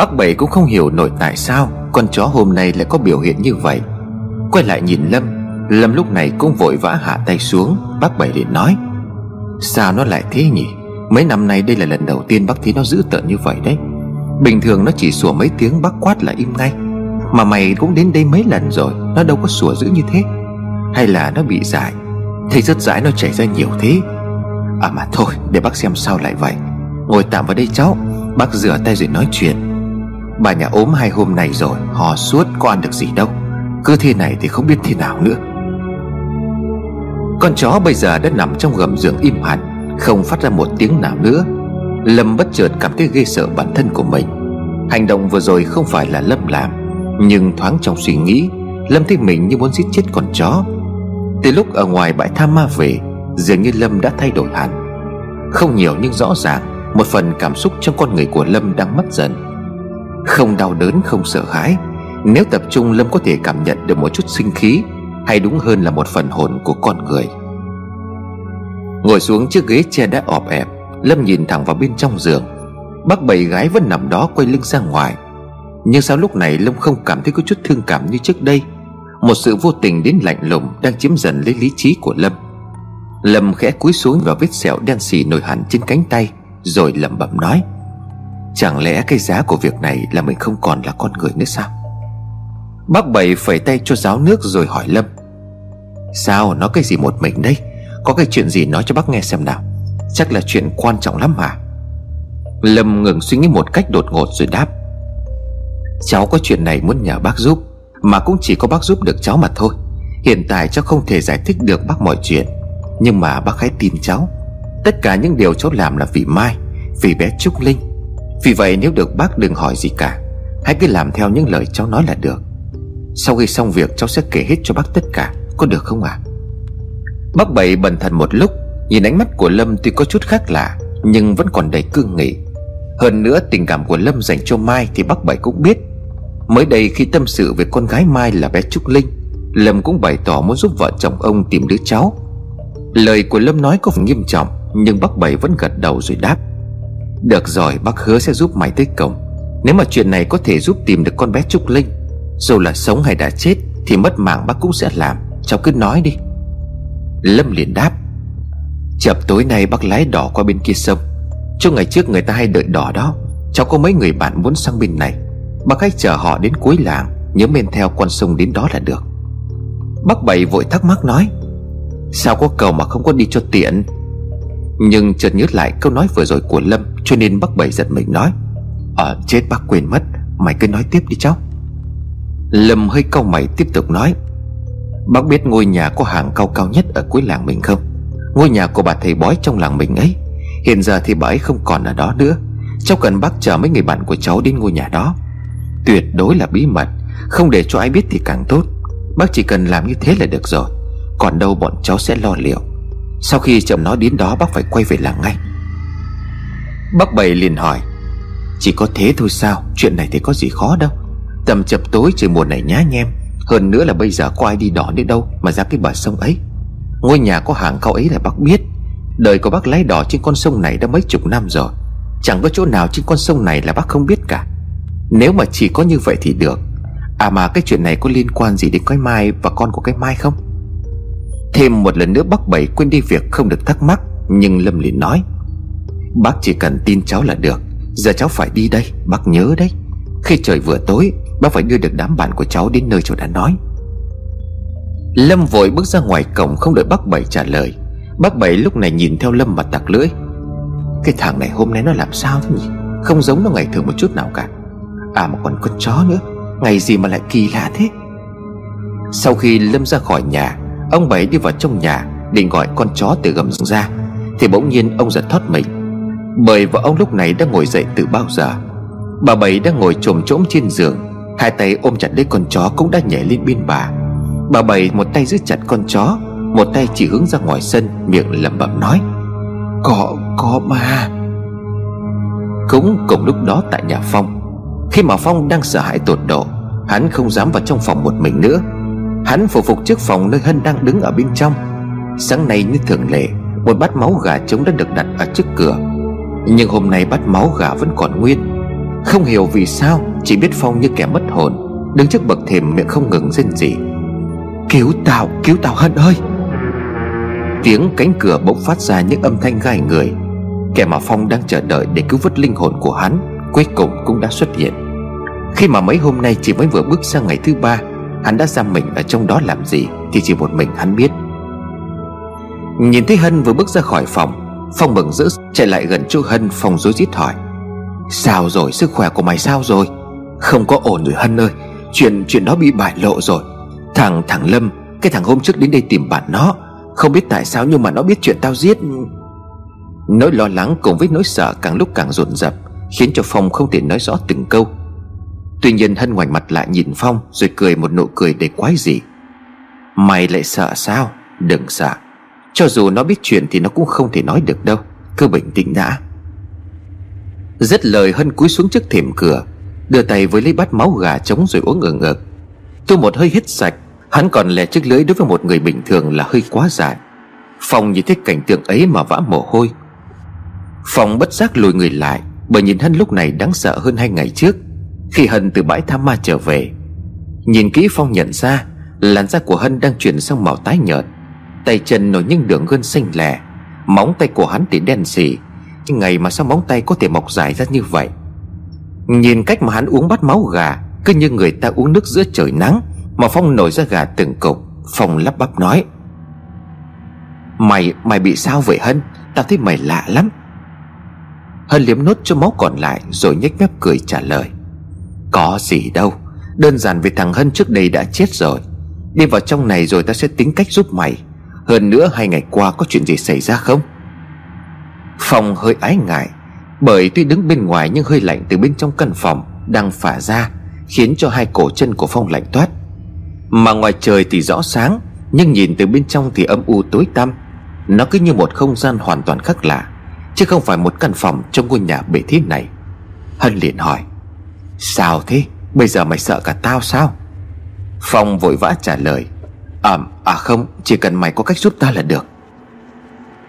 Bác Bảy cũng không hiểu nổi tại sao Con chó hôm nay lại có biểu hiện như vậy. Quay lại nhìn Lâm Lâm lúc này cũng vội vã hạ tay xuống, Bác Bảy liền nói, Sao nó lại thế nhỉ? Mấy năm nay đây là lần đầu tiên bác thấy nó dữ tợn như vậy đấy. Bình thường nó chỉ sủa mấy tiếng bác quát là im ngay, Mà mày cũng đến đây mấy lần rồi, Nó đâu có sủa dữ như thế. Hay là nó bị dại? Thấy rất dãi nó chảy ra nhiều thế. À mà thôi, để bác xem sao lại vậy. Ngồi tạm vào đây cháu. Bác rửa tay rồi nói chuyện. Bà nhà ốm hai hôm này rồi, Hò suốt có ăn được gì đâu. Cứ thế này thì không biết thế nào nữa. Con chó bây giờ đã nằm trong gầm giường im hẳn, Không phát ra một tiếng nào nữa. Lâm bất chợt cảm thấy ghê sợ bản thân của mình. Hành động vừa rồi không phải là Lâm làm, Nhưng thoáng trong suy nghĩ, Lâm thấy mình như muốn giết chết con chó. Từ lúc ở ngoài bãi tha ma về, Dường như Lâm đã thay đổi hẳn. Không nhiều nhưng rõ ràng, Một phần cảm xúc trong con người của Lâm đang mất dần. Không đau đớn, không sợ hãi. Nếu tập trung, Lâm có thể cảm nhận được một chút sinh khí, Hay đúng hơn là một phần hồn của con người. Ngồi xuống chiếc ghế che đã ọp ẹp, Lâm nhìn thẳng vào bên trong giường. Bác bảy gái vẫn nằm đó quay lưng ra ngoài. Nhưng sao lúc này Lâm không cảm thấy có chút thương cảm như trước đây? Một sự vô tình đến lạnh lùng Đang chiếm dần lấy lý trí của Lâm. Lâm khẽ cúi xuống vào vết sẹo đen xì nổi hẳn trên cánh tay, Rồi lẩm bẩm nói. Chẳng lẽ cái giá của việc này là mình không còn là con người nữa sao? Bác bảy phẩy tay cho giáo nước rồi hỏi Lâm. Sao nói cái gì một mình đây Có cái chuyện gì nói cho bác nghe xem nào. Chắc là chuyện quan trọng lắm mà. Lâm ngừng suy nghĩ một cách đột ngột rồi đáp. Cháu có chuyện này muốn nhờ bác giúp, Mà cũng chỉ có bác giúp được cháu mà thôi. Hiện tại cháu không thể giải thích được bác mọi chuyện. Nhưng mà bác hãy tin cháu. Tất cả những điều cháu làm là vì Mai, Vì bé Trúc Linh. Vì vậy nếu được bác đừng hỏi gì cả, Hãy cứ làm theo những lời cháu nói là được. Sau khi xong việc, cháu sẽ kể hết cho bác tất cả, Có được không ạ? À? Bác Bảy bần thần một lúc, Nhìn ánh mắt của Lâm tuy có chút khác lạ, Nhưng vẫn còn đầy cương nghị. Hơn nữa, tình cảm của Lâm dành cho Mai Thì bác Bảy cũng biết. Mới đây khi tâm sự về con gái Mai là bé Trúc Linh, Lâm cũng bày tỏ muốn giúp vợ chồng ông tìm đứa cháu. Lời của Lâm nói có phần nghiêm trọng, Nhưng bác Bảy vẫn gật đầu rồi đáp. Được rồi, bác hứa sẽ giúp mày tới cổng. Nếu mà chuyện này có thể giúp tìm được con bé Trúc Linh, Dù là sống hay đã chết, Thì mất mạng bác cũng sẽ làm. Cháu cứ nói đi. Lâm liền đáp. Chập tối nay bác lái đỏ qua bên kia sông. Cho ngày trước người ta hay đợi đỏ đó. Cháu có mấy người bạn muốn sang bên này. Bác hãy chờ họ đến cuối làng, Nhớ men theo con sông đến đó là được. Bác Bảy vội thắc mắc nói, Sao có cầu mà không có đi cho tiện? Nhưng chợt nhớ lại câu nói vừa rồi của Lâm, Cho nên bác Bảy giật mình nói Ờ chết bác quên mất, Mày cứ nói tiếp đi cháu. Lâm hơi cau mày tiếp tục nói, Bác biết ngôi nhà có hàng cao cao nhất ở cuối làng mình không? Ngôi nhà của bà thầy bói trong làng mình ấy, Hiện giờ thì bà ấy không còn ở đó nữa. Cháu cần bác chờ mấy người bạn của cháu đến ngôi nhà đó. Tuyệt đối là bí mật, Không để cho ai biết thì càng tốt. Bác chỉ cần làm như thế là được rồi, Còn đâu bọn cháu sẽ lo liệu. Sau khi chồng nó đến đó, bác phải quay về làng ngay. Bác Bảy liền hỏi, Chỉ có thế thôi sao? Chuyện này thì có gì khó đâu. Tầm chập tối trời mùa này nhá nhem. Hơn nữa là bây giờ có ai đi đỏ đến đâu Mà ra cái bờ sông ấy. Ngôi nhà có hàng cao ấy là bác biết. Đời của bác lái đỏ trên con sông này đã mấy chục năm rồi. Chẳng có chỗ nào trên con sông này là bác không biết cả. Nếu mà chỉ có như vậy thì được. À mà cái chuyện này có liên quan gì đến cái Mai và con của cái Mai không? Thêm một lần nữa bác Bảy quên đi việc không được thắc mắc, Nhưng Lâm liền nói, Bác chỉ cần tin cháu là được, Giờ cháu phải đi đây, Bác nhớ đấy. Khi trời vừa tối, Bác phải đưa được đám bạn của cháu đến nơi cháu đã nói. Lâm vội bước ra ngoài cổng không đợi bác Bảy trả lời. Bác Bảy lúc này nhìn theo Lâm mà tặc lưỡi, Cái thằng này hôm nay nó làm sao thế nhỉ? Không giống nó ngày thường một chút nào cả. À mà còn con chó nữa, Ngày gì mà lại kỳ lạ thế? Sau khi Lâm ra khỏi nhà Ông Bảy đi vào trong nhà Định gọi con chó từ gầm giường ra Thì bỗng nhiên ông giật thoát mình. Bởi vợ ông lúc này đã ngồi dậy từ bao giờ? Bà Bảy đang ngồi trồm trỗm trên giường Hai tay ôm chặt lấy con chó cũng đã nhảy lên bên bà. Bà Bảy một tay giữ chặt con chó Một tay chỉ hướng ra ngoài sân Miệng lẩm bẩm nói Có, có ma. Cũng cùng lúc đó tại nhà Phong Khi mà Phong đang sợ hãi tột độ Hắn không dám vào trong phòng một mình nữa. Hắn phục phục trước phòng nơi Hân đang đứng ở bên trong. Sáng nay như thường lệ Một bát máu gà trống đã được đặt ở trước cửa. Nhưng hôm nay bát máu gà vẫn còn nguyên. Không hiểu vì sao Chỉ biết Phong như kẻ mất hồn Đứng trước bậc thềm miệng không ngừng rên rỉ. Cứu tao, cứu tao Hân ơi! Tiếng cánh cửa bỗng phát ra những âm thanh gai người. Kẻ mà Phong đang chờ đợi để cứu vớt linh hồn của hắn Cuối cùng cũng đã xuất hiện. Khi mà mấy hôm nay chỉ mới vừa bước sang ngày thứ ba Hắn đã giam mình ở trong đó làm gì Thì chỉ một mình hắn biết. Nhìn thấy Hân vừa bước ra khỏi phòng, Phong mừng rỡ chạy lại gần chỗ Hân, Phong rối rít hỏi, Sao rồi? Sức khỏe của mày sao rồi? Không có ổn rồi Hân ơi, Chuyện chuyện đó bị bại lộ rồi. Thằng thằng Lâm, Cái thằng hôm trước đến đây tìm bạn nó, Không biết tại sao nhưng mà nó biết chuyện tao giết. Nỗi lo lắng cùng với nỗi sợ càng lúc càng rộn rập Khiến cho Phong không thể nói rõ từng câu. Tuy nhiên Hân ngoảnh mặt lại nhìn Phong Rồi cười một nụ cười đầy quái dị. Mày lại sợ sao? Đừng sợ. Cho dù nó biết chuyện thì nó cũng không thể nói được đâu. Cứ bình tĩnh đã. Rất lời Hân cúi xuống trước thềm cửa, Đưa tay với lấy bát máu gà trống rồi uống ngừng ngực Tôi một hơi hít sạch, Hắn còn lè chiếc lưỡi đối với một người bình thường là hơi quá dài Phong nhìn thấy cảnh tượng ấy mà vã mồ hôi. Phong bất giác lùi người lại, Bởi nhìn hắn lúc này đáng sợ hơn hai ngày trước. Khi Hân từ bãi tham ma trở về Nhìn kỹ Phong nhận ra Làn da của Hân đang chuyển sang màu tái nhợt Tay chân nổi những đường gân xanh lẻ Móng tay của hắn thì đen xỉ Nhưng ngày mà sao móng tay có thể mọc dài ra như vậy? Nhìn cách mà hắn uống bát máu gà Cứ như người ta uống nước giữa trời nắng Mà Phong nổi ra gà từng cục Phong lắp bắp nói Mày, mày bị sao vậy Hân? Tao thấy mày lạ lắm. Hân liếm nốt cho máu còn lại Rồi nhếch mép cười trả lời có gì đâu. Đơn giản vì thằng Hân trước đây đã chết rồi. Đi vào trong này rồi ta sẽ tính cách giúp mày. Hơn nữa hai ngày qua có chuyện gì xảy ra không? Phong hơi ái ngại, Bởi tuy đứng bên ngoài nhưng hơi lạnh từ bên trong căn phòng Đang phả ra, Khiến cho hai cổ chân của Phong lạnh toát. Mà ngoài trời thì rõ sáng, Nhưng nhìn từ bên trong thì âm u tối tăm. Nó cứ như một không gian hoàn toàn khác lạ, Chứ không phải một căn phòng trong ngôi nhà bể thiết này. Hân liền hỏi Sao thế? Bây giờ mày sợ cả tao sao? Phong vội vã trả lời. À, à không Chỉ cần mày có cách giúp ta là được.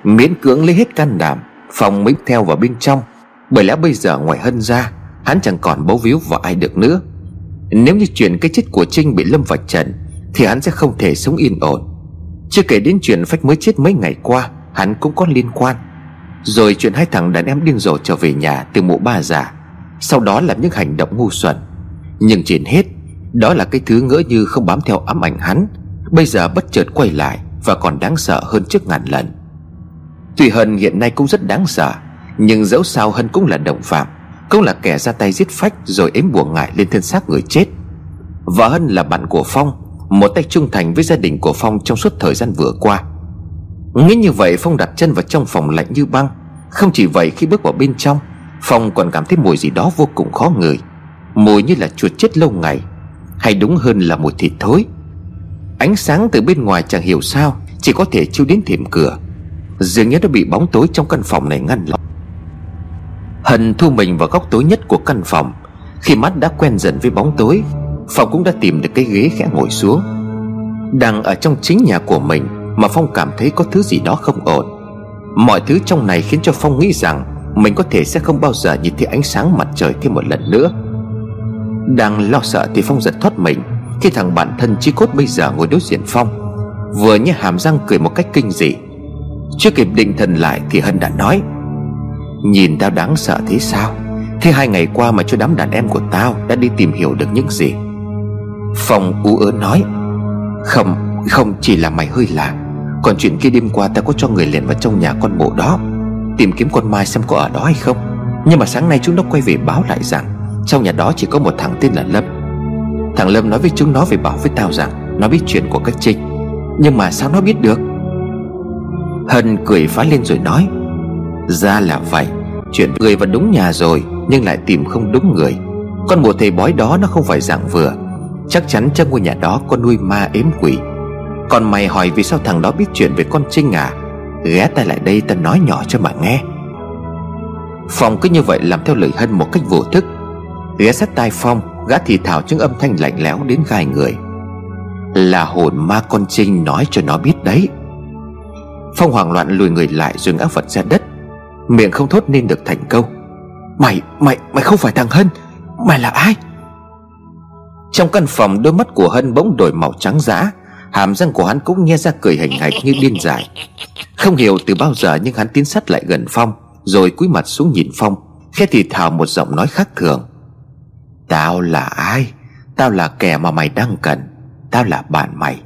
Miễn cưỡng lấy hết can đảm Phong mới theo vào bên trong. Bởi lẽ bây giờ ngoài Hân ra Hắn chẳng còn bấu víu vào ai được nữa. Nếu như chuyện cái chết của Trinh bị lâm vạch trần Thì hắn sẽ không thể sống yên ổn. Chưa kể đến chuyện Phách mới chết mấy ngày qua Hắn cũng có liên quan. Rồi chuyện hai thằng đàn em điên rồ trở về nhà Từ mụ ba già. Sau đó làm những hành động ngu xuẩn. Nhưng trên hết, Đó là cái thứ ngỡ như không bám theo ám ảnh hắn, Bây giờ bất chợt quay lại Và còn đáng sợ hơn trước ngàn lần. Tuy Hân hiện nay cũng rất đáng sợ, Nhưng dẫu sao Hân cũng là đồng phạm, Cũng là kẻ ra tay giết phách Rồi ếm buồn ngại lên thân xác người chết. Và Hân là bạn của Phong, Một tay trung thành với gia đình của Phong Trong suốt thời gian vừa qua. Nghĩ như vậy, Phong đặt chân vào trong phòng lạnh như băng. Không chỉ vậy, khi bước vào bên trong Phong còn cảm thấy mùi gì đó vô cùng khó ngửi. Mùi như là chuột chết lâu ngày, Hay đúng hơn là mùi thịt thối. Ánh sáng từ bên ngoài chẳng hiểu sao, Chỉ có thể chiếu đến thềm cửa. Dường như đã bị bóng tối trong căn phòng này ngăn lọt. Hân thu mình vào góc tối nhất của căn phòng. Khi mắt đã quen dần với bóng tối, Phong cũng đã tìm được cái ghế khẽ ngồi xuống. Đang ở trong chính nhà của mình Mà Phong cảm thấy có thứ gì đó không ổn. Mọi thứ trong này khiến cho Phong nghĩ rằng mình có thể sẽ không bao giờ nhìn thấy ánh sáng mặt trời thêm một lần nữa. Đang lo sợ thì Phong giật thoát mình Khi thằng bạn thân chi cốt bây giờ ngồi đối diện Phong Vừa như hàm răng cười một cách kinh dị. Chưa kịp định thần lại thì Hân đã nói Nhìn tao đáng sợ thế sao? Thế hai ngày qua mà cho đám đàn em của tao Đã đi tìm hiểu được những gì? Phong ú ớ nói Không, không chỉ là mày hơi lạ Còn chuyện kia đêm qua tao có cho người liền vào trong nhà con mộ đó. Tìm kiếm con Mai xem có ở đó hay không. Nhưng mà sáng nay chúng nó quay về báo lại rằng, Trong nhà đó chỉ có một thằng tên là Lâm. Thằng Lâm nói với chúng nó về bảo với tao rằng, Nó biết chuyện của các Trinh. Nhưng mà sao nó biết được? Hân cười phá lên rồi nói, Ra là vậy, Chuyện người vào đúng nhà rồi, Nhưng lại tìm không đúng người. Con mùa thầy bói đó nó không phải dạng vừa. Chắc chắn trong ngôi nhà đó có nuôi ma ếm quỷ. Còn mày hỏi vì sao thằng đó biết chuyện về con Trinh à? Ghé tay lại đây ta nói nhỏ cho mà nghe. Phong cứ như vậy làm theo lời Hân một cách vô thức. Ghé sát tai Phong Gã thì thào những âm thanh lạnh lẽo đến gai người. Là hồn ma con Trinh nói cho nó biết đấy. Phong hoảng loạn lùi người lại rồi ngã vật ra đất. Miệng không thốt nên được thành câu. Mày, mày, mày không phải thằng Hân Mày là ai? Trong căn phòng đôi mắt của Hân bỗng đổi màu trắng dã. Hàm răng của hắn cũng nghe ra cười hành hạch như điên dại. Không hiểu từ bao giờ nhưng hắn tiến sát lại gần Phong Rồi cúi mặt xuống nhìn Phong Khẽ thì thào một giọng nói khác thường. Tao là ai? Tao là kẻ mà mày đang cần. Tao là bạn mày.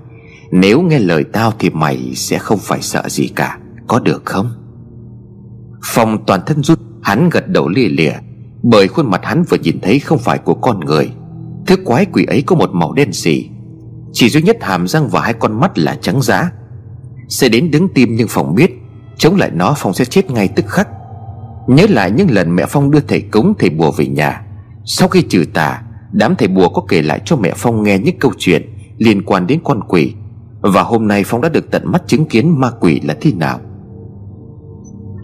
Nếu nghe lời tao thì mày sẽ không phải sợ gì cả. Có được không? Phong toàn thân rút Hắn gật đầu lìa lìa, Bởi khuôn mặt hắn vừa nhìn thấy không phải của con người. Thứ quái quỷ ấy có một màu đen xỉ chỉ duy nhất hàm răng và hai con mắt là trắng giá. Sẽ đến đứng tim nhưng phòng biết, Chống lại nó Phong sẽ chết ngay tức khắc. Nhớ lại những lần mẹ Phong đưa thầy cúng thầy bùa về nhà. Sau khi trừ tà, Đám thầy bùa có kể lại cho mẹ Phong nghe những câu chuyện Liên quan đến con quỷ. Và hôm nay Phong đã được tận mắt chứng kiến ma quỷ là thế nào.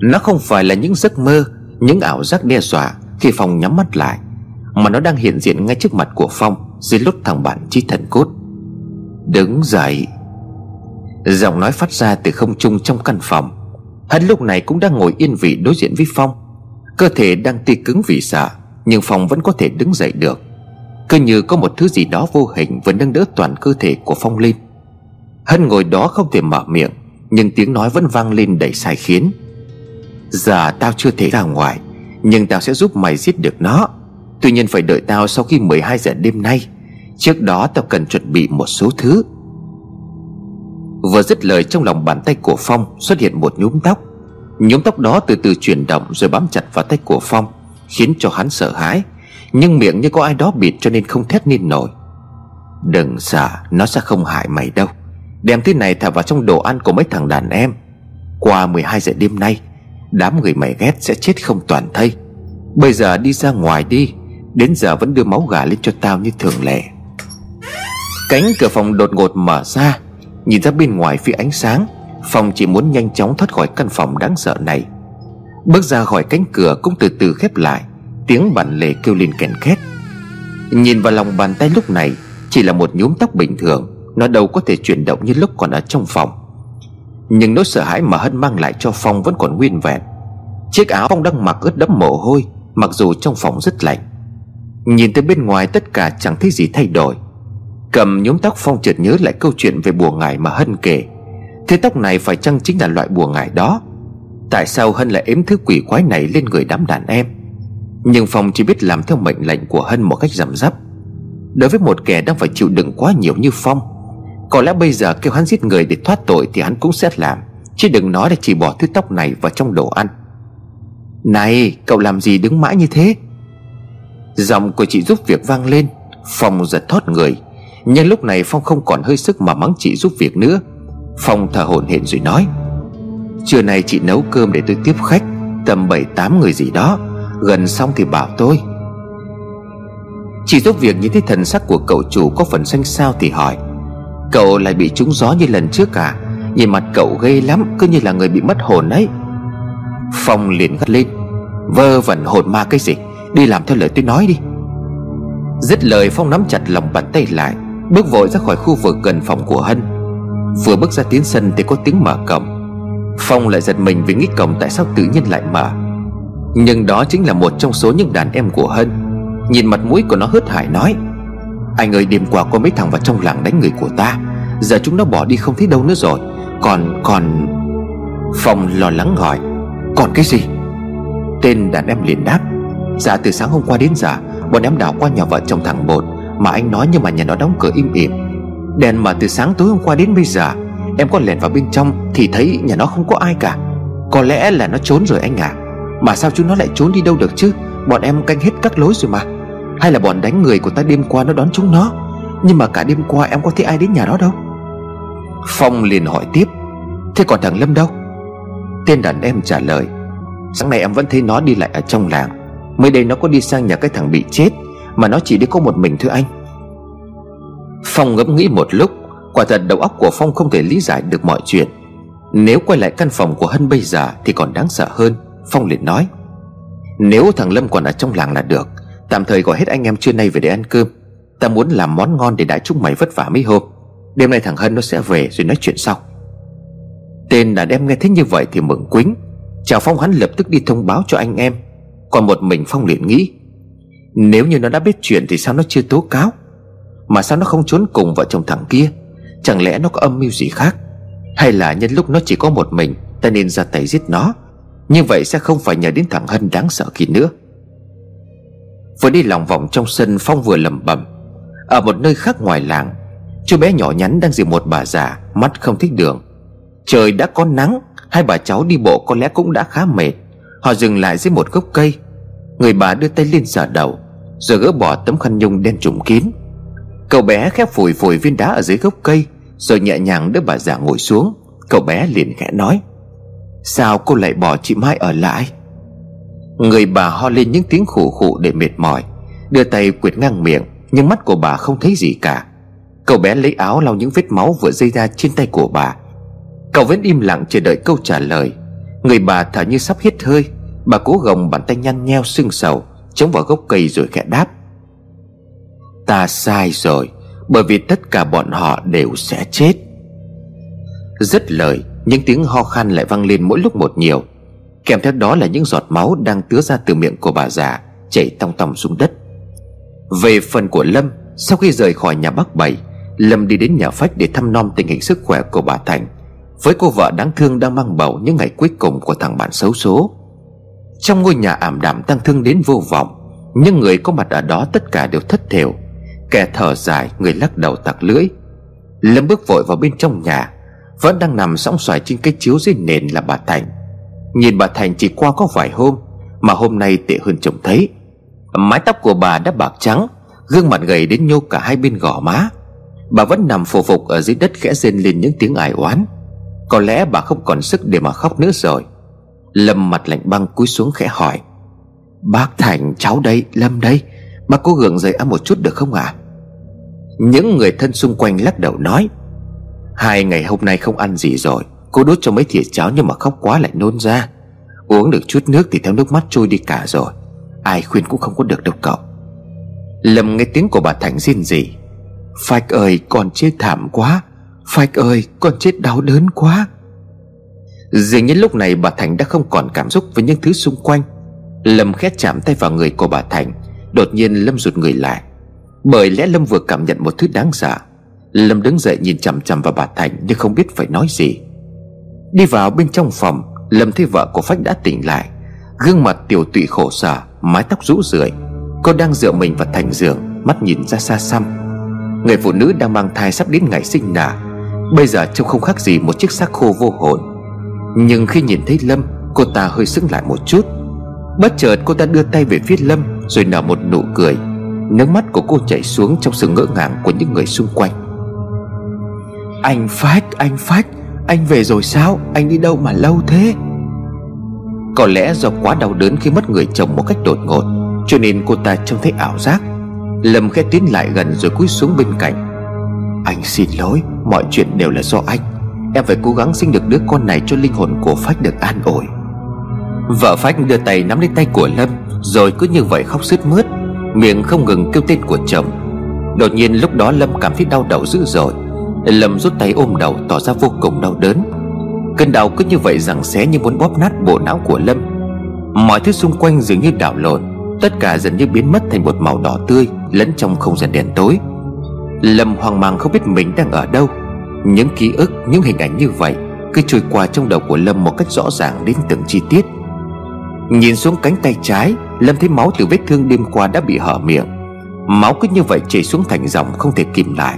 Nó không phải là những giấc mơ, Những ảo giác đe dọa Khi Phong nhắm mắt lại, Mà nó đang hiện diện ngay trước mặt của Phong Dưới lốt thằng bạn trí thần cốt. Đứng dậy. Giọng nói phát ra từ không trung trong căn phòng. Hắn lúc này cũng đang ngồi yên vị đối diện với Phong. Cơ thể đang tê cứng vì sợ, Nhưng Phong vẫn có thể đứng dậy được. Cứ như có một thứ gì đó vô hình Vừa nâng đỡ toàn cơ thể của Phong lên. Hân ngồi đó không thể mở miệng, Nhưng tiếng nói vẫn vang lên đầy sai khiến. Giờ tao chưa thể ra ngoài, Nhưng tao sẽ giúp mày giết được nó. Tuy nhiên phải đợi tao sau khi 12 giờ đêm nay. Trước đó tao cần chuẩn bị một số thứ. Vừa dứt lời, trong lòng bàn tay của Phong Xuất hiện một nhúm tóc. Nhúm tóc đó từ từ chuyển động Rồi bám chặt vào tay của Phong, Khiến cho hắn sợ hãi. Nhưng miệng như có ai đó bịt cho nên không thét nên nổi. Đừng sợ, Nó sẽ không hại mày đâu. Đem thứ này thả vào trong đồ ăn của mấy thằng đàn em. Qua 12 giờ đêm nay, Đám người mày ghét sẽ chết không toàn thây. Bây giờ đi ra ngoài đi, Đến giờ vẫn đưa máu gà lên cho tao như thường lệ. Cánh cửa phòng đột ngột mở ra, Nhìn ra bên ngoài phía ánh sáng Phong chỉ muốn nhanh chóng thoát khỏi căn phòng đáng sợ này. Bước ra khỏi cánh cửa cũng từ từ khép lại, Tiếng bản lề kêu lên kèn két. Nhìn vào lòng bàn tay lúc này, Chỉ là một nhúm tóc bình thường, Nó đâu có thể chuyển động như lúc còn ở trong phòng. Nhưng nỗi sợ hãi mà Hân mang lại cho Phong vẫn còn nguyên vẹn. Chiếc áo Phong đang mặc ướt đẫm mồ hôi, Mặc dù trong phòng rất lạnh. Nhìn từ bên ngoài tất cả chẳng thấy gì thay đổi. Cầm nhúm tóc Phong chợt nhớ lại câu chuyện về bùa ngải mà Hân kể. Thế tóc này phải chăng chính là loại bùa ngải đó? Tại sao Hân lại ếm thứ quỷ quái này lên người đám đàn em? Nhưng Phong chỉ biết làm theo mệnh lệnh của Hân một cách rầm rắp. Đối với một kẻ đang phải chịu đựng quá nhiều như Phong, Có lẽ bây giờ kêu hắn giết người để thoát tội thì hắn cũng sẽ làm, Chứ đừng nói là chỉ bỏ thứ tóc này vào trong đồ ăn. Này, cậu làm gì đứng mãi như thế? Giọng của chị giúp việc vang lên, Phong giật thót người. Nhưng lúc này Phong không còn hơi sức mà mắng chị giúp việc nữa. Phong thở hổn hển rồi nói, Trưa nay chị nấu cơm để tôi tiếp khách, Tầm 7-8 người gì đó. Gần xong thì bảo tôi. Chị giúp việc nhìn thấy thần sắc của cậu chủ có phần xanh xao thì hỏi, Cậu lại bị trúng gió như lần trước à? Nhìn mặt cậu ghê lắm, Cứ như là người bị mất hồn ấy Phong liền gắt lên, Vơ vẩn hồn ma cái gì? Đi làm theo lời tôi nói đi. Dứt lời, Phong nắm chặt lòng bàn tay lại Bước vội ra khỏi khu vực gần phòng của Hân. Vừa bước ra tiến sân thì có tiếng mở cổng. Phong lại giật mình vì nghĩ cổng tại sao tự nhiên lại mở. Nhưng đó chính là một trong số những đàn em của Hân. Nhìn mặt mũi của nó hớt hải nói, Anh ơi, đêm qua có mấy thằng vào trong làng đánh người của ta. Giờ chúng nó bỏ đi không thấy đâu nữa rồi. Còn còn Phong lo lắng hỏi, Còn cái gì? Tên đàn em liền đáp Dạ từ sáng hôm qua đến giờ, Bọn em đảo qua nhà vợ chồng thằng bột. Mà anh nói nhưng mà nhà nó đóng cửa im ỉm. Đèn mà từ sáng tối hôm qua đến bây giờ, Em có lẻn vào bên trong Thì thấy nhà nó không có ai cả. Có lẽ là nó trốn rồi anh à Mà sao chúng nó lại trốn đi đâu được chứ? Bọn em canh hết các lối rồi mà. Hay là bọn đánh người của ta đêm qua nó đón chúng nó? Nhưng mà cả đêm qua em có thấy ai đến nhà đó đâu? Phong liền hỏi tiếp. Thế còn thằng Lâm đâu? Tên đàn em trả lời. Sáng nay em vẫn thấy nó đi lại ở trong làng. Mới đây nó có đi sang nhà cái thằng bị chết. Mà nó chỉ đi có một mình thưa anh. Phong ngẫm nghĩ một lúc, Quả thật đầu óc của Phong không thể lý giải được mọi chuyện. Nếu quay lại căn phòng của Hân bây giờ Thì còn đáng sợ hơn, Phong liền nói. Nếu thằng Lâm còn ở trong làng là được, Tạm thời gọi hết anh em trưa nay về để ăn cơm. Ta muốn làm món ngon để đãi chúng mày vất vả mấy hôm. Đêm nay thằng Hân nó sẽ về rồi nói chuyện sau. Tên đàn em nghe thấy như vậy thì mừng quính. Chào Phong hắn lập tức đi thông báo cho anh em. Còn một mình Phong liền nghĩ nếu như nó đã biết chuyện thì sao nó chưa tố cáo? Mà sao nó không trốn cùng vợ chồng thằng kia? Chẳng lẽ nó có âm mưu gì khác? Hay là nhân lúc nó chỉ có một mình, Ta nên ra tay giết nó? Như vậy sẽ không phải nhờ đến thằng Hân đáng sợ kia nữa. Vừa đi lòng vòng trong sân, Phong vừa lầm bầm Ở một nơi khác ngoài làng, Chú bé nhỏ nhắn đang dìu một bà già, Mắt không thích đường. Trời đã có nắng, Hai bà cháu đi bộ có lẽ cũng đã khá mệt. Họ dừng lại dưới một gốc cây. Người bà đưa tay lên sờ đầu. Rồi gỡ bỏ tấm khăn nhung đen trùm kín. Cậu bé khép phủi phủi viên đá ở dưới gốc cây, Rồi nhẹ nhàng đỡ bà già ngồi xuống. Cậu bé liền khẽ nói, Sao cô lại bỏ chị Mai ở lại? Người bà ho lên những tiếng khủ khụ để mệt mỏi, Đưa tay quyệt ngang miệng, Nhưng mắt của bà không thấy gì cả. Cậu bé lấy áo lau những vết máu vừa dây ra trên tay của bà. Cậu vẫn im lặng chờ đợi câu trả lời. Người bà thở như sắp hết hơi, Bà cố gồng bàn tay nhăn nheo sưng sầu. Chống vào gốc cây rồi khẽ đáp. Ta sai rồi, Bởi vì tất cả bọn họ đều sẽ chết. Rất lời, Những tiếng ho khan lại vang lên mỗi lúc một nhiều. Kèm theo đó là những giọt máu Đang tứa ra từ miệng của bà già, Chảy tong tong xuống đất. Về phần của Lâm, Sau khi rời khỏi nhà bác Bảy, Lâm đi đến nhà phách để thăm nom tình hình sức khỏe của bà Thành. Với cô vợ đáng thương đang mang bầu những ngày cuối cùng của thằng bạn xấu số. Trong ngôi nhà ảm đạm tăng thương đến vô vọng Nhưng người có mặt ở đó tất cả đều thất thểu. Kẻ thở dài, người lắc đầu tặc lưỡi. Lâm bước vội vào bên trong nhà, Vẫn đang nằm sóng xoài trên cái chiếu dưới nền là bà Thành. Nhìn bà Thành chỉ qua có vài hôm, Mà hôm nay tệ hơn chồng thấy. Mái tóc của bà đã bạc trắng, Gương mặt gầy đến nhô cả hai bên gò má. Bà vẫn nằm phù phục ở dưới đất khẽ rên lên những tiếng ải oán. Có lẽ bà không còn sức để mà khóc nữa rồi. Lâm mặt lạnh băng cúi xuống khẽ hỏi. Bác Thành, cháu đây, Lâm đây. Bác cố gượng dậy ăn một chút được không ạ? À? Những người thân xung quanh lắc đầu nói. Hai ngày hôm nay không ăn gì rồi. Cô đút cho mấy thìa cháo nhưng mà khóc quá lại nôn ra. Uống được chút nước thì theo nước mắt trôi đi cả rồi. Ai khuyên cũng không có được đâu cậu. Lâm nghe tiếng của bà Thành xin gì Phạch ơi, con chết thảm quá. Phạch ơi, con chết đau đớn quá. Dường như lúc này bà Thành đã không còn cảm xúc với những thứ xung quanh. Lâm khét chạm tay vào người của bà Thành, Đột nhiên Lâm rụt người lại. Bởi lẽ Lâm vừa cảm nhận một thứ đáng sợ. Lâm đứng dậy nhìn chằm chằm vào bà Thành Nhưng không biết phải nói gì. Đi vào bên trong phòng, Lâm thấy vợ của Phách đã tỉnh lại. Gương mặt tiểu tụy khổ sở, Mái tóc rũ rượi. Cô đang dựa mình vào thành giường, Mắt nhìn ra xa xăm. Người phụ nữ đang mang thai sắp đến ngày sinh nở Bây giờ trông không khác gì một chiếc xác khô vô hồn. Nhưng khi nhìn thấy Lâm Cô ta hơi sững lại một chút. Bất chợt cô ta đưa tay về phía Lâm Rồi nở một nụ cười. Nước mắt của cô chảy xuống trong sự ngỡ ngàng của những người xung quanh. Anh Phách, anh Phách Anh về rồi sao? Anh đi đâu mà lâu thế? Có lẽ do quá đau đớn khi mất người chồng một cách đột ngột Cho nên cô ta trông thấy ảo giác. Lâm khẽ tiến lại gần rồi cúi xuống bên cạnh. Anh xin lỗi Mọi chuyện đều là do anh. Em phải cố gắng sinh được đứa con này cho linh hồn của Phách được an ổn. Vợ Phách đưa tay nắm lấy tay của Lâm, Rồi cứ như vậy khóc sướt mướt, Miệng không ngừng kêu tên của chồng. Đột nhiên lúc đó Lâm cảm thấy đau đầu dữ dội. Lâm rút tay ôm đầu, tỏ ra vô cùng đau đớn. Cơn đau cứ như vậy rằng xé như muốn bóp nát bộ não của Lâm. Mọi thứ xung quanh dường như đảo lộn, Tất cả dần như biến mất thành một màu đỏ tươi, Lẫn trong không gian đèn tối. Lâm hoang mang không biết mình đang ở đâu. Những ký ức, những hình ảnh như vậy Cứ trôi qua trong đầu của Lâm một cách rõ ràng đến từng chi tiết. Nhìn xuống cánh tay trái Lâm thấy máu từ vết thương đêm qua đã bị hở miệng. Máu cứ như vậy chảy xuống thành dòng không thể kìm lại.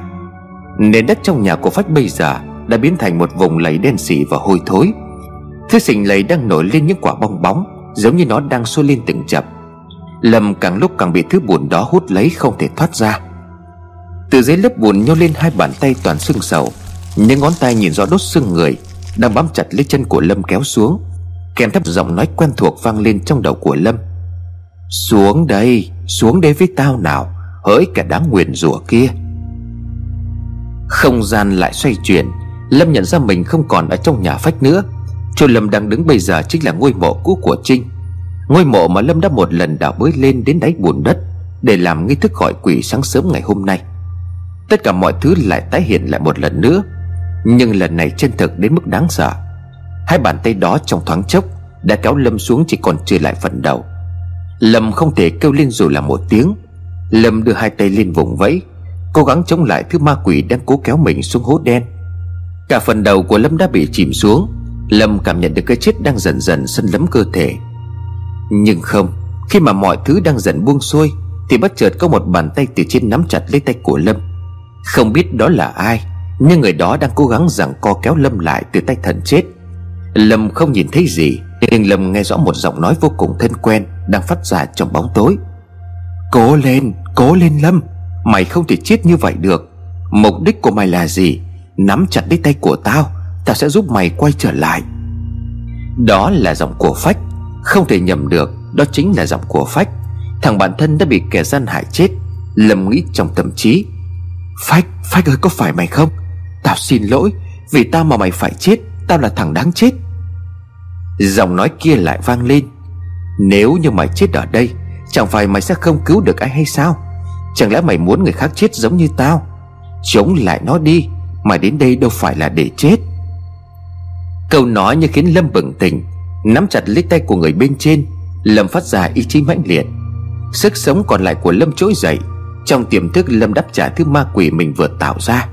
Nền đất trong nhà của Phách bây giờ Đã biến thành một vùng lầy đen xỉ và hôi thối. Thứ sình lầy đang nổi lên những quả bong bóng Giống như nó đang sôi lên từng chập. Lâm càng lúc càng bị thứ bùn đó hút lấy không thể thoát ra. Từ dưới lớp bùn nhô lên hai bàn tay toàn xương sầu. Những ngón tay nhìn rõ đốt xương người Đang bám chặt lấy chân của Lâm kéo xuống. Kèm thấp giọng nói quen thuộc vang lên trong đầu của Lâm. Xuống đây Xuống đây với tao nào, Hỡi cả đáng nguyền rủa kia. Không gian lại xoay chuyển, Lâm nhận ra mình không còn ở trong nhà phách nữa. Chỗ Lâm đang đứng bây giờ chính là ngôi mộ cũ của Trinh. Ngôi mộ mà Lâm đã một lần đào bới lên đến đáy bùn đất Để làm nghi thức gọi quỷ sáng sớm ngày hôm nay. Tất cả mọi thứ lại tái hiện lại một lần nữa. Nhưng lần này chân thực đến mức đáng sợ. Hai bàn tay đó trong thoáng chốc Đã kéo Lâm xuống chỉ còn chưa lại phần đầu. Lâm không thể kêu lên dù là một tiếng. Lâm đưa hai tay lên vùng vẫy, Cố gắng chống lại thứ ma quỷ đang cố kéo mình xuống hố đen. Cả phần đầu của Lâm đã bị chìm xuống. Lâm cảm nhận được cái chết đang dần dần xâm lấn cơ thể. Nhưng không, Khi mà mọi thứ đang dần buông xuôi, Thì bất chợt có một bàn tay từ trên nắm chặt lấy tay của Lâm. Không biết đó là ai. Nhưng người đó đang cố gắng rằng co kéo Lâm lại từ tay thần chết. Lâm không nhìn thấy gì Nhưng Lâm nghe rõ một giọng nói vô cùng thân quen Đang phát ra trong bóng tối. Cố lên, cố lên Lâm Mày không thể chết như vậy được. Mục đích của mày là gì? Nắm chặt lấy tay của tao Tao sẽ giúp mày quay trở lại. Đó là giọng của Phách Không thể nhầm được Đó chính là giọng của Phách. Thằng bạn thân đã bị kẻ gian hại chết Lâm nghĩ trong tâm trí Phách, Phách ơi có phải mày không? Tao xin lỗi, Vì tao mà mày phải chết, Tao là thằng đáng chết. Giọng nói kia lại vang lên. Nếu như mày chết ở đây, Chẳng phải mày sẽ không cứu được ai hay sao? Chẳng lẽ mày muốn người khác chết giống như tao? Chống lại nó đi, Mày đến đây đâu phải là để chết. Câu nói như khiến Lâm bừng tỉnh, Nắm chặt lấy tay của người bên trên, Lâm phát ra ý chí mãnh liệt. Sức sống còn lại của Lâm trỗi dậy, Trong tiềm thức Lâm đáp trả thứ ma quỷ mình vừa tạo ra.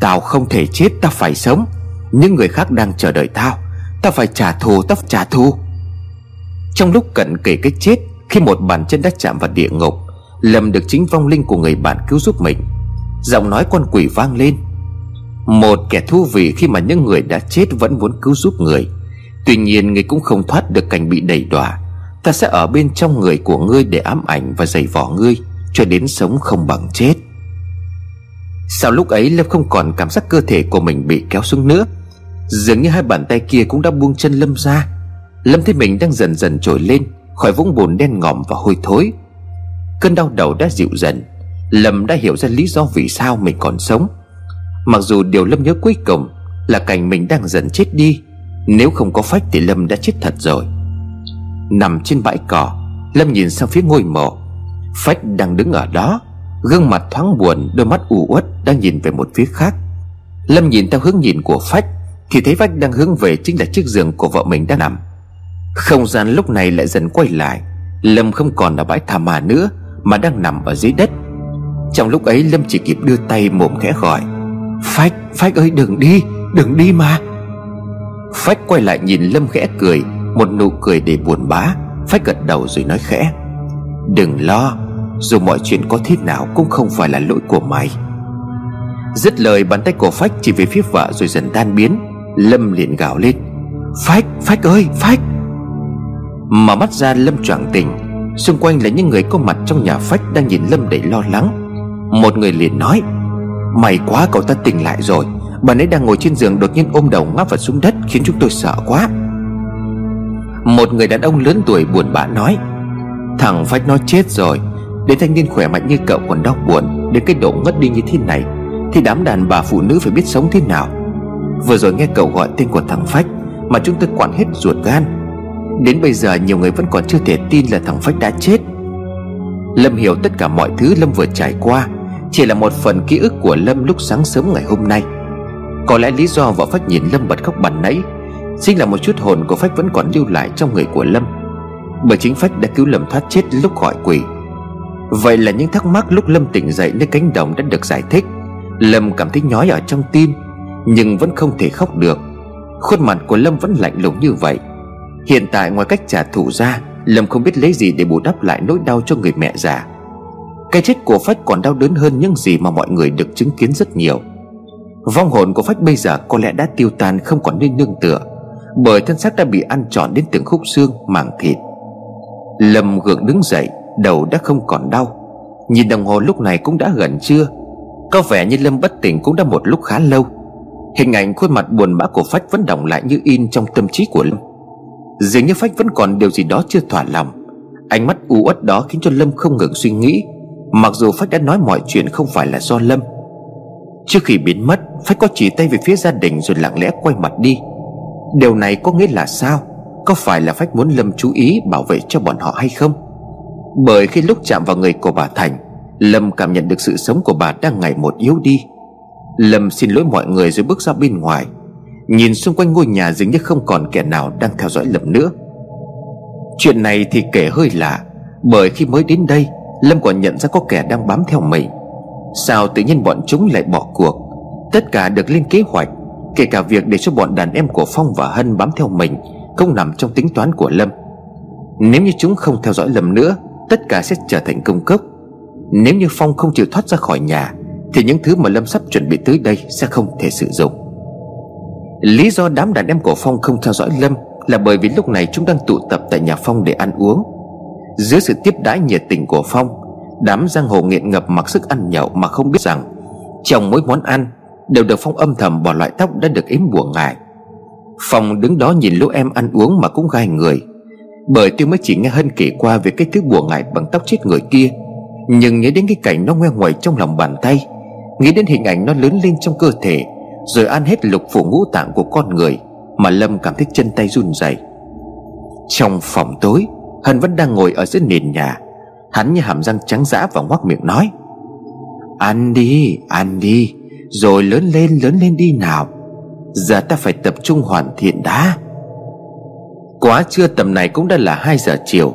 Tao không thể chết, Tao phải sống. Những người khác đang chờ đợi tao. Tao phải trả thù, Tao phải trả thù. Trong lúc cận kề cái chết, Khi một bàn chân đã chạm vào địa ngục Lâm được chính vong linh của người bạn cứu giúp mình, Giọng nói con quỷ vang lên. Một kẻ thú vị khi mà những người đã chết vẫn muốn cứu giúp người. Tuy nhiên, người cũng không thoát được cảnh bị đẩy đọa. Ta sẽ ở bên trong người của ngươi để ám ảnh và giày vò ngươi, Cho đến sống không bằng chết. Sau lúc ấy, Lâm không còn cảm giác cơ thể của mình bị kéo xuống nữa. Dường như hai bàn tay kia cũng đã buông chân Lâm ra. Lâm thấy mình đang dần dần trồi lên, Khỏi vũng bùn đen ngòm và hôi thối. Cơn đau đầu đã dịu dần. Lâm đã hiểu ra lý do vì sao mình còn sống. Mặc dù điều Lâm nhớ cuối cùng Là cảnh mình đang dần chết đi, Nếu không có phách thì Lâm đã chết thật rồi. Nằm trên bãi cỏ, Lâm nhìn sang phía ngôi mộ. Phách đang đứng ở đó. Gương mặt thoáng buồn Đôi mắt u uất đang nhìn về một phía khác. Lâm nhìn theo hướng nhìn của Phách Thì thấy Phách đang hướng về chính là chiếc giường của vợ mình đang nằm. Không gian lúc này lại dần quay lại. Lâm không còn là bãi thảm mà nữa Mà đang nằm ở dưới đất. Trong lúc ấy Lâm chỉ kịp đưa tay mồm khẽ gọi Phách, Phách ơi đừng đi Đừng đi mà. Phách quay lại nhìn Lâm khẽ cười Một nụ cười để buồn bã. Phách gật đầu rồi nói khẽ Đừng lo dù mọi chuyện có thế nào cũng không phải là lỗi của mày. Dứt lời bàn tay của Phách chỉ về phía vợ rồi dần tan biến Lâm liền gào lên. Phách, Phách ơi, Phách! Mở mắt ra Lâm choàng tỉnh. Xung quanh là những người có mặt trong nhà Phách Đang nhìn Lâm đầy lo lắng. Một người liền nói May quá cậu ta tỉnh lại rồi. Bà ấy đang ngồi trên giường đột nhiên ôm đầu ngã vào xuống đất Khiến chúng tôi sợ quá. Một người đàn ông lớn tuổi buồn bã nói Thằng Phách nó chết rồi để thanh niên khỏe mạnh như cậu còn đau buồn Đến cái độ ngất đi như thế này, Thì đám đàn bà phụ nữ phải biết sống thế nào. Vừa rồi nghe cậu gọi tên của thằng Phách Mà chúng tôi quản hết ruột gan. Đến bây giờ nhiều người vẫn còn chưa thể tin là thằng Phách đã chết. Lâm hiểu tất cả mọi thứ Lâm vừa trải qua, Chỉ là một phần ký ức của Lâm lúc sáng sớm ngày hôm nay. Có lẽ lý do vợ Phách nhìn Lâm bật khóc bàn nãy Chính là một chút hồn của Phách vẫn còn lưu lại trong người của Lâm. Bởi chính Phách đã cứu Lâm thoát chết lúc gọi quỷ. Vậy là những thắc mắc lúc Lâm tỉnh dậy nơi cánh đồng đã được giải thích. Lâm cảm thấy nhói ở trong tim Nhưng vẫn không thể khóc được. Khuôn mặt của Lâm vẫn lạnh lùng như vậy. Hiện tại ngoài cách trả thù ra Lâm không biết lấy gì để bù đắp lại nỗi đau cho người mẹ già. Cái chết của Phách còn đau đớn hơn những gì mà mọi người được chứng kiến rất nhiều. Vong hồn của Phách bây giờ có lẽ đã tiêu tan không còn nên nương tựa Bởi thân xác đã bị ăn trọn đến từng khúc xương, màng thịt. Lâm gượng đứng dậy Đầu đã không còn đau. Nhìn đồng hồ lúc này cũng đã gần trưa. Có vẻ như Lâm bất tỉnh cũng đã một lúc khá lâu. Hình ảnh khuôn mặt buồn bã của Phách vẫn động lại như in trong tâm trí của Lâm. Dường như Phách vẫn còn điều gì đó chưa thỏa lòng. Ánh mắt u uất đó khiến cho Lâm không ngừng suy nghĩ, Mặc dù Phách đã nói mọi chuyện không phải là do Lâm. Trước khi biến mất, Phách có chỉ tay về phía gia đình rồi lặng lẽ quay mặt đi. Điều này có nghĩa là sao? Có phải là Phách muốn Lâm chú ý bảo vệ cho bọn họ hay không? Bởi khi lúc chạm vào người của bà Thành, Lâm cảm nhận được sự sống của bà đang ngày một yếu đi. Lâm xin lỗi mọi người rồi bước ra bên ngoài, Nhìn xung quanh ngôi nhà dường như không còn kẻ nào đang theo dõi Lâm nữa. Chuyện này thì kể hơi lạ, Bởi khi mới đến đây, Lâm còn nhận ra có kẻ đang bám theo mình. Sao tự nhiên bọn chúng lại bỏ cuộc? Tất cả được lên kế hoạch, Kể cả việc để cho bọn đàn em của Phong và Hân bám theo mình Không nằm trong tính toán của Lâm. Nếu như chúng không theo dõi Lâm nữa Tất cả sẽ trở thành công cốc. Nếu như Phong không chịu thoát ra khỏi nhà, Thì những thứ mà Lâm sắp chuẩn bị tới đây Sẽ không thể sử dụng. Lý do đám đàn em của Phong không theo dõi Lâm Là bởi vì lúc này chúng đang tụ tập tại nhà Phong để ăn uống. Dưới sự tiếp đãi nhiệt tình của Phong, Đám giang hồ nghiện ngập mặc sức ăn nhậu Mà không biết rằng Trong mỗi món ăn Đều được Phong âm thầm bỏ loại tóc đã được ếm buồn ngại Phong đứng đó nhìn lũ em ăn uống mà cũng gai người. Bởi tôi mới chỉ nghe Hân kể qua về cái thứ bùa ngải bằng tóc chết người kia. Nhưng nhớ đến cái cảnh nó ngoe ngoài trong lòng bàn tay Nghĩ đến hình ảnh nó lớn lên trong cơ thể Rồi ăn hết lục phủ ngũ tạng của con người Mà Lâm cảm thấy chân tay run rẩy. Trong phòng tối Hân vẫn đang ngồi ở dưới nền nhà. Hắn như hàm răng trắng dã và ngoác miệng nói Ăn đi, ăn đi Rồi lớn lên, lớn lên đi nào. Giờ ta phải tập trung hoàn thiện đã. Quá trưa tầm này cũng đã là 2 giờ chiều.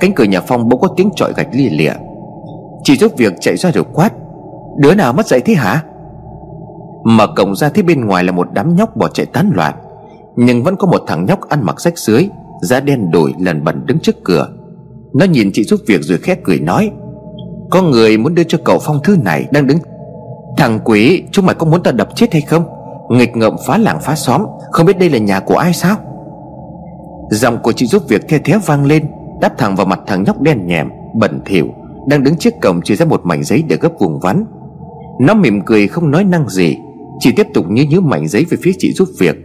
Cánh cửa nhà Phong bỗng có tiếng trọi gạch lia lịa. Chị giúp việc chạy ra rồi quát, Đứa nào mất dậy thế hả? Mở cổng ra thấy bên ngoài là một đám nhóc bỏ chạy tán loạn, Nhưng vẫn có một thằng nhóc ăn mặc rách dưới, Da đen đổi lần bẩn đứng trước cửa. Nó nhìn chị giúp việc rồi khét cười nói, Có người muốn đưa cho cậu Phong thư này đang đứng. Thằng quỷ, chúng mày có muốn ta đập chết hay không? Nghịch ngợm phá làng phá xóm, Không biết đây là nhà của ai sao? Giọng của chị giúp việc the thé vang lên, Đáp thẳng vào mặt thằng nhóc đen nhèm, Bẩn thỉu, Đang đứng trước cổng chỉ ra một mảnh giấy để gấp vùng vắn. Nó mỉm cười không nói năng gì, Chỉ tiếp tục nhớ nhớ mảnh giấy về phía chị giúp việc.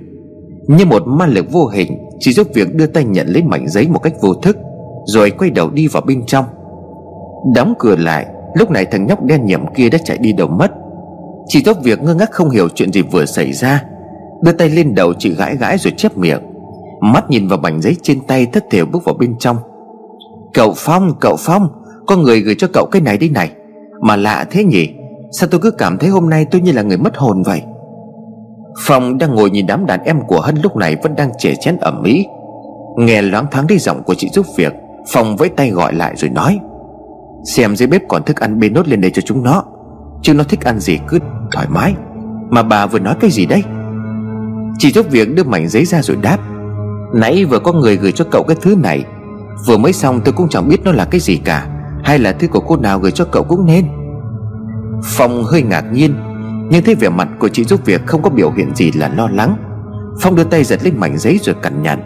Như một ma lực vô hình, Chị giúp việc đưa tay nhận lấy mảnh giấy một cách vô thức, Rồi quay đầu đi vào bên trong. Đóng cửa lại, Lúc này thằng nhóc đen nhầm kia đã chạy đi đầu mất. Chị giúp việc ngơ ngác không hiểu chuyện gì vừa xảy ra, Đưa tay lên đầu chị gãi gãi rồi chép miệng. Mắt nhìn vào mảnh giấy trên tay thất thểu bước vào bên trong. Cậu Phong, cậu Phong Có người gửi cho cậu cái này đây này. Mà lạ thế nhỉ Sao tôi cứ cảm thấy hôm nay tôi như là người mất hồn vậy? Phong đang ngồi nhìn đám đàn em của Hân lúc này vẫn đang chè chén ẩm mỹ Nghe loáng thoáng đi giọng của chị giúp việc Phong với tay gọi lại rồi nói Xem dưới bếp còn thức ăn bê nốt lên đây cho chúng nó. Chứ nó thích ăn gì cứ thoải mái. Mà bà vừa nói cái gì đây Chị giúp việc đưa mảnh giấy ra rồi đáp Nãy vừa có người gửi cho cậu cái thứ này. Vừa mới xong tôi cũng chẳng biết nó là cái gì cả. Hay là thứ của cô nào gửi cho cậu cũng nên. Phong hơi ngạc nhiên, Nhưng thấy vẻ mặt của chị giúp việc không có biểu hiện gì là lo lắng. Phong đưa tay giật lên mảnh giấy rồi cẩn nhằn.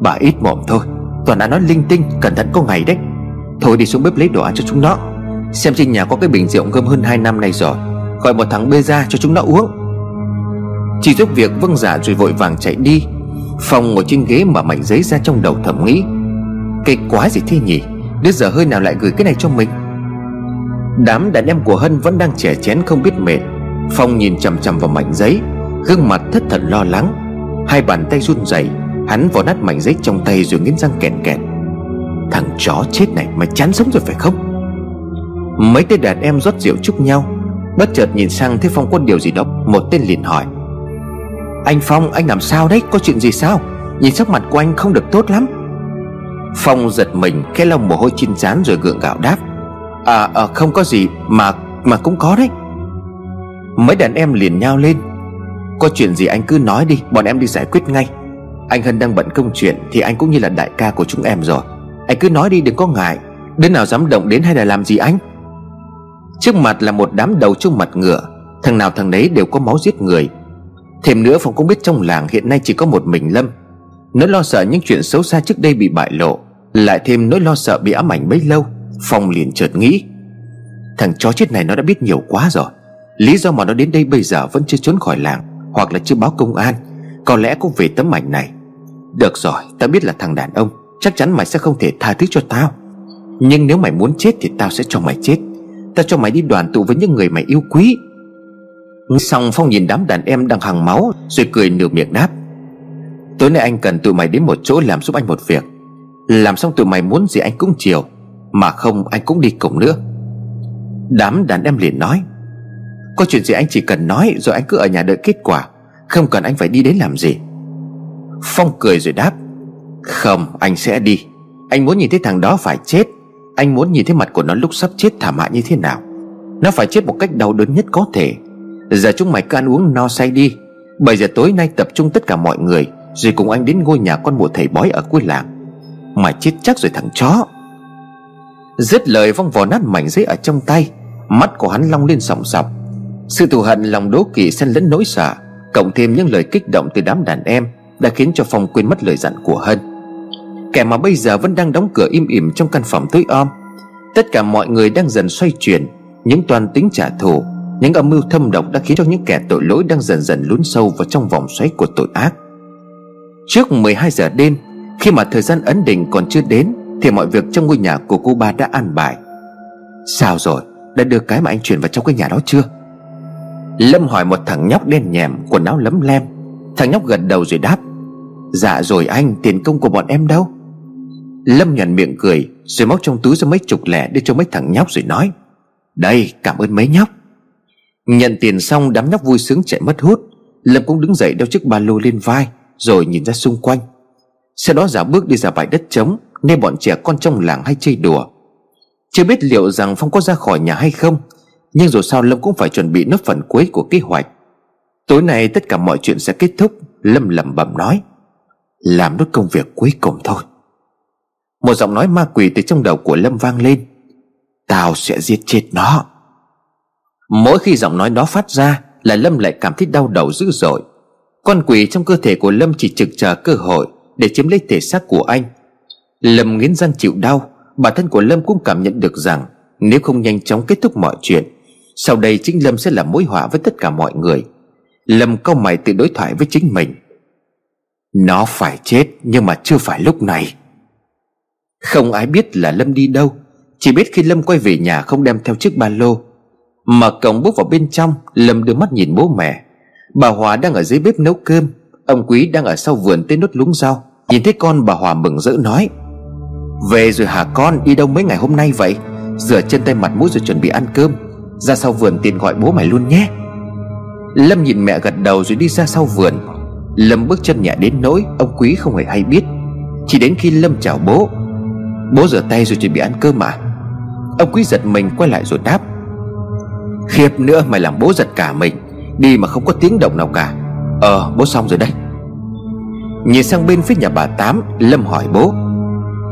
Bà ít mồm thôi, Toàn đã nói linh tinh, Cẩn thận có ngày đấy. Thôi đi xuống bếp lấy đồ ăn cho chúng nó. Xem trên nhà có cái bình rượu ngâm hơn 2 năm nay rồi. Gọi một thằng bê ra cho chúng nó uống. Chị giúp việc vâng giả rồi vội vàng chạy đi. Phong ngồi trên ghế mà mảnh giấy ra trong đầu thầm nghĩ. Cái quá gì thế nhỉ? Đứa giờ hơi nào lại gửi cái này cho mình? Đám đàn em của Hân vẫn đang trẻ chén không biết mệt. Phong nhìn chằm chằm vào mảnh giấy, Gương mặt thất thần lo lắng. Hai bàn tay run rẩy, Hắn vò nát mảnh giấy trong tay rồi nghiến răng kẹt kẹt. Thằng chó chết này mày chán sống rồi phải không? Mấy tên đàn em rót rượu chúc nhau, Bất chợt nhìn sang thấy Phong có điều gì đó, Một tên liền hỏi. Anh Phong anh làm sao đấy? Có chuyện gì sao? Nhìn sắc mặt của anh không được tốt lắm. Phong giật mình khe lau mồ hôi trên trán rồi gượng gạo đáp. À, à không có gì mà mà cũng có đấy. Mấy đàn em liền nhau lên. Có chuyện gì anh cứ nói đi Bọn em đi giải quyết ngay. Anh Hân đang bận công chuyện Thì anh cũng như là đại ca của chúng em rồi. Anh cứ nói đi đừng có ngại. Đứa nào dám động đến hay là làm gì anh? Trước mặt là một đám đầu trong mặt ngựa. Thằng nào thằng đấy đều có máu giết người. Thêm nữa Phong cũng biết trong làng hiện nay chỉ có một mình Lâm. Nỗi lo sợ những chuyện xấu xa trước đây bị bại lộ, Lại thêm nỗi lo sợ bị ám ảnh bấy lâu, Phong liền chợt nghĩ, Thằng chó chết này nó đã biết nhiều quá rồi. Lý do mà nó đến đây bây giờ vẫn chưa trốn khỏi làng, Hoặc là chưa báo công an, Có lẽ cũng về tấm ảnh này. Được rồi ta biết là thằng đàn ông, Chắc chắn mày sẽ không thể tha thứ cho tao. Nhưng nếu mày muốn chết thì tao sẽ cho mày chết. Ta cho mày đi đoàn tụ với những người mày yêu quý. Xong Phong nhìn đám đàn em đang hàng máu, Rồi cười nửa miệng đáp. Tối nay anh cần tụi mày đến một chỗ làm giúp anh một việc. Làm xong tụi mày muốn gì anh cũng chiều, Mà không anh cũng đi cùng nữa. Đám đàn em liền nói, Có chuyện gì anh chỉ cần nói Rồi anh cứ ở nhà đợi kết quả, Không cần anh phải đi đến làm gì. Phong cười rồi đáp, Không, anh sẽ đi. Anh muốn nhìn thấy thằng đó phải chết. Anh muốn nhìn thấy mặt của nó lúc sắp chết thảm hại như thế nào. Nó phải chết một cách đau đớn nhất có thể. Giờ chúng mày cứ ăn uống no say đi. Bây giờ tối nay tập trung tất cả mọi người, Rồi cùng anh đến ngôi nhà con mụ thầy bói ở cuối làng. Mày chết chắc rồi thằng chó. Dứt lời vong vò nát mảnh giấy ở trong tay, Mắt của hắn long lên sòng sọc. Sự thù hận, lòng đố kỵ xen lẫn nỗi sợ, Cộng thêm những lời kích động từ đám đàn em Đã khiến cho Phong quên mất lời dặn của Hân. Kẻ mà bây giờ vẫn đang đóng cửa im ỉm trong căn phòng tối om, Tất cả mọi người đang dần xoay chuyển, Những toàn tính trả thù. Những âm mưu thâm độc đã khiến cho những kẻ tội lỗi Đang dần dần lún sâu vào trong vòng xoáy của tội ác. Trước 12 giờ đêm, Khi mà thời gian ấn định còn chưa đến, Thì mọi việc trong ngôi nhà của cô ba đã an bài. Sao rồi? Đã đưa cái mà anh chuyển vào trong cái nhà đó chưa? Lâm hỏi một thằng nhóc đen nhèm, Quần áo lấm lem. Thằng nhóc gật đầu rồi đáp Dạ rồi anh, tiền công của bọn em đâu? Lâm nhận miệng cười, Rồi móc trong túi ra mấy chục lẻ Đưa cho mấy thằng nhóc rồi nói, Đây, cảm ơn mấy nhóc. Nhận tiền xong, đám nhóc vui sướng chạy mất hút. Lâm cũng đứng dậy đeo chiếc ba lô lên vai, Rồi nhìn ra xung quanh. Sau đó giả bước đi ra bãi đất trống Nơi bọn trẻ con trong làng hay chơi đùa. Chưa biết liệu rằng Phong có ra khỏi nhà hay không, Nhưng dù sao Lâm cũng phải chuẩn bị nốt phần cuối của kế hoạch. Tối nay tất cả mọi chuyện sẽ kết thúc, Lâm lẩm bẩm nói. Làm nốt công việc cuối cùng thôi. Một giọng nói ma quỷ từ trong đầu của Lâm vang lên. Tao sẽ giết chết nó. Mỗi khi giọng nói đó phát ra Là Lâm lại cảm thấy đau đầu dữ dội. Con quỷ trong cơ thể của Lâm chỉ trực chờ cơ hội Để chiếm lấy thể xác của anh. Lâm nghiến răng chịu đau, Bản thân của Lâm cũng cảm nhận được rằng Nếu không nhanh chóng kết thúc mọi chuyện, Sau đây chính Lâm sẽ là mối họa với tất cả mọi người. Lâm cau mày tự đối thoại với chính mình. Nó phải chết, Nhưng mà chưa phải lúc này. Không ai biết là Lâm đi đâu, Chỉ biết khi Lâm quay về nhà không đem theo chiếc ba lô Mở cổng bước vào bên trong, Lâm đưa mắt nhìn bố mẹ. Bà Hòa đang ở dưới bếp nấu cơm, Ông Quý đang ở sau vườn tên nốt lúng rau. Nhìn thấy con, bà Hòa mừng rỡ nói, Về rồi hả con, Đi đâu mấy ngày hôm nay vậy? Rửa chân tay mặt mũi rồi chuẩn bị ăn cơm. Ra sau vườn tiền gọi bố mày luôn nhé. Lâm nhìn mẹ gật đầu rồi đi ra sau vườn. Lâm bước chân nhẹ đến nỗi Ông Quý không hề hay biết. Chỉ đến khi Lâm chào bố Bố rửa tay rồi chuẩn bị ăn cơm mà Ông quý giật mình quay lại rồi đáp Khiếp nữa mày làm bố giật cả mình. Đi mà không có tiếng động nào cả. Ờ bố xong rồi đây Nhìn sang bên phía nhà bà Tám, Lâm hỏi bố,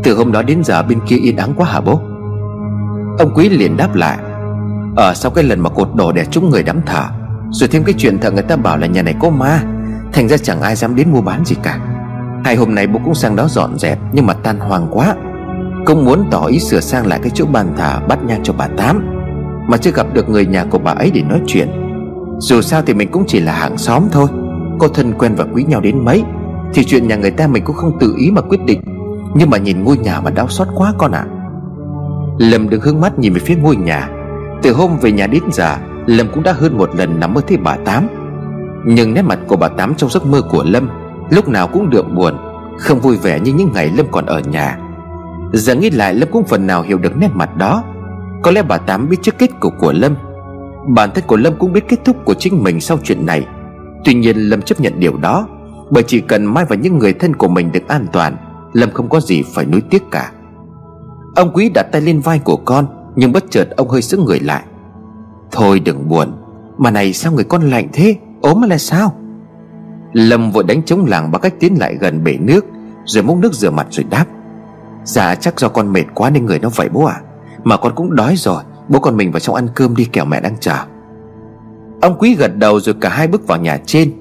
Từ hôm đó đến giờ bên kia yên ắng quá hả bố? Ông quý liền đáp lại Ờ sau cái lần mà cột đổ để chúng người đắm thở Rồi thêm cái chuyện thợ người ta bảo là nhà này có ma, Thành ra chẳng ai dám đến mua bán gì cả. Hai hôm nay bố cũng sang đó dọn dẹp, Nhưng mà tan hoang quá. Cũng muốn tỏ ý sửa sang lại cái chỗ bàn thờ bắt nhang cho bà Tám. Mà chưa gặp được người nhà của bà ấy để nói chuyện. Dù sao thì mình cũng chỉ là hàng xóm thôi. Có thân quen và quý nhau đến mấy, Thì chuyện nhà người ta mình cũng không tự ý mà quyết định. Nhưng mà nhìn ngôi nhà mà đau xót quá con ạ. À. Lâm đứng hướng mắt nhìn về phía ngôi nhà. Từ hôm về nhà đến giờ, Lâm cũng đã hơn một lần nằm mơ thấy bà Tám. Nhưng nét mặt của bà Tám trong giấc mơ của Lâm Lúc nào cũng đượm buồn, Không vui vẻ như những ngày Lâm còn ở nhà. Giờ nghĩ lại Lâm cũng phần nào hiểu được nét mặt đó. Có lẽ bà Tám biết trước kết cục của Lâm. Bản thân của Lâm cũng biết kết thúc của chính mình sau chuyện này. Tuy nhiên, Lâm chấp nhận điều đó, Bởi chỉ cần Mai và những người thân của mình được an toàn, Lâm không có gì phải nuối tiếc cả. Ông Quý đặt tay lên vai của con, Nhưng bất chợt ông hơi sững người lại. Thôi đừng buồn, Mà này sao người con lạnh thế? Ốm là sao? Lâm vội đánh chống làng bằng cách tiến lại gần bể nước, Rồi múc nước rửa mặt rồi đáp. Dạ chắc do con mệt quá nên người nó vậy bố ạ. à. Mà con cũng đói rồi, Bố con mình vào trong ăn cơm đi kẻo mẹ đang chờ. Ông Quý gật đầu rồi cả hai bước vào nhà trên.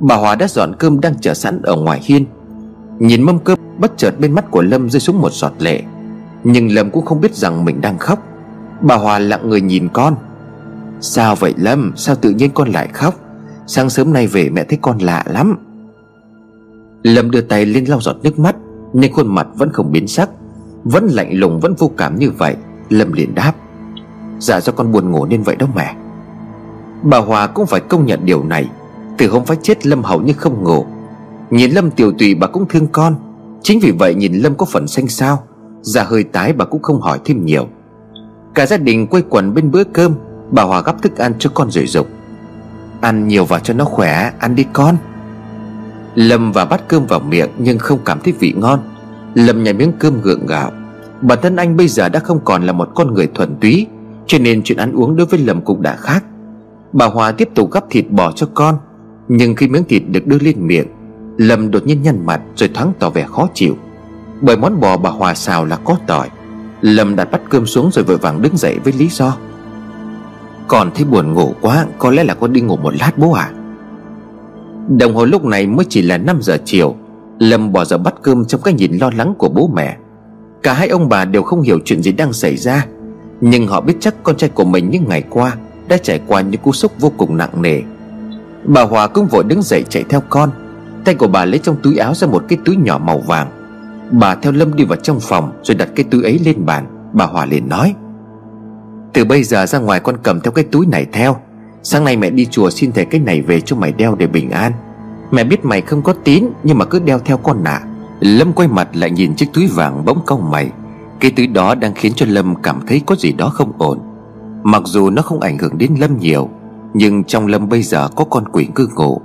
Bà Hòa đã dọn cơm đang chờ sẵn ở ngoài hiên. Nhìn mâm cơm bất chợt bên mắt của Lâm rơi xuống một giọt lệ. Nhưng Lâm cũng không biết rằng mình đang khóc. Bà Hòa lặng người nhìn con. Sao vậy Lâm? Sao tự nhiên con lại khóc? Sáng sớm nay về mẹ thấy con lạ lắm. Lâm đưa tay lên lau giọt nước mắt nhưng khuôn mặt vẫn không biến sắc, Vẫn lạnh lùng, vẫn vô cảm như vậy. Lâm liền đáp Dạ do con buồn ngủ nên vậy đó mẹ. Bà Hòa cũng phải công nhận điều này, Từ hôm phải chết Lâm hầu như không ngủ. Nhìn Lâm tiểu tùy bà cũng thương con, Chính vì vậy nhìn Lâm có phần xanh xao Già hơi tái bà cũng không hỏi thêm nhiều. Cả gia đình quây quần bên bữa cơm, Bà Hòa gắp thức ăn cho con rồi dục. Ăn nhiều vào cho nó khỏe, Ăn đi con. Lâm và bắt cơm vào miệng nhưng không cảm thấy vị ngon. Lâm nhai miếng cơm gượng gạo Bản thân anh bây giờ đã không còn là một con người thuần túy, Cho nên chuyện ăn uống đối với Lâm cũng đã khác. Bà Hòa tiếp tục gắp thịt bò cho con, Nhưng khi miếng thịt được đưa lên miệng, Lâm đột nhiên nhăn mặt rồi thoáng tỏ vẻ khó chịu. Bởi món bò bà Hòa xào là có tỏi, Lâm đặt bát cơm xuống rồi vội vàng đứng dậy với lý do. Còn thấy buồn ngủ quá, Có lẽ là con đi ngủ một lát bố à Đồng hồ lúc này mới chỉ là 5 giờ chiều, Lâm bỏ giờ bắt cơm trong cái nhìn lo lắng của bố mẹ. Cả hai ông bà đều không hiểu chuyện gì đang xảy ra, Nhưng họ biết chắc con trai của mình những ngày qua Đã trải qua những cú sốc vô cùng nặng nề. Bà Hòa cũng vội đứng dậy chạy theo con, Tay của bà lấy trong túi áo ra một cái túi nhỏ màu vàng. Bà theo Lâm đi vào trong phòng Rồi đặt cái túi ấy lên bàn, Bà Hòa liền nói, Từ bây giờ ra ngoài con cầm theo cái túi này theo. Sáng nay mẹ đi chùa xin thầy cái này về cho mày đeo để bình an. Mẹ biết mày không có tín Nhưng mà cứ đeo theo con nạ. Lâm quay mặt lại nhìn chiếc túi vàng bỗng cau mày. Cái túi đó đang khiến cho Lâm cảm thấy có gì đó không ổn. Mặc dù nó không ảnh hưởng đến Lâm nhiều, Nhưng trong Lâm bây giờ có con quỷ cư ngụ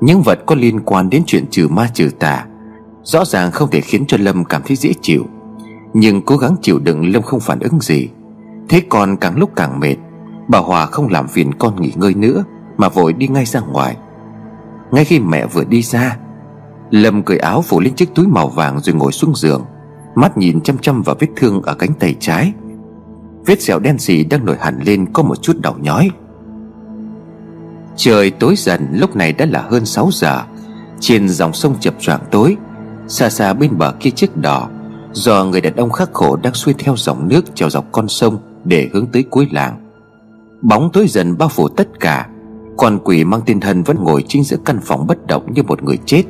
Những vật có liên quan đến chuyện trừ ma trừ tà, Rõ ràng không thể khiến cho Lâm cảm thấy dễ chịu. Nhưng cố gắng chịu đựng Lâm không phản ứng gì. Thế còn càng lúc càng mệt, Bà Hòa không làm phiền con nghỉ ngơi nữa, Mà vội đi ngay ra ngoài. Ngay khi mẹ vừa đi ra Lâm cởi áo phủ lên chiếc túi màu vàng rồi ngồi xuống giường, Mắt nhìn chăm chăm vào vết thương ở cánh tay trái. Vết sẹo đen xì đang nổi hẳn lên có một chút đau nhói. Trời tối dần, lúc này đã là hơn 6 giờ. Trên dòng sông chập choạng tối, Xa xa bên bờ kia chiếc đò, Do người đàn ông khắc khổ đang xuôi theo dòng nước trèo dọc con sông Để hướng tới cuối làng. Bóng tối dần bao phủ tất cả, Con quỷ mang tên thân vẫn ngồi chính giữa căn phòng bất động như một người chết.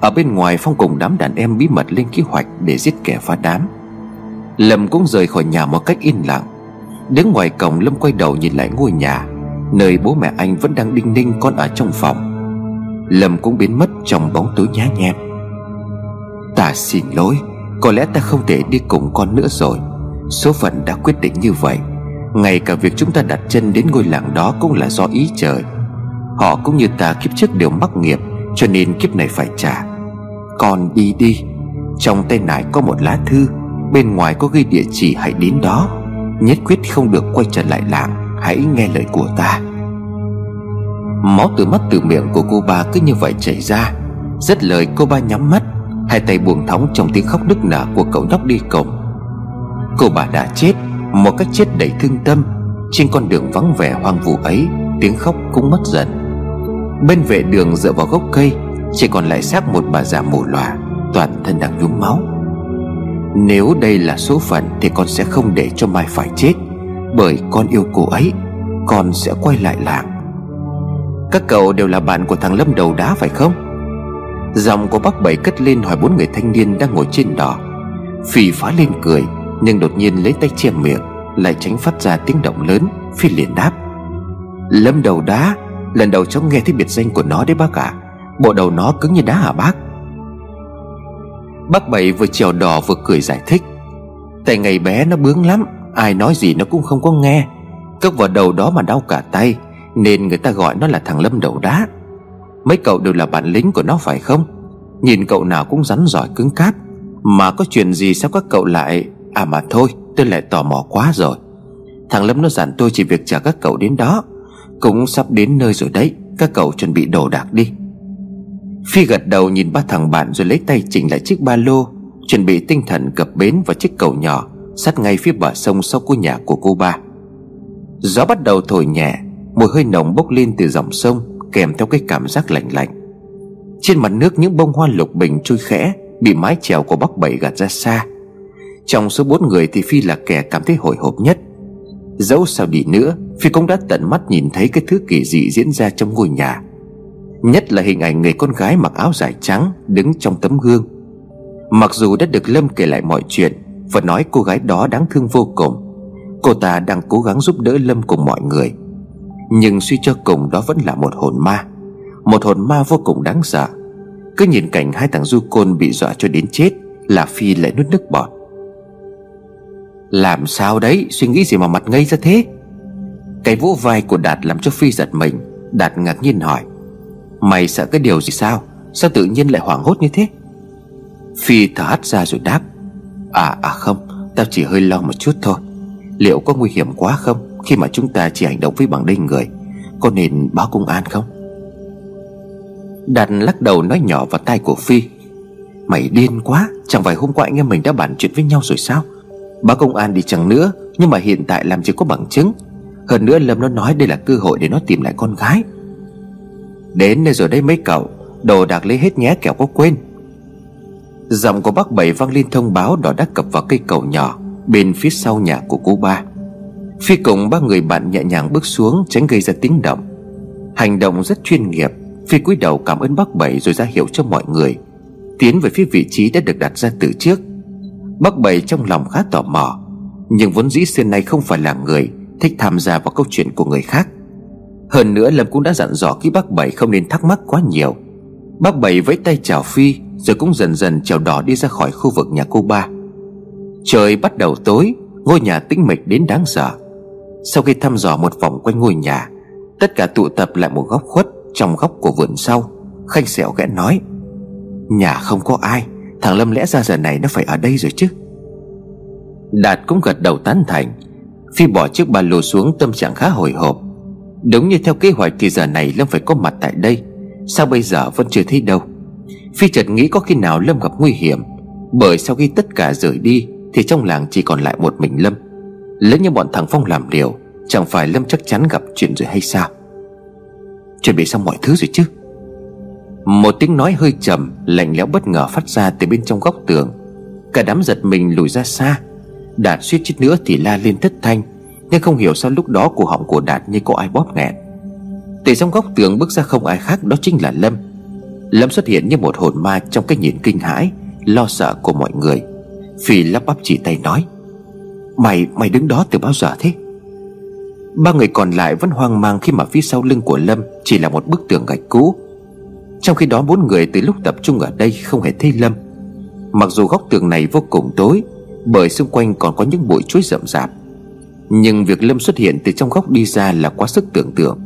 Ở bên ngoài Phong cùng đám đàn em bí mật lên kế hoạch để giết kẻ phá đám. Lâm cũng rời khỏi nhà một cách yên lặng. Đứng ngoài cổng, Lâm quay đầu nhìn lại ngôi nhà, Nơi bố mẹ anh vẫn đang đinh ninh con ở trong phòng. Lâm cũng biến mất trong bóng tối nhá nhem. Ta xin lỗi, Có lẽ ta không thể đi cùng con nữa rồi. Số phận đã quyết định như vậy. Ngay cả việc chúng ta đặt chân đến ngôi làng đó cũng là do ý trời. Họ cũng như ta kiếp trước đều mắc nghiệp, Cho nên kiếp này phải trả. Con đi đi. Trong tay nải có một lá thư, Bên ngoài có ghi địa chỉ hãy đến đó. Nhất quyết không được quay trở lại làng, Hãy nghe lời của ta. Máu từ mắt từ miệng của cô ba cứ như vậy chảy ra. Rất lời cô ba nhắm mắt, Hai tay buông thõng trong tiếng khóc nức nở của cậu nhóc đi cổng Cô bà đã chết, một cách chết đầy thương tâm. Trên con đường vắng vẻ hoang vu ấy, Tiếng khóc cũng mất dần. Bên vệ đường dựa vào gốc cây chỉ còn lại xác một bà già mù lòa, Toàn thân đang nhúm máu. Nếu đây là số phận Thì con sẽ không để cho Mai phải chết, Bởi con yêu cô ấy, Con sẽ quay lại làng. Các cậu đều là bạn của thằng Lâm đầu đá phải không? Giọng của bác bảy cất lên hỏi bốn người thanh niên đang ngồi trên đỏ Phì phá lên cười, nhưng đột nhiên lấy tay che miệng, Lại tránh phát ra tiếng động lớn, Phi liền đáp. Lâm đầu đá, Lần đầu cháu nghe thấy biệt danh của nó đấy bác ạ. à. Bộ đầu nó cứng như đá hả bác? Bác Bảy vừa trèo đò vừa cười giải thích. Tại ngày bé nó bướng lắm, Ai nói gì nó cũng không có nghe. Cất vào đầu đó mà đau cả tay, Nên người ta gọi nó là thằng Lâm đầu đá. Mấy cậu đều là bạn lính của nó phải không? Nhìn cậu nào cũng rắn giỏi cứng cáp. Mà có chuyện gì sao các cậu lại À mà thôi, tôi lại tò mò quá rồi. Thằng Lâm nó dặn tôi chỉ việc trả các cậu đến đó. Cũng sắp đến nơi rồi đấy, Các cậu chuẩn bị đồ đạc đi. Phi gật đầu nhìn ba thằng bạn Rồi lấy tay chỉnh lại chiếc ba lô, Chuẩn bị tinh thần cập bến vào chiếc cầu nhỏ, Sát ngay phía bờ sông sau khu nhà của cô ba. Gió bắt đầu thổi nhẹ, Mùi hơi nồng bốc lên từ dòng sông, Kèm theo cái cảm giác lạnh lạnh. Trên mặt nước những bông hoa lục bình trôi khẽ, Bị mái chèo của bác bảy gạt ra xa. Trong số bốn người thì Phi là kẻ cảm thấy hồi hộp nhất. Dẫu sao đi nữa, Phi cũng đã tận mắt nhìn thấy cái thứ kỳ dị diễn ra trong ngôi nhà. Nhất là hình ảnh người con gái mặc áo dài trắng Đứng trong tấm gương. Mặc dù đã được Lâm kể lại mọi chuyện Và nói cô gái đó đáng thương vô cùng, Cô ta đang cố gắng giúp đỡ Lâm cùng mọi người. Nhưng suy cho cùng đó vẫn là một hồn ma, Một hồn ma vô cùng đáng sợ. Cứ nhìn cảnh hai thằng du côn bị dọa cho đến chết Là Phi lại nuốt nước bọt. Làm sao đấy? Suy nghĩ gì mà mặt ngây ra thế? Cái vỗ vai của Đạt làm cho Phi giật mình. Đạt ngạc nhiên hỏi. Mày sợ cái điều gì sao? Sao tự nhiên lại hoảng hốt như thế? Phi thở hắt ra rồi đáp. À à không, Tao chỉ hơi lo một chút thôi. Liệu có nguy hiểm quá không Khi mà chúng ta chỉ hành động với bằng đinh người? Có nên báo công an không? Đạt lắc đầu nói nhỏ vào tai của Phi. Mày điên quá, Chẳng phải hôm qua anh em mình đã bàn chuyện với nhau rồi sao? Báo công an đi chẳng nữa, Nhưng mà hiện tại làm gì có bằng chứng. Hơn nữa Lâm nó nói đây là cơ hội để nó tìm lại con gái. Đến nơi rồi đây mấy cậu, Đồ đạc lấy hết nhé, kẻo có quên. Giọng của bác Bảy vang lên thông báo Đỏ đã cập vào cây cầu nhỏ, Bên phía sau nhà của cô ba. Phi cùng ba người bạn nhẹ nhàng bước xuống, Tránh gây ra tiếng động. Hành động rất chuyên nghiệp, Phi cúi đầu cảm ơn bác Bảy rồi ra hiệu cho mọi người. Tiến về phía vị trí đã được đặt ra từ trước. Bác Bảy trong lòng khá tò mò, Nhưng vốn dĩ xưa nay không phải là người Thích tham gia vào câu chuyện của người khác. Hơn nữa Lâm cũng đã dặn dò khi bác Bảy không nên thắc mắc quá nhiều. Bác Bảy vẫy tay chào Phi, Rồi cũng dần dần chào đỏ đi ra khỏi khu vực nhà cô ba. Trời bắt đầu tối, Ngôi nhà tĩnh mịch đến đáng sợ. Sau khi thăm dò một vòng quanh ngôi nhà, Tất cả tụ tập lại một góc khuất Trong góc của vườn sau. Khanh sẹo ghẽ nói, Nhà không có ai, Thằng Lâm lẽ ra giờ này nó phải ở đây rồi chứ. Đạt cũng gật đầu tán thành. Phi bỏ chiếc ba lô xuống tâm trạng khá hồi hộp. Đúng như theo kế hoạch thì giờ này Lâm phải có mặt tại đây. Sao bây giờ vẫn chưa thấy đâu? Phi chợt nghĩ có khi nào Lâm gặp nguy hiểm. Bởi sau khi tất cả rời đi, Thì trong làng chỉ còn lại một mình Lâm. Lớn như bọn thằng Phong làm điều, Chẳng phải Lâm chắc chắn gặp chuyện rồi hay sao? Chuẩn bị xong mọi thứ rồi chứ? Một tiếng nói hơi trầm, Lạnh lẽo bất ngờ phát ra từ bên trong góc tường. Cả đám giật mình lùi ra xa. Đạt suýt chút nữa thì la lên thất thanh. Nhưng không hiểu sao lúc đó cổ họng của Đạt như có ai bóp nghẹn. Từ trong góc tường bước ra không ai khác đó chính là Lâm. Lâm xuất hiện như một hồn ma trong cái nhìn kinh hãi Lo sợ của mọi người. Phi lắp bắp chỉ tay nói Mày, mày đứng đó từ bao giờ thế? Ba người còn lại vẫn hoang mang khi mà phía sau lưng của Lâm Chỉ là một bức tường gạch cũ. Trong khi đó bốn người từ lúc tập trung ở đây không hề thấy Lâm. Mặc dù góc tường này vô cùng tối Bởi xung quanh còn có những bụi chuối rậm rạp nhưng việc Lâm xuất hiện từ trong góc đi ra là quá sức tưởng tượng.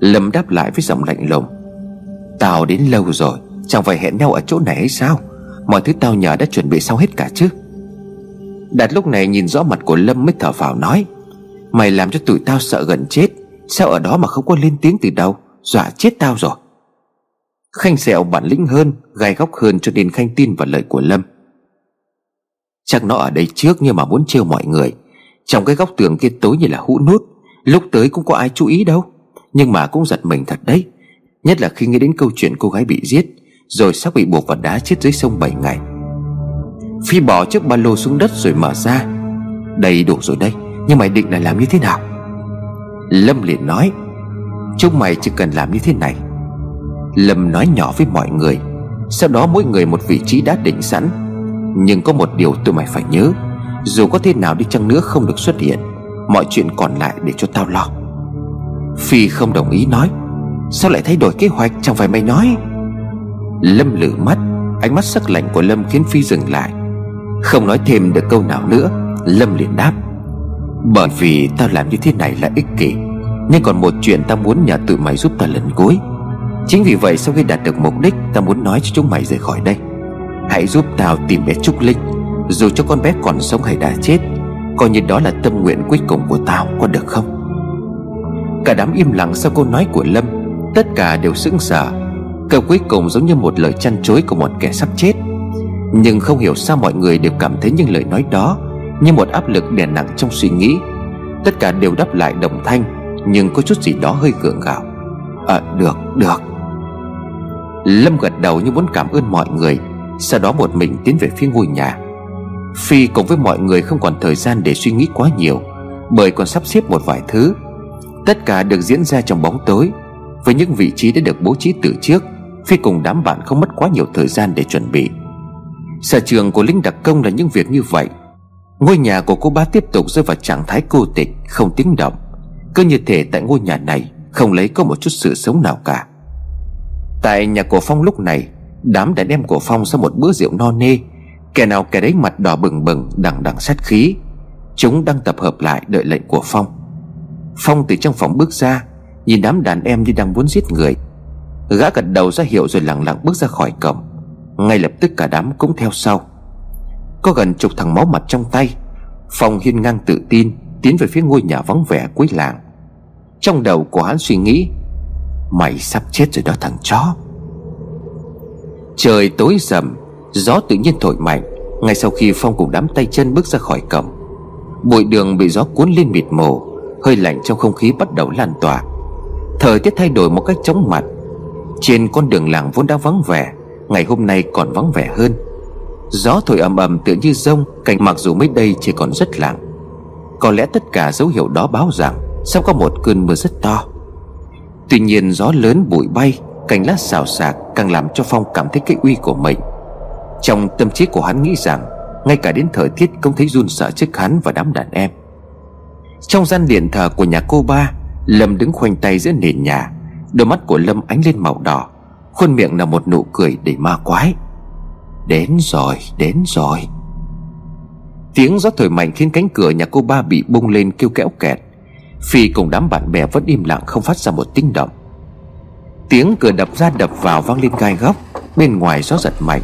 Lâm đáp lại với giọng lạnh lùng. Tao đến lâu rồi, Chẳng phải hẹn nhau ở chỗ này hay sao? Mọi thứ tao nhờ đã chuẩn bị xong hết cả chứ? Đạt lúc này nhìn rõ mặt của Lâm mới thở phào nói. Mày làm cho tụi tao sợ gần chết. Sao ở đó mà không có lên tiếng từ đâu? Dọa chết tao rồi. Khanh sẹo bản lĩnh hơn, Gai góc hơn cho nên Khanh tin vào lời của Lâm. Chắc nó ở đây trước nhưng mà muốn trêu mọi người. Trong cái góc tường kia tối như là hũ nút, Lúc tới cũng có ai chú ý đâu. Nhưng mà cũng giật mình thật đấy. Nhất là khi nghe đến câu chuyện cô gái bị giết, Rồi sắp bị buộc vào đá chết dưới sông 7 ngày. Phi bỏ chiếc ba lô xuống đất rồi mở ra. Đầy đủ rồi đây Nhưng mày định là làm như thế nào? Lâm liền nói, Chúng mày chỉ cần làm như thế này. Lâm nói nhỏ với mọi người, Sau đó mỗi người một vị trí đã định sẵn. Nhưng có một điều tụi mày phải nhớ dù có thế nào đi chăng nữa không được xuất hiện, Mọi chuyện còn lại để cho tao lo. Phi không đồng ý nói, Sao lại thay đổi kế hoạch, chẳng phải mày nói? Lâm lử mắt, Ánh mắt sắc lạnh của Lâm khiến Phi dừng lại. Không nói thêm được câu nào nữa, Lâm liền đáp. Bởi vì tao làm như thế này là ích kỷ, Nhưng còn một chuyện tao muốn nhờ tụi mày giúp tao lần cuối. Chính vì vậy sau khi đạt được mục đích, Tao muốn nói cho chúng mày rời khỏi đây. Hãy giúp tao tìm bé Trúc Linh. Dù cho con bé còn sống hay đã chết, Coi như đó là tâm nguyện cuối cùng của tao, Có được không? Cả đám im lặng sau câu nói của Lâm, Tất cả đều sững sờ. Câu cuối cùng giống như một lời chăn chối của một kẻ sắp chết. Nhưng không hiểu sao mọi người đều cảm thấy những lời nói đó Như một áp lực đè nặng trong suy nghĩ. Tất cả đều đáp lại đồng thanh, Nhưng có chút gì đó hơi gượng gạo. À được được. Lâm gật đầu như muốn cảm ơn mọi người, Sau đó một mình tiến về phía ngôi nhà. Phi cùng với mọi người không còn thời gian để suy nghĩ quá nhiều, Bởi còn sắp xếp một vài thứ. Tất cả được diễn ra trong bóng tối. Với những vị trí đã được bố trí từ trước, Phi cùng đám bạn không mất quá nhiều thời gian để chuẩn bị. Sở trường của lính đặc công là những việc như vậy. Ngôi nhà của cô ba tiếp tục rơi vào trạng thái cô tịch, Không tiếng động. Cứ như thể tại ngôi nhà này Không lấy có một chút sự sống nào cả. Tại nhà của Phong lúc này, Đám đàn em của Phong sau một bữa rượu no nê Kẻ nào kẻ đấy mặt đỏ bừng bừng, Đằng đằng sát khí. Chúng đang tập hợp lại đợi lệnh của Phong. Phong từ trong phòng bước ra, Nhìn đám đàn em như đang muốn giết người. Gã gật đầu ra hiệu rồi lặng lặng bước ra khỏi cổng. Ngay lập tức cả đám cũng theo sau. Có gần chục thằng máu mặt trong tay. Phong hiên ngang tự tin, Tiến về phía ngôi nhà vắng vẻ cuối làng. Trong đầu của hắn suy nghĩ, Mày sắp chết rồi đó thằng chó. Trời tối rầm Gió tự nhiên thổi mạnh, Ngay sau khi Phong cùng đám tay chân bước ra khỏi cổng. Bụi đường bị gió cuốn lên mịt mù, Hơi lạnh trong không khí bắt đầu lan tỏa. Thời tiết thay đổi một cách chóng mặt. Trên con đường làng vốn đã vắng vẻ, Ngày hôm nay còn vắng vẻ hơn. Gió thổi ầm ầm tựa như rông Cảnh mặc dù mới đây chỉ còn rất lặng. Có lẽ tất cả dấu hiệu đó báo rằng Sắp có một cơn mưa rất to. Tuy nhiên gió lớn bụi bay, Cành lá xào xạc càng làm cho Phong cảm thấy cái uy của mình. Trong tâm trí của hắn nghĩ rằng Ngay cả đến thời tiết cũng thấy run sợ trước hắn và đám đàn em. Trong gian điện thờ của nhà cô ba Lâm đứng khoanh tay giữa nền nhà. Đôi mắt của Lâm ánh lên màu đỏ Khuôn miệng là một nụ cười để ma quái. Đến rồi, đến rồi. Tiếng gió thổi mạnh khiến cánh cửa nhà cô ba bị bung lên kêu kéo kẹt. Phi cùng đám bạn bè vẫn im lặng không phát ra một tiếng động. Tiếng cửa đập ra đập vào vang lên gai góc Bên ngoài gió giật mạnh.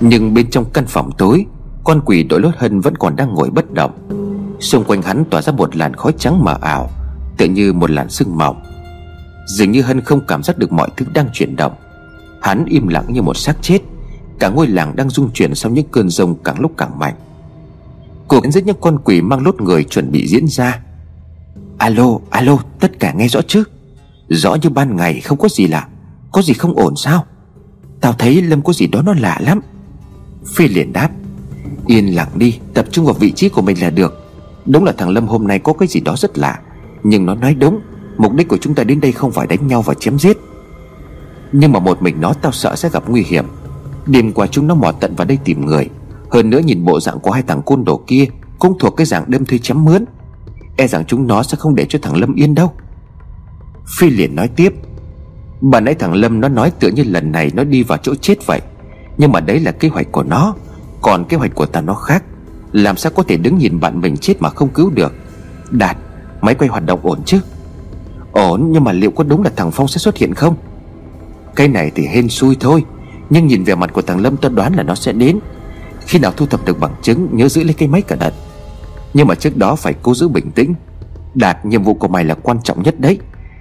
Nhưng bên trong căn phòng tối Con quỷ đội lốt hân vẫn còn đang ngồi bất động. Xung quanh hắn tỏa ra một làn khói trắng mờ ảo Tựa như một làn sương mỏng. Dường như Hân không cảm giác được mọi thứ đang chuyển động. Hắn im lặng như một xác chết Cả ngôi làng đang rung chuyển sau những cơn rông càng lúc càng mạnh. Cuộc giết những con quỷ mang lốt người chuẩn bị diễn ra. Alo, alo, tất cả nghe rõ chứ? Rõ như ban ngày không có gì lạ. Có gì không ổn sao? Tao thấy Lâm có gì đó nó lạ lắm. Phi liền đáp Yên lặng đi, tập trung vào vị trí của mình là được. Đúng là thằng Lâm hôm nay có cái gì đó rất lạ Nhưng nó nói đúng Mục đích của chúng ta đến đây không phải đánh nhau và chém giết. Nhưng mà một mình nó tao sợ sẽ gặp nguy hiểm. Đêm qua chúng nó mò tận vào đây tìm người. Hơn nữa nhìn bộ dạng của hai thằng côn đồ kia Cũng thuộc cái dạng đâm thuê chém mướn. E rằng chúng nó sẽ không để cho thằng Lâm yên đâu. Phi liền nói tiếp Bà nãy thằng Lâm nó nói tựa như lần này nó đi vào chỗ chết vậy. Nhưng mà đấy là kế hoạch của nó. Còn kế hoạch của ta nó khác. Làm sao có thể đứng nhìn bạn mình chết mà không cứu được? Đạt, Máy quay hoạt động ổn chứ? Ổn, nhưng mà liệu có đúng là thằng Phong sẽ xuất hiện không? Cái này thì hên xui thôi. Nhưng nhìn về mặt của thằng Lâm tôi đoán là nó sẽ đến. Khi nào thu thập được bằng chứng, Nhớ giữ lấy cái máy cả đợt Nhưng mà trước đó phải cố giữ bình tĩnh. Đạt, nhiệm vụ của mày là quan trọng nhất đấy.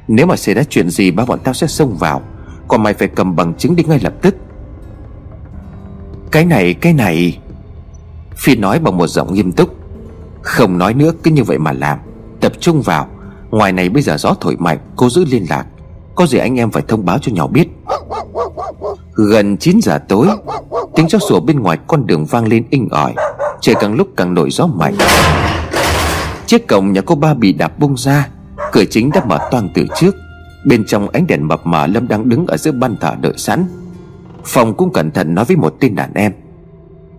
Nếu mà xảy ra chuyện gì, ba bọn tao sẽ xông vào. Còn mày phải cầm bằng chứng đi ngay lập tức. Cái này cái này. Phi nói bằng một giọng nghiêm túc. Không nói nữa, cứ như vậy mà làm. Tập trung vào. Ngoài này bây giờ gió thổi mạnh Cô giữ liên lạc. Có gì anh em phải thông báo cho nhau biết. Gần 9 giờ tối, Tiếng chó sủa bên ngoài con đường vang lên inh ỏi. Trời càng lúc càng nổi gió mạnh. Chiếc cổng nhà cô ba bị đạp bung ra. Cửa chính đã mở toang từ trước. Bên trong ánh đèn mập mờ Lâm đang đứng ở giữa ban thờ đợi sẵn. Phòng cũng cẩn thận nói với một tên đàn em.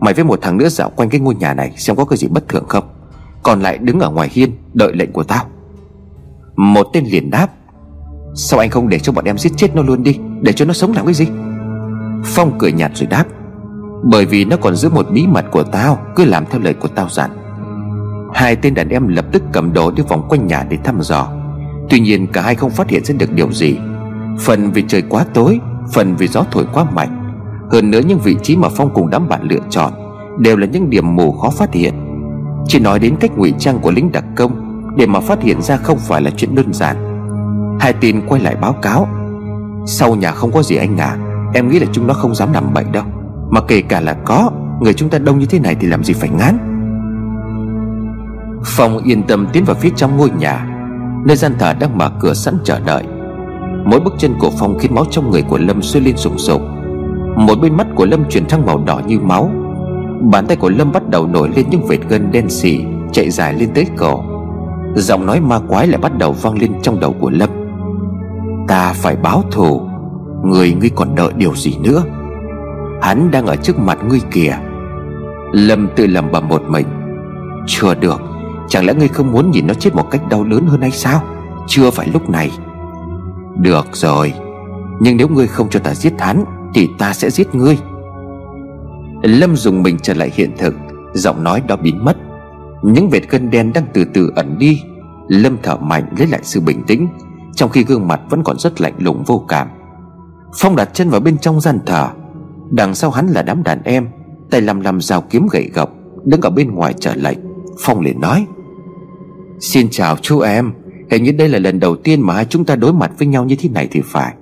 Mày với một thằng nữa dạo quanh cái ngôi nhà này Xem có cái gì bất thường không? Còn lại đứng ở ngoài hiên đợi lệnh của tao. Một tên liền đáp. Sao anh không để cho bọn em giết chết nó luôn đi, Để cho nó sống làm cái gì? Phong cười nhạt rồi đáp. Bởi vì nó còn giữ một bí mật của tao, Cứ làm theo lời của tao dặn. Hai tên đàn em lập tức cầm đồ đi vòng quanh nhà để thăm dò. Tuy nhiên cả hai không phát hiện ra được điều gì. Phần vì trời quá tối, Phần vì gió thổi quá mạnh. Hơn nữa những vị trí mà Phong cùng đám bạn lựa chọn Đều là những điểm mù khó phát hiện. Chỉ nói đến cách ngụy trang của lính đặc công Để mà phát hiện ra không phải là chuyện đơn giản. Hai tin quay lại báo cáo. Sau nhà không có gì anh à Em nghĩ là chúng nó không dám nằm bậy đâu. Mà kể cả là có, Người chúng ta đông như thế này thì làm gì phải ngán? Phong yên tâm tiến vào phía trong ngôi nhà. Nơi gian thả đang mở cửa sẵn chờ đợi. Mỗi bước chân của Phong khiến máu trong người của Lâm sôi lên sùng sục Một bên mắt của Lâm chuyển sang màu đỏ như máu. Bàn tay của Lâm bắt đầu nổi lên những vệt gân đen xì, Chạy dài lên tới cổ. Giọng nói ma quái lại bắt đầu vang lên trong đầu của Lâm. Ta phải báo thù. Người, ngươi còn đợi điều gì nữa? Hắn đang ở trước mặt ngươi kìa. Lâm tự lầm bầm một mình. Chưa được. Chẳng lẽ ngươi không muốn nhìn nó chết một cách đau đớn hơn hay sao? Chưa phải lúc này. Được rồi. Nhưng nếu ngươi không cho ta giết hắn, Thì ta sẽ giết ngươi. Lâm dùng mình trở lại hiện thực. Giọng nói đó biến mất. Những vệt gân đen đang từ từ ẩn đi. Lâm thở mạnh lấy lại sự bình tĩnh. Trong khi gương mặt vẫn còn rất lạnh lùng vô cảm. Phong đặt chân vào bên trong gian thờ. Đằng sau hắn là đám đàn em. Tay lầm lầm rào kiếm gậy gộc, Đứng ở bên ngoài trở lệnh. Phong liền nói Xin chào chú em. Hình như đây là lần đầu tiên mà hai chúng ta đối mặt với nhau như thế này thì phải.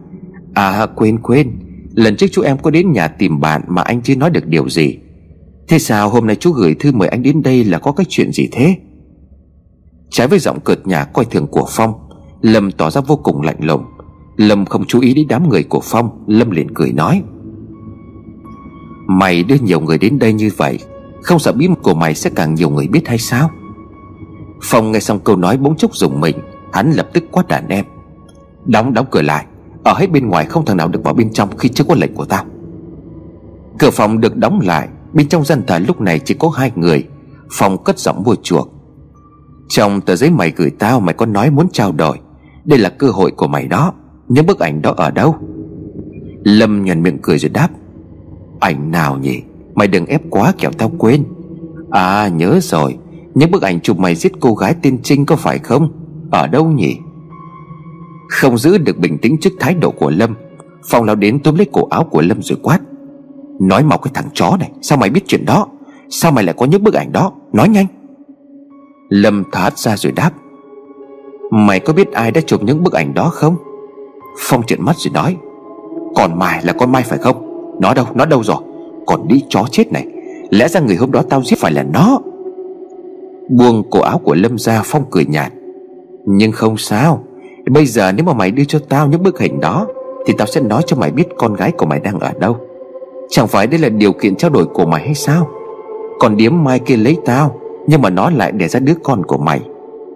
À quên quên. Lần trước chú em có đến nhà tìm bạn Mà anh chưa nói được điều gì. Thế sao hôm nay chú gửi thư mời anh đến đây Là có cái chuyện gì thế? Trái với giọng cợt nhà coi thường của Phong, Lâm tỏ ra vô cùng lạnh lùng. Lâm không chú ý đến đám người của Phong, Lâm liền cười nói. Mày đưa nhiều người đến đây như vậy, Không sợ bí mật của mày sẽ càng nhiều người biết hay sao? Phong nghe xong câu nói bỗng chốc dùng mình, Hắn lập tức quát đàn em. Đóng đóng cửa lại, Ở hết bên ngoài không thằng nào được vào bên trong Khi chưa có lệnh của tao. Cửa phòng được đóng lại, Bên trong dân thờ lúc này chỉ có hai người. Phong cất giọng mua chuộc. Trong tờ giấy mày gửi tao Mày có nói muốn trao đổi. Đây là cơ hội của mày đó Những bức ảnh đó ở đâu? Lâm nhuận miệng cười rồi đáp. Ảnh nào nhỉ? Mày đừng ép quá kẻo tao quên. À nhớ rồi. Những bức ảnh chụp mày giết cô gái tên Trinh có phải không? Ở đâu nhỉ? Không giữ được bình tĩnh trước thái độ của Lâm, Phong lao đến túm lấy cổ áo của Lâm rồi quát. Nói mau cái thằng chó này, Sao mày biết chuyện đó? Sao mày lại có những bức ảnh đó? Nói nhanh. Lâm thoát ra rồi đáp. Mày có biết ai đã chụp những bức ảnh đó không? Phong trợn mắt rồi nói. Còn mày là con Mai phải không? Nó đâu nó đâu rồi? Còn đi chó chết này. Lẽ ra người hôm đó tao giết phải là nó. Buông cổ áo của Lâm ra Phong cười nhạt. Nhưng không sao, Bây giờ nếu mà mày đưa cho tao những bức hình đó, Thì tao sẽ nói cho mày biết con gái của mày đang ở đâu. Chẳng phải đây là điều kiện trao đổi của mày hay sao? Còn điếm mai kia lấy tao, Nhưng mà nó lại để ra đứa con của mày.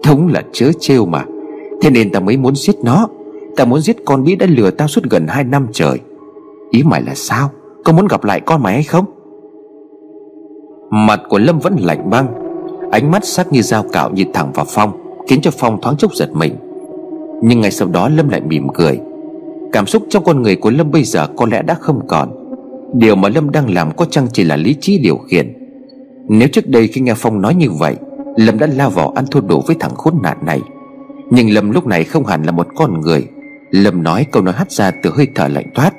Thống là chớ trêu mà. Thế nên tao mới muốn giết nó. Tao muốn giết con bí đã lừa tao suốt gần 2 năm trời. Ý mày là sao? Có muốn gặp lại con mày hay không? Mặt của Lâm vẫn lạnh băng. Ánh mắt sắc như dao cạo nhìn thẳng vào Phong, Khiến cho Phong thoáng chốc giật mình. Nhưng ngay sau đó Lâm lại mỉm cười. Cảm xúc trong con người của Lâm bây giờ có lẽ đã không còn. Điều mà Lâm đang làm có chăng chỉ là lý trí điều khiển. Nếu trước đây khi nghe Phong nói như vậy, Lâm đã lao vào ăn thua đủ với thằng khốn nạn này. Nhưng Lâm lúc này không hẳn là một con người. Lâm nói câu nói hắt ra từ hơi thở lạnh toát.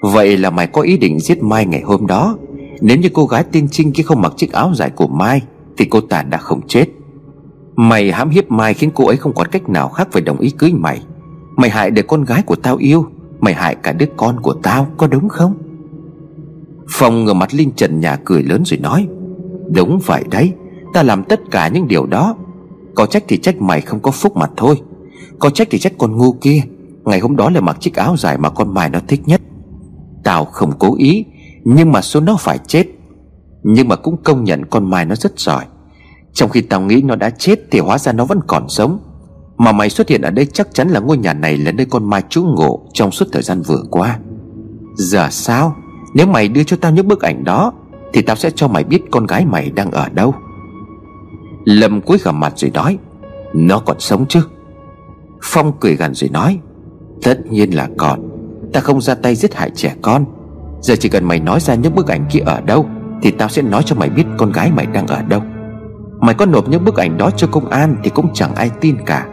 Vậy là mày có ý định giết Mai ngày hôm đó? Nếu như cô gái tên Trinh kia không mặc chiếc áo dài của Mai thì cô ta đã không chết. Mày hãm hiếp Mai khiến cô ấy không còn cách nào khác phải đồng ý cưới mày. Mày hại để con gái của tao yêu, Mày hại cả đứa con của tao, có đúng không? Phong ngửa mặt lên trần nhà cười lớn rồi nói, Đúng vậy đấy, Ta làm tất cả những điều đó. Có trách thì trách mày không có phúc mặt thôi. Có trách thì trách con ngu kia. Ngày hôm đó là mặc chiếc áo dài mà con mày nó thích nhất. Tao không cố ý, Nhưng mà số nó phải chết. Nhưng mà cũng công nhận con Mai nó rất giỏi. Trong khi tao nghĩ nó đã chết Thì hóa ra nó vẫn còn sống. Mà mày xuất hiện ở đây chắc chắn là ngôi nhà này Là nơi con Mai trú ngụ Trong suốt thời gian vừa qua. Giờ sao? Nếu mày đưa cho tao những bức ảnh đó, Thì tao sẽ cho mày biết con gái mày đang ở đâu. Lâm cúi gằm mặt rồi nói, Nó còn sống chứ? Phong cười gằn rồi nói, Tất nhiên là còn. Ta không ra tay giết hại trẻ con. Giờ chỉ cần mày nói ra những bức ảnh kia ở đâu thì tao sẽ nói cho mày biết con gái mày đang ở đâu. Mày có nộp những bức ảnh đó cho công an Thì cũng chẳng ai tin cả.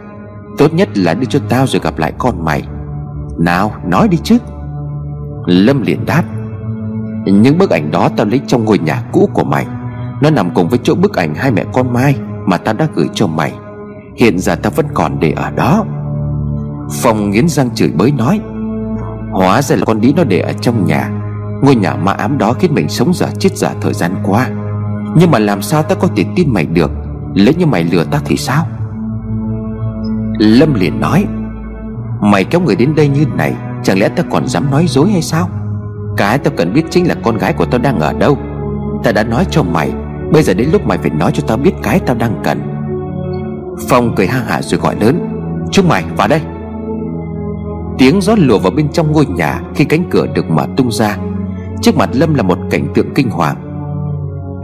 Tốt nhất là đưa cho tao rồi gặp lại con mày. Nào, nói đi chứ. Lâm liền đáp. Những bức ảnh đó tao lấy trong ngôi nhà cũ của mày. Nó nằm cùng với chỗ bức ảnh hai mẹ con Mai Mà tao đã gửi cho mày. Hiện giờ tao vẫn còn để ở đó. Phong nghiến răng chửi bới nói, Hóa ra là con đĩ nó để ở trong nhà. Ngôi nhà ma ám đó khiến mình sống giả chết giả thời gian qua. Nhưng mà làm sao ta có thể tin mày được? Lấy như mày lừa ta thì sao? Lâm liền nói, Mày kéo người đến đây như này, Chẳng lẽ ta còn dám nói dối hay sao? Cái tao cần biết chính là con gái của tao đang ở đâu. Ta đã nói cho mày, Bây giờ đến lúc mày phải nói cho tao biết cái tao đang cần. Phong cười ha hả rồi gọi lớn, Chúng mày, vào đây. Tiếng gió lùa vào bên trong ngôi nhà Khi cánh cửa được mở tung ra. Trước mặt Lâm là một cảnh tượng kinh hoàng.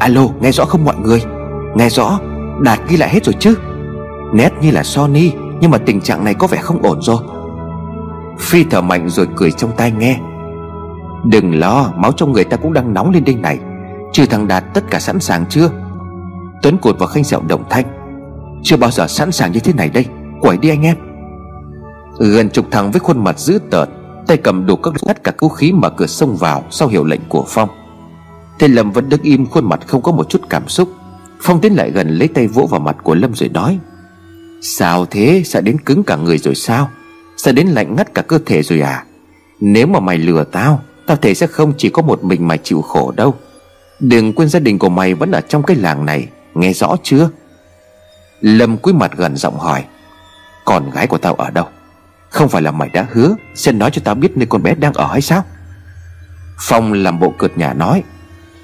Alo, nghe rõ không mọi người? Nghe rõ, Đạt ghi lại hết rồi chứ? Nét như là Sony, Nhưng mà tình trạng này có vẻ không ổn rồi. Phi thở mạnh rồi cười trong tai nghe. Đừng lo, Máu trong người ta cũng đang nóng lên đây này. Trừ thằng Đạt tất cả sẵn sàng chưa? Tuấn cột vào khanh sẹo đồng thanh. Chưa bao giờ sẵn sàng như thế này đây. Quẩy đi anh em. Ừ, gần chục thằng với khuôn mặt dữ tợn. Tay cầm đủ các tất cả vũ khí mở cửa xông vào Sau hiệu lệnh của Phong. Thế Lâm vẫn đứng im, khuôn mặt không có một chút cảm xúc. Phong tiến lại gần lấy tay vỗ vào mặt của Lâm rồi nói, Sao thế? Sợ đến cứng cả người rồi sao? Sợ đến lạnh ngắt cả cơ thể rồi à? Nếu mà mày lừa tao Tao thể sẽ không chỉ có một mình mày chịu khổ đâu. Đừng quên gia đình của mày vẫn ở trong cái làng này, Nghe rõ chưa? Lâm cúi mặt gần giọng hỏi, Con gái của tao ở đâu? Không phải là mày đã hứa Sẽ nói cho tao biết nơi con bé đang ở hay sao? Phong làm bộ cợt nhà nói.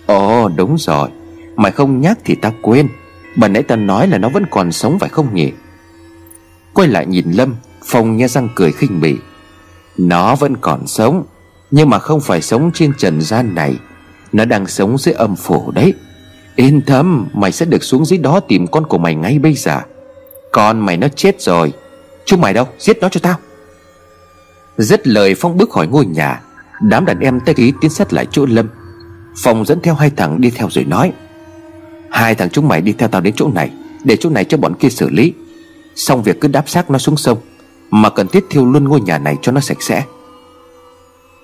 Ồ, đúng rồi. Mày không nhắc thì tao quên. Bà nãy tao nói là nó vẫn còn sống phải không nhỉ? Quay lại nhìn Lâm, Phong nghe răng cười khinh bỉ. Nó vẫn còn sống, Nhưng mà không phải sống trên trần gian này. Nó đang sống dưới âm phủ đấy. Yên tâm, Mày sẽ được xuống dưới đó tìm con của mày ngay bây giờ. Con mày nó chết rồi. Chúng mày đâu? Giết nó cho tao. Dứt lời Phong bước khỏi ngôi nhà, Đám đàn em tay ý tiến sát lại chỗ Lâm. Phong dẫn theo hai thằng đi theo rồi nói, Hai thằng chúng mày đi theo tao đến chỗ này, Để chỗ này cho bọn kia xử lý. Xong việc cứ đáp xác nó xuống sông, Mà cần thiết thiêu luôn ngôi nhà này cho nó sạch sẽ.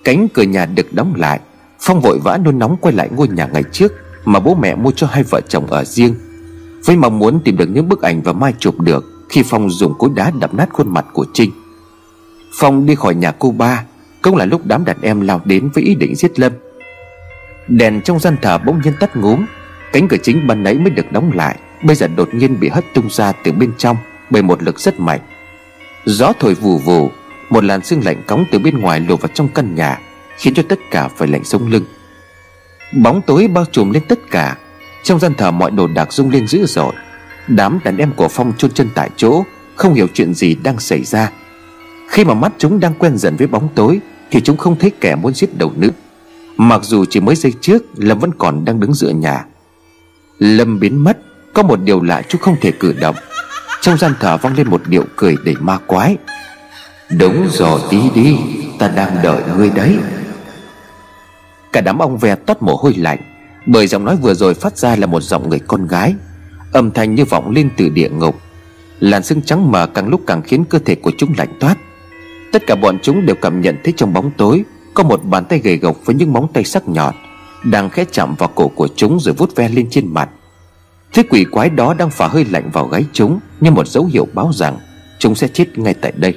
Cánh cửa nhà được đóng lại, Phong vội vã nôn nóng quay lại ngôi nhà ngày trước Mà bố mẹ mua cho hai vợ chồng ở riêng, Với mong muốn tìm được những bức ảnh và mai chụp được Khi Phong dùng cối đá đập nát khuôn mặt của Trinh. Phong đi khỏi nhà cô ba, Cũng là lúc đám đàn em lao đến với ý định giết Lâm. Đèn trong gian thờ bỗng nhiên tắt ngúm, Cánh cửa chính ban nãy mới được đóng lại, Bây giờ đột nhiên bị hất tung ra từ bên trong Bởi một lực rất mạnh. Gió thổi vù vù, Một làn sương lạnh cóng từ bên ngoài lùa vào trong căn nhà, Khiến cho tất cả phải lạnh sống lưng. Bóng tối bao trùm lên tất cả, Trong gian thờ mọi đồ đạc rung lên dữ dội. Đám đàn em của Phong chôn chân tại chỗ, Không hiểu chuyện gì đang xảy ra. Khi mà mắt chúng đang quen dần với bóng tối, Thì chúng không thấy kẻ muốn giết đầu nữ. Mặc dù chỉ mới giây trước, Lâm vẫn còn đang đứng giữa nhà. Lâm biến mất, Có một điều lạ chúng không thể cử động. Trong gian thờ vang lên một điệu cười đầy ma quái. Đúng rồi, tí đi, Ta đang đợi ngươi đấy. Cả đám ông ve toát mồ hôi lạnh, Bởi giọng nói vừa rồi phát ra là một giọng người con gái. Âm thanh như vọng lên từ địa ngục. Làn sương trắng mờ càng lúc càng khiến cơ thể của chúng lạnh toát. Tất cả bọn chúng đều cảm nhận thấy trong bóng tối, Có một bàn tay gầy gộc với những móng tay sắc nhọn, đang khẽ chạm vào cổ của chúng rồi vút ve lên trên mặt. Thứ quỷ quái đó đang phả hơi lạnh vào gáy chúng Như một dấu hiệu báo rằng Chúng sẽ chết ngay tại đây.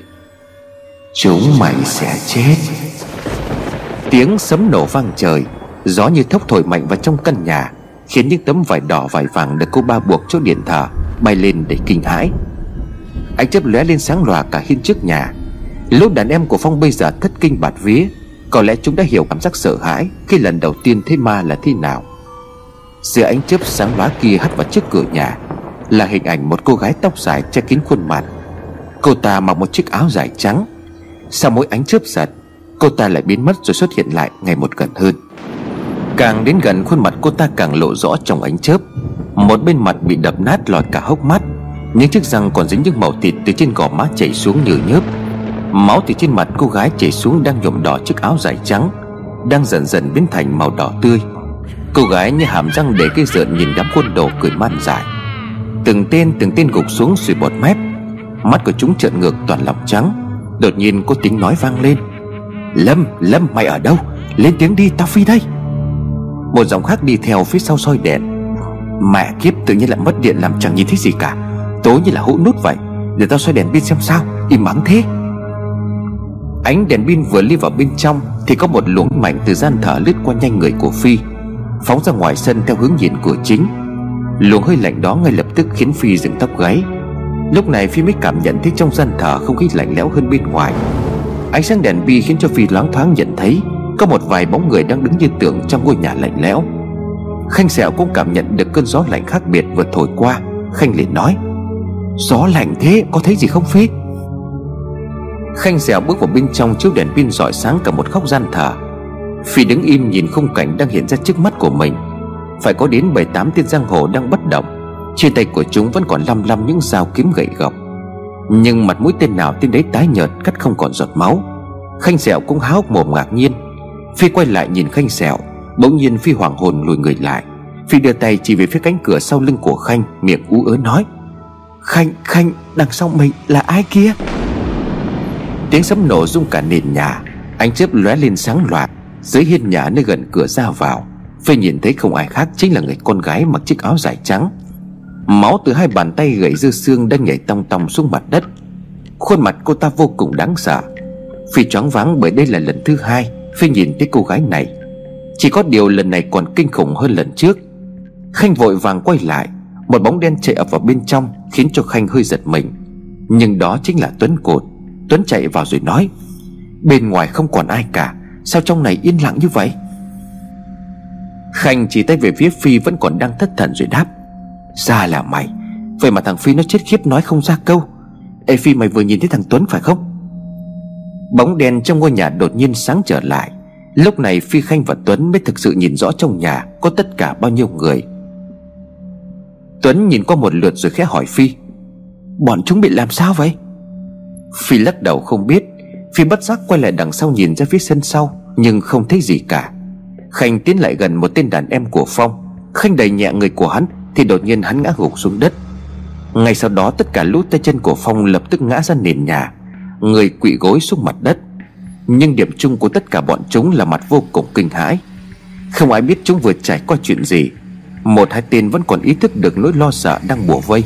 Chúng mày sẽ chết. Tiếng sấm nổ vang trời, Gió như thốc thổi mạnh vào trong căn nhà, Khiến những tấm vải đỏ vải vàng được cô ba buộc chỗ điện thờ Bay lên để kinh hãi. Ánh chớp lóe lên sáng lòa cả hiên trước nhà Lúc đàn em của Phong bây giờ thất kinh bạt vía, có lẽ chúng đã hiểu cảm giác sợ hãi Khi lần đầu tiên thấy ma là thế nào. Giữa ánh chớp sáng lóa kia hắt vào trước cửa nhà, Là hình ảnh một cô gái tóc dài che kín khuôn mặt. Cô ta mặc một chiếc áo dài trắng. Sau mỗi ánh chớp giật, Cô ta lại biến mất rồi xuất hiện lại ngày một gần hơn. Càng đến gần, khuôn mặt cô ta càng lộ rõ trong ánh chớp. Một bên mặt bị đập nát lọt cả hốc mắt, Những chiếc răng còn dính những màu thịt từ trên gò má chảy xuống nhừ nhớp. Máu từ trên mặt cô gái chảy xuống đang nhuộm đỏ chiếc áo dài trắng Đang dần dần biến thành màu đỏ tươi. Cô gái như hàm răng để cái rợn nhìn đám quân đồ cười man dại. Từng tên từng tên gục xuống sùi bọt mép. Mắt của chúng trợn ngược toàn lòng trắng. Đột nhiên có tiếng nói vang lên. Lâm, Lâm mày ở đâu? Lên tiếng đi tao phi đây. Một giọng khác đi theo phía sau soi đèn. Mẹ kiếp tự nhiên lại mất điện làm chẳng nhìn thấy gì cả. Tối như là hũ nút vậy. Để tao soi đèn pin xem sao Im mắng thế. Ánh đèn pin vừa đi vào bên trong Thì có một luồng mảnh từ gian thở lướt qua nhanh người của Phi, Phóng ra ngoài sân theo hướng nhìn của chính. Luồng hơi lạnh đó ngay lập tức khiến Phi dựng tóc gáy. Lúc này Phi mới cảm nhận thấy trong gian thở không khí lạnh lẽo hơn bên ngoài. Ánh sáng đèn bi khiến cho Phi loáng thoáng nhận thấy Có một vài bóng người đang đứng như tượng trong ngôi nhà lạnh lẽo. Khanh Sẹo cũng cảm nhận được cơn gió lạnh khác biệt vừa thổi qua, Khanh liền nói, Gió lạnh thế, có thấy gì không Phi? Khanh dẻo bước vào bên trong chiếu đèn pin rọi sáng cả một góc gian thờ. Phi đứng im nhìn khung cảnh đang hiện ra trước mắt của mình. Phải có đến bảy tám tên giang hồ đang bất động Trên tay của chúng vẫn còn lăm lăm những dao kiếm gậy gộc. Nhưng mặt mũi tên nào tên đấy tái nhợt cắt không còn giọt máu. Khanh sẹo cũng há hốc mồm ngạc nhiên. Phi quay lại nhìn Khanh sẹo Bỗng nhiên Phi hoảng hồn lùi người lại. Phi đưa tay chỉ về phía cánh cửa sau lưng của Khanh Miệng ú ớ nói Khanh, Khanh, đằng sau mình là ai kia? Tiếng sấm nổ rung cả nền nhà. Ánh chớp lóe lên sáng loạt Dưới hiên nhà nơi gần cửa ra vào. Phi nhìn thấy không ai khác chính là người con gái mặc chiếc áo dài trắng. Máu từ hai bàn tay gãy dư xương đang nhảy tong tong xuống mặt đất. Khuôn mặt cô ta vô cùng đáng sợ. Phi choáng váng bởi đây là lần thứ hai, Phi nhìn thấy cô gái này. Chỉ có điều lần này còn kinh khủng hơn lần trước. Khanh vội vàng quay lại, Một bóng đen chạy ập vào bên trong, Khiến cho Khanh hơi giật mình. Nhưng đó chính là Tuấn Cột. Tuấn chạy vào rồi nói, Bên ngoài không còn ai cả, Sao trong này yên lặng như vậy? Khanh chỉ tay về phía Phi vẫn còn đang thất thần rồi đáp, Ra là mày, Vậy mà thằng Phi nó chết khiếp nói không ra câu. Ê Phi, mày vừa nhìn thấy thằng Tuấn phải không? Bóng đèn trong ngôi nhà đột nhiên sáng trở lại. Lúc này Phi, Khanh và Tuấn mới thực sự nhìn rõ trong nhà Có tất cả bao nhiêu người. Tuấn nhìn qua một lượt rồi khẽ hỏi Phi, Bọn chúng bị làm sao vậy? Phi lắc đầu không biết. Phi bất giác quay lại đằng sau nhìn ra phía sân sau, Nhưng không thấy gì cả. Khanh tiến lại gần một tên đàn em của Phong. Khanh đẩy nhẹ người của hắn, Thì đột nhiên hắn ngã gục xuống đất. Ngay sau đó, tất cả lũ tay chân của Phong lập tức ngã ra nền nhà, Người quỵ gối xuống mặt đất. Nhưng điểm chung của tất cả bọn chúng là mặt vô cùng kinh hãi. Không ai biết chúng vừa trải qua chuyện gì. Một, hai tên vẫn còn ý thức được nỗi lo sợ đang bùa vây.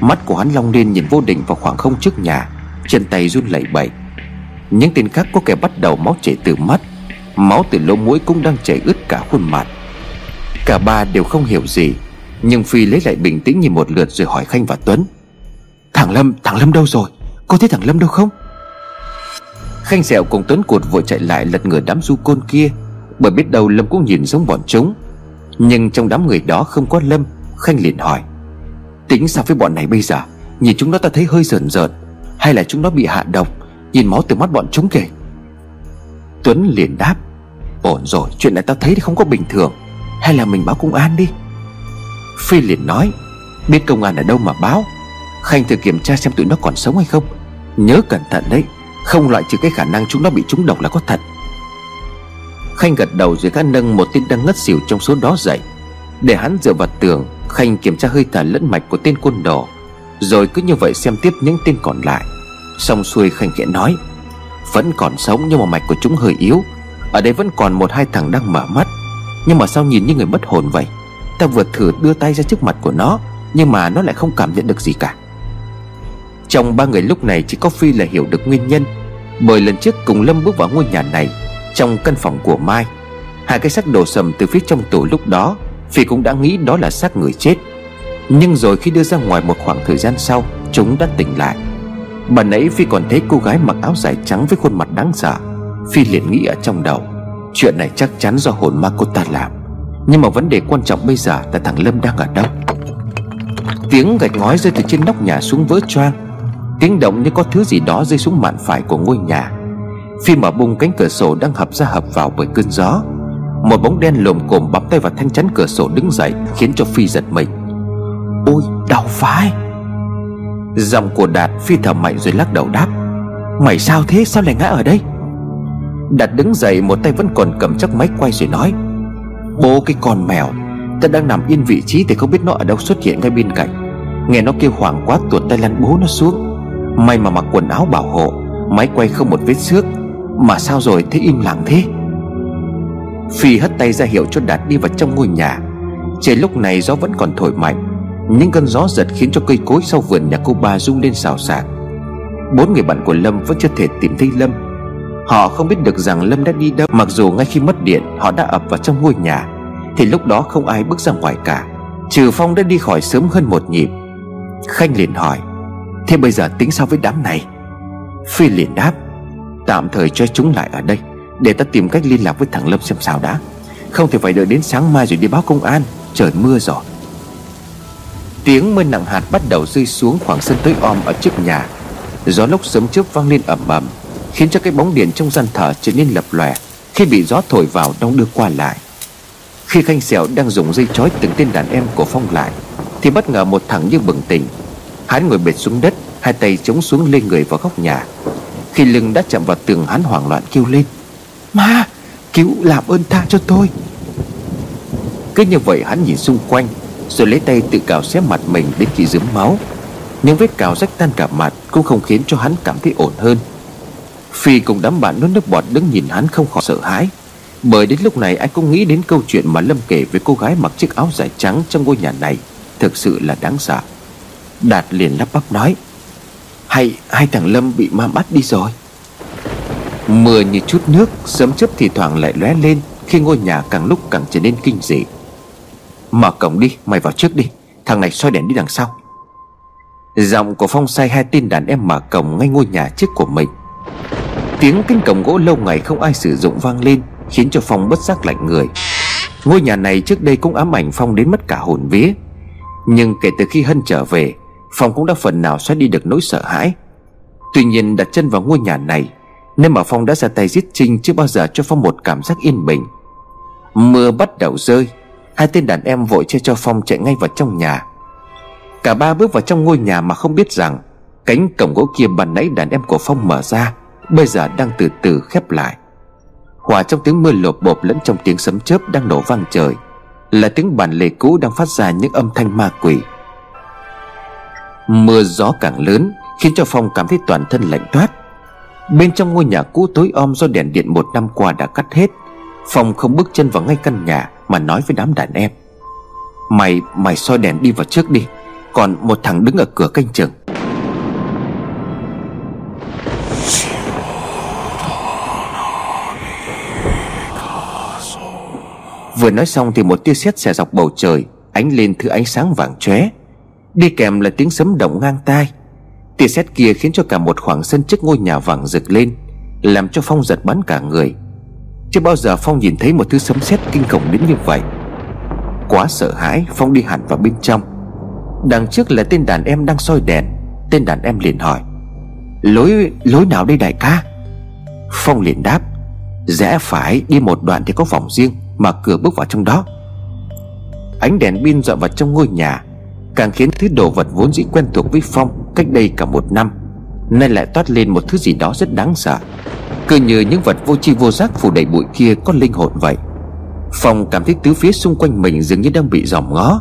Mắt của hắn long lên nhìn vô định vào khoảng không trước nhà. Chân tay run lẩy bẩy. Những tên khác có kẻ bắt đầu máu chảy từ mắt Máu từ lỗ mũi cũng đang chảy ướt cả khuôn mặt. Cả ba đều không hiểu gì Nhưng Phi lấy lại bình tĩnh nhìn một lượt rồi hỏi Khanh và Tuấn. Thằng Lâm, thằng Lâm đâu rồi? Có thấy thằng Lâm đâu không? Khanh Sẹo cùng Tuấn cột vội chạy lại lật ngửa đám du côn kia Bởi biết đâu Lâm cũng nhìn giống bọn chúng. Nhưng trong đám người đó không có Lâm Khanh liền hỏi Tính sao với bọn này bây giờ? Nhìn chúng nó ta thấy hơi rợn rợn. Hay là chúng nó bị hạ độc, Nhìn máu từ mắt bọn chúng kìa. Tuấn liền đáp, Ổn rồi, chuyện này tao thấy thì không có bình thường. Hay là mình báo công an đi. Phi liền nói, Biết công an ở đâu mà báo? Khanh thử kiểm tra xem tụi nó còn sống hay không. Nhớ cẩn thận đấy, Không loại trừ cái khả năng chúng nó bị trúng độc là có thật. Khanh gật đầu rồi gã nâng một tên đang ngất xỉu trong số đó dậy. Để hắn dựa vào tường, Khanh kiểm tra hơi thở lẫn mạch của tên côn đồ. Rồi cứ như vậy xem tiếp những tên còn lại. Xong xuôi Khanh khẽ nói, Vẫn còn sống nhưng mà mạch của chúng hơi yếu. Ở đây vẫn còn một hai thằng đang mở mắt. Nhưng mà sao nhìn như người mất hồn vậy? Ta vừa thử đưa tay ra trước mặt của nó, Nhưng mà nó lại không cảm nhận được gì cả. Trong ba người lúc này chỉ có Phi là hiểu được nguyên nhân, Bởi lần trước cùng Lâm bước vào ngôi nhà này, Trong căn phòng của Mai, Hai cái xác đổ sầm từ phía trong tủ lúc đó, Phi cũng đã nghĩ đó là xác người chết. Nhưng rồi khi đưa ra ngoài một khoảng thời gian sau, Chúng đã tỉnh lại. Bà nãy Phi còn thấy cô gái mặc áo dài trắng với khuôn mặt đáng sợ. Phi liền nghĩ ở trong đầu, Chuyện này chắc chắn do hồn ma cô ta làm. Nhưng mà vấn đề quan trọng bây giờ là thằng Lâm đang ở đâu? Tiếng gạch ngói rơi từ trên nóc nhà xuống vỡ choang. Tiếng động như có thứ gì đó rơi xuống mạn phải của ngôi nhà. Phi mở bung cánh cửa sổ đang hập ra hập vào bởi cơn gió. Một bóng đen lồm cồm bám tay vào thanh chắn cửa sổ đứng dậy, Khiến cho Phi giật mình. Ôi, đau phải Giọng của Đạt Phi thở mạnh rồi lắc đầu đáp. Mày sao thế? Sao lại ngã ở đây? Đạt đứng dậy, một tay vẫn còn cầm chắc máy quay rồi nói. Bố cái con mèo Ta đang nằm yên vị trí thì không biết nó ở đâu xuất hiện ngay bên cạnh. Nghe nó kêu hoảng quá, tuột tay lăn bố nó xuống. May mà mặc quần áo bảo hộ, Máy quay không một vết xước. Mà sao rồi? Thế im lặng thế. Phi hất tay ra hiệu cho Đạt đi vào trong ngôi nhà. Trời lúc này gió vẫn còn thổi mạnh. Những cơn gió giật khiến cho cây cối sau vườn nhà cô ba rung lên xào xạc. Bốn người bạn của Lâm vẫn chưa thể tìm thấy Lâm. Họ không biết được rằng Lâm đã đi đâu. Mặc dù ngay khi mất điện, Họ đã ập vào trong ngôi nhà, Thì lúc đó không ai bước ra ngoài cả. Trừ Phong đã đi khỏi sớm hơn một nhịp. Khanh liền hỏi, Thế bây giờ tính sao với đám này? Phi liền đáp, Tạm thời cho chúng lại ở đây, Để ta tìm cách liên lạc với thằng Lâm xem sao đã. Không thể phải đợi đến sáng mai rồi đi báo công an, Trời mưa rồi. Tiếng mưa nặng hạt bắt đầu rơi xuống khoảng sân tối om ở trước nhà. Gió lốc sớm trước vang lên ẩm ẩm Khiến cho cái bóng điện trong gian thờ trở nên lập lòe Khi bị gió thổi vào đong đưa qua lại. Khi Khanh Sẹo đang dùng dây chói từng tên đàn em của Phong lại, Thì bất ngờ một thằng như bừng tỉnh, Hắn ngồi bệt xuống đất, Hai tay chống xuống lên người vào góc nhà. Khi lưng đã chạm vào tường, hắn hoảng loạn kêu lên, Ma, Cứu làm ơn tha cho tôi. Cứ như vậy hắn nhìn xung quanh rồi lấy tay tự cào xé mặt mình đến khi dướm máu. Những vết cào rách tan cả mặt Cũng không khiến cho hắn cảm thấy ổn hơn. Phi cùng đám bạn nuốt nước bọt đứng nhìn hắn không khỏi sợ hãi. Bởi đến lúc này anh cũng nghĩ đến câu chuyện mà Lâm kể với cô gái mặc chiếc áo dài trắng trong ngôi nhà này. Thực sự là đáng sợ. Đạt liền lắp bắp nói, Hay, hai thằng Lâm bị ma bắt đi rồi. Mưa như chút nước Sớm chớp thì thoảng lại lóe lên Khi ngôi nhà càng lúc càng trở nên kinh dị. Mở cổng đi, Mày vào trước đi. Thằng này soi đèn đi đằng sau. Giọng của Phong sai hai tên đàn em mở cổng ngay ngôi nhà trước của mình. Tiếng cánh cổng gỗ lâu ngày không ai sử dụng vang lên, Khiến cho Phong bất giác lạnh người. Ngôi nhà này trước đây cũng ám ảnh Phong đến mất cả hồn vía. Nhưng kể từ khi Hân trở về, Phong cũng đã phần nào xóa đi được nỗi sợ hãi. Tuy nhiên, đặt chân vào ngôi nhà này Nên mà Phong đã ra tay giết Trinh Chưa bao giờ cho Phong một cảm giác yên bình. Mưa bắt đầu rơi. Hai tên đàn em vội che cho Phong chạy ngay vào trong nhà. Cả ba bước vào trong ngôi nhà mà không biết rằng, Cánh cổng gỗ kia bàn nãy đàn em của Phong mở ra, Bây giờ đang từ từ khép lại. Hòa trong tiếng mưa lộp bộp lẫn trong tiếng sấm chớp đang nổ vang trời, Là tiếng bàn lề cũ đang phát ra những âm thanh ma quỷ. Mưa gió càng lớn, Khiến cho Phong cảm thấy toàn thân lạnh toát. Bên trong ngôi nhà cũ tối om do đèn điện một năm qua đã cắt hết Phong không bước chân vào ngay căn nhà Mà nói với đám đàn em. Mày, mày soi đèn đi vào trước đi Còn một thằng đứng ở cửa canh chừng. Vừa nói xong thì một tia sét xẻ dọc bầu trời Ánh lên thứ ánh sáng vàng chóe. Đi kèm là tiếng sấm động ngang tai. Tia sét kia khiến cho cả một khoảng sân trước ngôi nhà vàng rực lên Làm cho Phong giật bắn cả người. Chưa bao giờ Phong nhìn thấy một thứ sấm sét kinh khủng đến như vậy. Quá sợ hãi, Phong đi hẳn vào bên trong. Đằng trước là tên đàn em đang soi đèn. Tên đàn em liền hỏi, Lối lối nào đây đại ca? Phong liền đáp, Rẽ phải đi một đoạn thì có phòng riêng, mà cửa bước vào trong đó. Ánh đèn pin dọi vào trong ngôi nhà, Càng khiến thứ đồ vật vốn dĩ quen thuộc với Phong Cách đây cả một năm, Nay lại toát lên một thứ gì đó rất đáng sợ. Cứ như những vật vô tri vô giác phủ đầy bụi kia có linh hồn vậy. Phong cảm thấy tứ phía xung quanh mình dường như đang bị dòm ngó.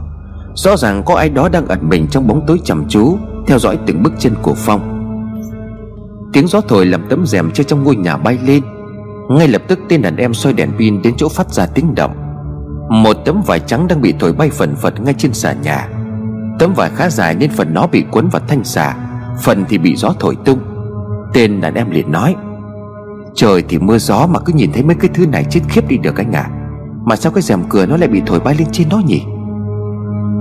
Rõ ràng có ai đó đang ẩn mình trong bóng tối chăm chú, Theo dõi từng bước chân của Phong. Tiếng gió thổi làm tấm rèm chơi trong ngôi nhà bay lên. Ngay lập tức tên đàn em xoay đèn pin đến chỗ phát ra tiếng động. Một tấm vải trắng đang bị thổi bay phần phật ngay trên xà nhà. Tấm vải khá dài nên phần nó bị cuốn vào thanh xà, Phần thì bị gió thổi tung. Tên đàn em liền nói Trời thì mưa gió mà cứ nhìn thấy mấy cái thứ này chết khiếp đi được anh ạ. À. Mà sao cái rèm cửa nó lại bị thổi bay lên trên nó nhỉ?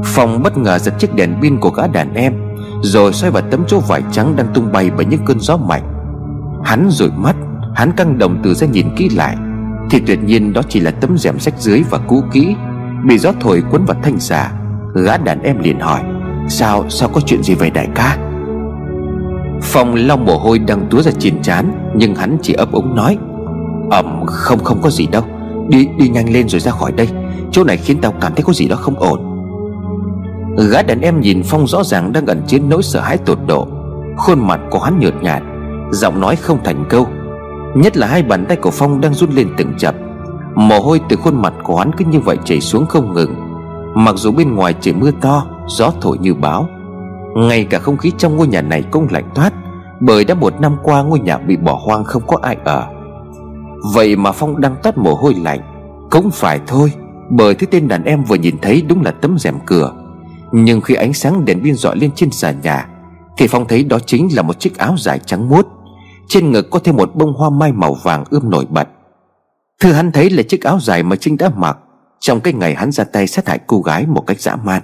Phong bất ngờ giật chiếc đèn pin của gã đàn em, Rồi xoay vào tấm chỗ vải trắng đang tung bay bởi những cơn gió mạnh. Hắn rồi mắt, Hắn căng đồng từ ra nhìn kỹ lại. Thì tuyệt nhiên đó chỉ là tấm rèm sách dưới và cũ kỹ, Bị gió thổi cuốn vào thanh xà. Gã đàn em liền hỏi, Sao sao có chuyện gì vậy đại ca? Phong lau mồ hôi đang túa ra trên trán, Nhưng hắn chỉ ấp úng nói, Ẩm, không không có gì đâu. Đi đi nhanh lên rồi ra khỏi đây. Chỗ này khiến tao cảm thấy có gì đó không ổn. Gã đàn em nhìn Phong rõ ràng đang ẩn chứa nỗi sợ hãi tột độ. Khuôn mặt của hắn nhợt nhạt, Giọng nói không thành câu. Nhất là hai bàn tay của Phong đang run lên từng chập. Mồ hôi từ khuôn mặt của hắn cứ như vậy chảy xuống không ngừng. Mặc dù bên ngoài trời mưa to, Gió thổi như bão ngay cả không khí trong ngôi nhà này cũng lạnh toát, Bởi đã một năm qua ngôi nhà bị bỏ hoang không có ai ở. Vậy mà Phong đang toát mồ hôi lạnh, Cũng phải thôi, Bởi thứ tên đàn em vừa nhìn thấy đúng là tấm rèm cửa. Nhưng khi ánh sáng đèn pin dọi lên trên sàn nhà, Thì Phong thấy đó chính là một chiếc áo dài trắng muốt. Trên ngực có thêm một bông hoa mai màu vàng ươm nổi bật. Thứ hắn thấy là chiếc áo dài mà Trinh đã mặc, Trong cái ngày hắn ra tay sát hại cô gái một cách dã man.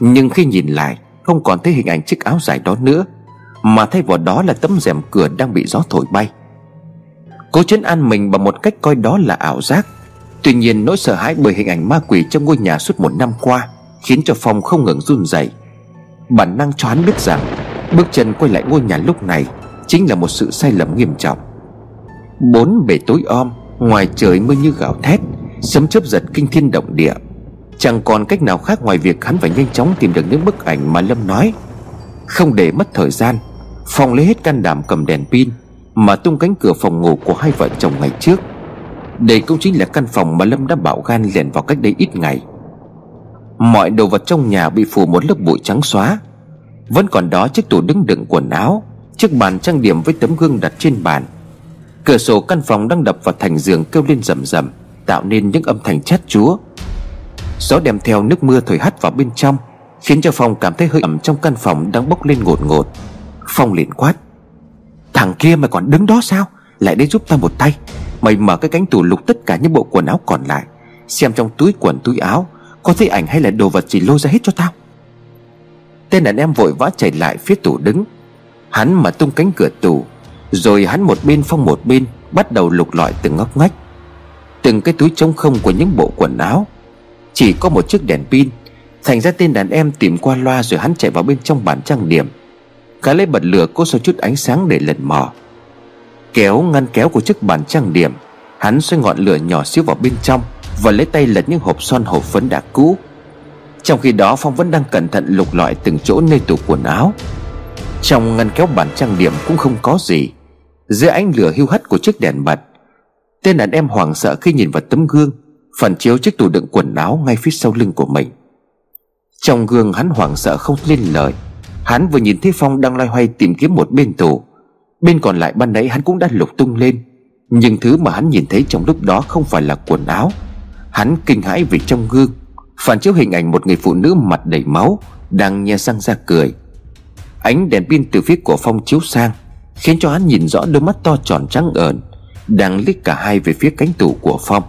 Nhưng khi nhìn lại không còn thấy hình ảnh chiếc áo dài đó nữa, Mà thay vào đó là tấm rèm cửa đang bị gió thổi bay. Cố chấn an mình bằng một cách coi đó là ảo giác. Tuy nhiên nỗi sợ hãi bởi hình ảnh ma quỷ trong ngôi nhà suốt một năm qua Khiến cho Phong không ngừng run rẩy. Bản năng cho hắn biết rằng, Bước chân quay lại ngôi nhà lúc này Chính là một sự sai lầm nghiêm trọng. Bốn bề tối om, Ngoài trời mưa như gạo thét, Sấm chớp giật kinh thiên động địa. Chẳng còn cách nào khác ngoài việc hắn phải nhanh chóng tìm được những bức ảnh mà Lâm nói. Không để mất thời gian, Phong lấy hết can đảm cầm đèn pin Mà tung cánh cửa phòng ngủ của hai vợ chồng ngày trước. Đây cũng chính là căn phòng mà Lâm đã bảo gan lẻn vào cách đây ít ngày. Mọi đồ vật trong nhà bị phủ một lớp bụi trắng xóa. Vẫn còn đó chiếc tủ đứng đựng quần áo, Chiếc bàn trang điểm với tấm gương đặt trên bàn. Cửa sổ căn phòng đang đập vào thành giường kêu lên rầm rầm, Tạo nên những âm thanh chát chúa. Gió đem theo nước mưa thổi hắt vào bên trong, Khiến cho Phong cảm thấy hơi ẩm trong căn phòng đang bốc lên ngột ngột. Phong liền quát, Thằng kia mày còn đứng đó sao? Lại đến giúp ta một tay. Mày mở cái cánh tủ lục tất cả những bộ quần áo còn lại, Xem trong túi quần, túi áo, Có thấy ảnh hay là đồ vật gì lôi ra hết cho tao. Tên đàn em vội vã chạy lại phía tủ đứng. Hắn mà tung cánh cửa tủ, Rồi hắn một bên, phong một bên, Bắt đầu lục lọi từng ngóc ngách. Từng cái túi trống không của những bộ quần áo chỉ có một chiếc đèn pin. Thành ra tên đàn em tìm qua loa Rồi hắn chạy vào bên trong bản trang điểm. Cả lấy bật lửa cố soi chút ánh sáng để lần mò. Kéo ngăn kéo của chiếc bàn trang điểm, Hắn xoay ngọn lửa nhỏ xíu vào bên trong Và lấy tay lật những hộp son hộp phấn đã cũ. Trong khi đó, Phong vẫn đang cẩn thận lục lọi từng chỗ nơi tủ quần áo. Trong ngăn kéo bàn trang điểm cũng không có gì. Dưới ánh lửa hưu hắt của chiếc đèn bật, Tên đàn em hoảng sợ khi nhìn vào tấm gương phản chiếu chiếc tủ đựng quần áo ngay phía sau lưng của mình. Trong gương hắn hoảng sợ không lên lời. Hắn vừa nhìn thấy Phong đang loay hoay tìm kiếm một bên tủ. Bên còn lại ban nãy hắn cũng đã lục tung lên. Nhưng thứ mà hắn nhìn thấy trong lúc đó không phải là quần áo. Hắn kinh hãi vì trong gương, Phản chiếu hình ảnh một người phụ nữ mặt đầy máu, Đang nhe răng ra cười. Ánh đèn pin từ phía của Phong chiếu sang, Khiến cho hắn nhìn rõ đôi mắt to tròn trắng ợn Đang liếc cả hai về phía cánh tủ của Phong.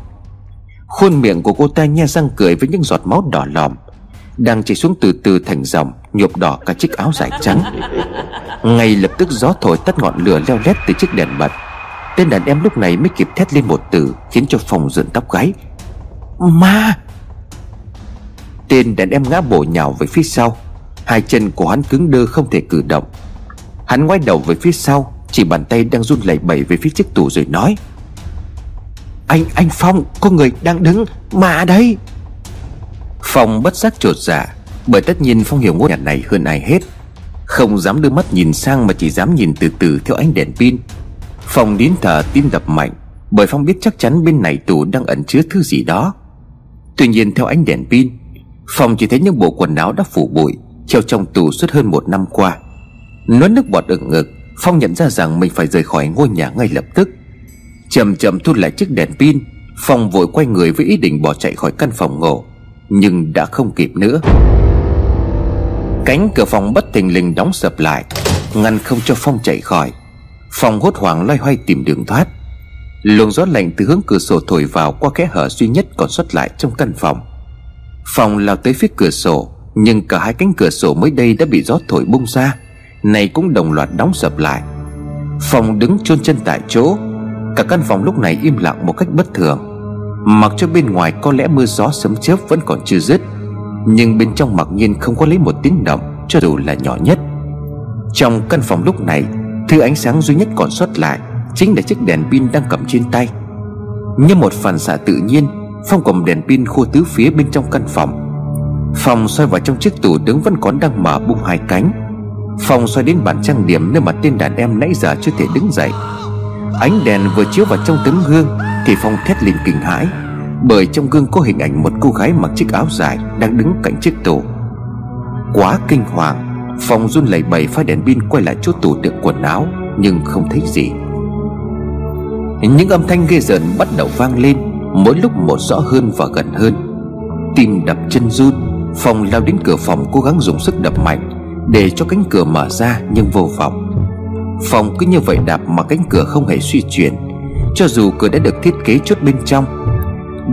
Khuôn miệng của cô ta nhe răng cười với những giọt máu đỏ lòm, Đang chảy xuống từ từ thành dòng Nhuộm đỏ cả chiếc áo dài trắng. Ngay lập tức gió thổi tắt ngọn lửa leo lét từ chiếc đèn bật Tên đàn em lúc này mới kịp thét lên một từ, Khiến cho phòng dựng tóc gáy. Ma! Tên đàn em ngã bổ nhào về phía sau. Hai chân của hắn cứng đơ không thể cử động. Hắn ngoái đầu về phía sau, Chỉ bàn tay đang run lẩy bẩy về phía chiếc tủ rồi nói anh, anh Phong Có người đang đứng. Mà đây. Phong bất giác trột dạ Bởi tất nhiên Phong hiểu ngôi nhà này hơn ai hết. Không dám đưa mắt nhìn sang Mà chỉ dám nhìn từ từ theo ánh đèn pin. Phong nín thở tim đập mạnh Bởi Phong biết chắc chắn bên này tủ đang ẩn chứa thứ gì đó. Tuy nhiên theo ánh đèn pin Phong chỉ thấy những bộ quần áo đã phủ bụi Treo trong tủ suốt hơn một năm qua. Nuốt nước bọt ở ngực Phong nhận ra rằng mình phải rời khỏi ngôi nhà ngay lập tức. Chậm chậm thu lại chiếc đèn pin, Phong vội quay người với ý định bỏ chạy khỏi căn phòng ngủ, Nhưng đã không kịp nữa. Cánh cửa phòng bất thình lình đóng sập lại, Ngăn không cho Phong chạy khỏi. Phong hốt hoảng loay hoay tìm đường thoát. Luồng gió lạnh từ hướng cửa sổ thổi vào Qua kẽ hở duy nhất còn xuất lại trong căn phòng. Phong lao tới phía cửa sổ, Nhưng cả hai cánh cửa sổ mới đây đã bị gió thổi bung ra, Này cũng đồng loạt đóng sập lại. Phong đứng chôn chân tại chỗ Cả căn phòng lúc này im lặng một cách bất thường. Mặc cho bên ngoài có lẽ mưa gió sấm chớp vẫn còn chưa dứt, Nhưng bên trong mặc nhiên không có lấy một tiếng động, Cho dù là nhỏ nhất. Trong căn phòng lúc này, Thứ ánh sáng duy nhất còn sót lại Chính là chiếc đèn pin đang cầm trên tay. Như một phản xạ tự nhiên, Phong cầm đèn pin khô tứ phía bên trong căn phòng. Phòng xoay vào trong chiếc tủ đứng vẫn còn đang mở bung hai cánh. Phòng xoay đến bàn trang điểm nơi mà tên đàn em nãy giờ chưa thể đứng dậy. Ánh đèn vừa chiếu vào trong tấm gương Thì Phong thét lên kinh hãi, Bởi trong gương có hình ảnh một cô gái mặc chiếc áo dài Đang đứng cạnh chiếc tủ. Quá kinh hoàng, Phong run lẩy bẩy phá đèn pin quay lại chỗ tủ đựng quần áo, Nhưng không thấy gì. Những âm thanh ghê rợn bắt đầu vang lên, Mỗi lúc một rõ hơn và gần hơn. Tim đập chân run, Phong lao đến cửa phòng cố gắng dùng sức đập mạnh, Để cho cánh cửa mở ra nhưng vô vọng. Phòng cứ như vậy đạp mà cánh cửa không hề suy chuyển. Cho dù cửa đã được thiết kế chốt bên trong,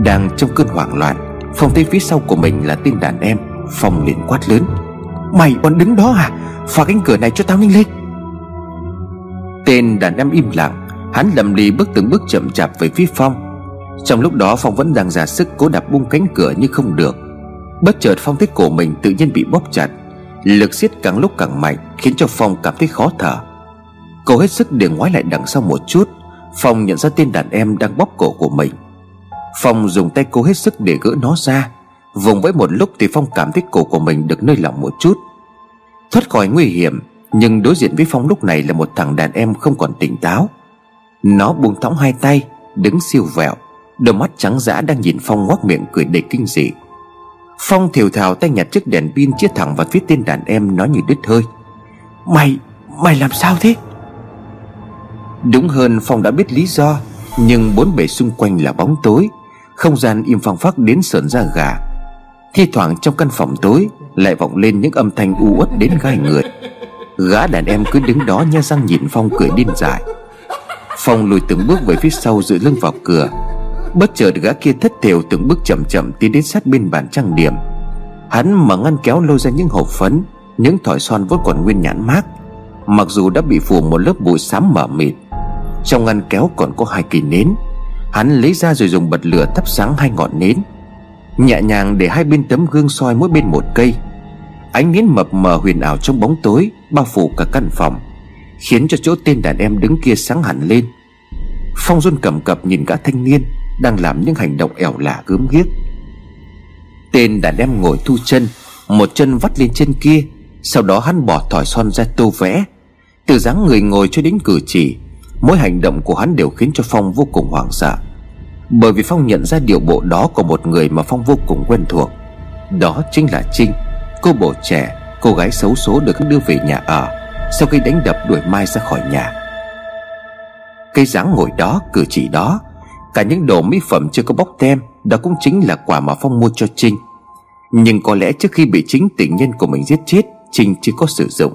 Đang trong cơn hoảng loạn Phong thấy phía sau của mình là tên đàn em, phòng liền quát lớn. Mày còn đứng đó à? Phá cánh cửa này cho tao nhanh lên. Tên đàn em im lặng, Hắn lầm lì bước từng bước chậm chạp về phía Phong Trong lúc đó Phong vẫn đang giả sức cố đạp bung cánh cửa nhưng không được. Bất chợt Phong thấy cổ mình tự nhiên bị bóp chặt, Lực siết càng lúc càng mạnh, Khiến cho Phong cảm thấy khó thở. Cô hết sức để ngoái lại đằng sau một chút. Phong nhận ra tên đàn em đang bóp cổ của mình. Phong dùng tay cố hết sức để gỡ nó ra. Vùng với một lúc thì Phong cảm thấy cổ của mình được nơi lỏng một chút. Thoát khỏi nguy hiểm Nhưng đối diện với Phong lúc này là một thằng đàn em không còn tỉnh táo. Nó buông thõng hai tay Đứng siêu vẹo Đôi mắt trắng dã đang nhìn Phong ngoác miệng cười đầy kinh dị. Phong thiều thào tay nhặt chiếc đèn pin chĩa thẳng vào phía tên đàn em nói như đứt hơi. Mày, mày làm sao thế? Đúng hơn Phong đã biết lý do, Nhưng bốn bề xung quanh là bóng tối. Không gian im phăng phắc đến sợn da gà. Thi thoảng trong căn phòng tối, Lại vọng lên những âm thanh u uất đến gai người Gã đàn em cứ đứng đó nha răng nhìn Phong cười điên dại. Phong lùi từng bước về phía sau dựa lưng vào cửa. Bất chợt gã kia thất thểu từng bước chậm chậm tiến đến sát bên bàn trang điểm. Hắn mà ngăn kéo lôi ra những hộp phấn, Những thỏi son vẫn còn nguyên nhãn mát Mặc dù đã bị phủ một lớp bụi xám mờ mịt trong ngăn kéo còn có hai kỳ nến. Hắn lấy ra rồi dùng bật lửa thắp sáng hai ngọn nến. Nhẹ nhàng để hai bên tấm gương soi mỗi bên một cây. Ánh nến mập mờ huyền ảo trong bóng tối, Bao phủ cả căn phòng, Khiến cho chỗ tên đàn em đứng kia sáng hẳn lên. Phong run cầm cập nhìn cả thanh niên Đang làm những hành động ẻo lả gớm ghiếc. Tên đàn em ngồi thu chân, Một chân vắt lên chân kia, Sau đó hắn bỏ thỏi son ra tô vẽ. Từ dáng người ngồi cho đến cử chỉ Mỗi hành động của hắn đều khiến cho Phong vô cùng hoảng sợ. Bởi vì Phong nhận ra điều bộ đó của một người mà Phong vô cùng quen thuộc. Đó chính là Trinh, Cô bộ trẻ, Cô gái xấu số được đưa về nhà ở Sau khi đánh đập đuổi Mai ra khỏi nhà. Cây dáng ngồi đó, cử chỉ đó, Cả những đồ mỹ phẩm chưa có bóc tem, Đó cũng chính là quà mà Phong mua cho Trinh. Nhưng có lẽ trước khi bị chính tình nhân của mình giết chết, Trinh chưa có sử dụng.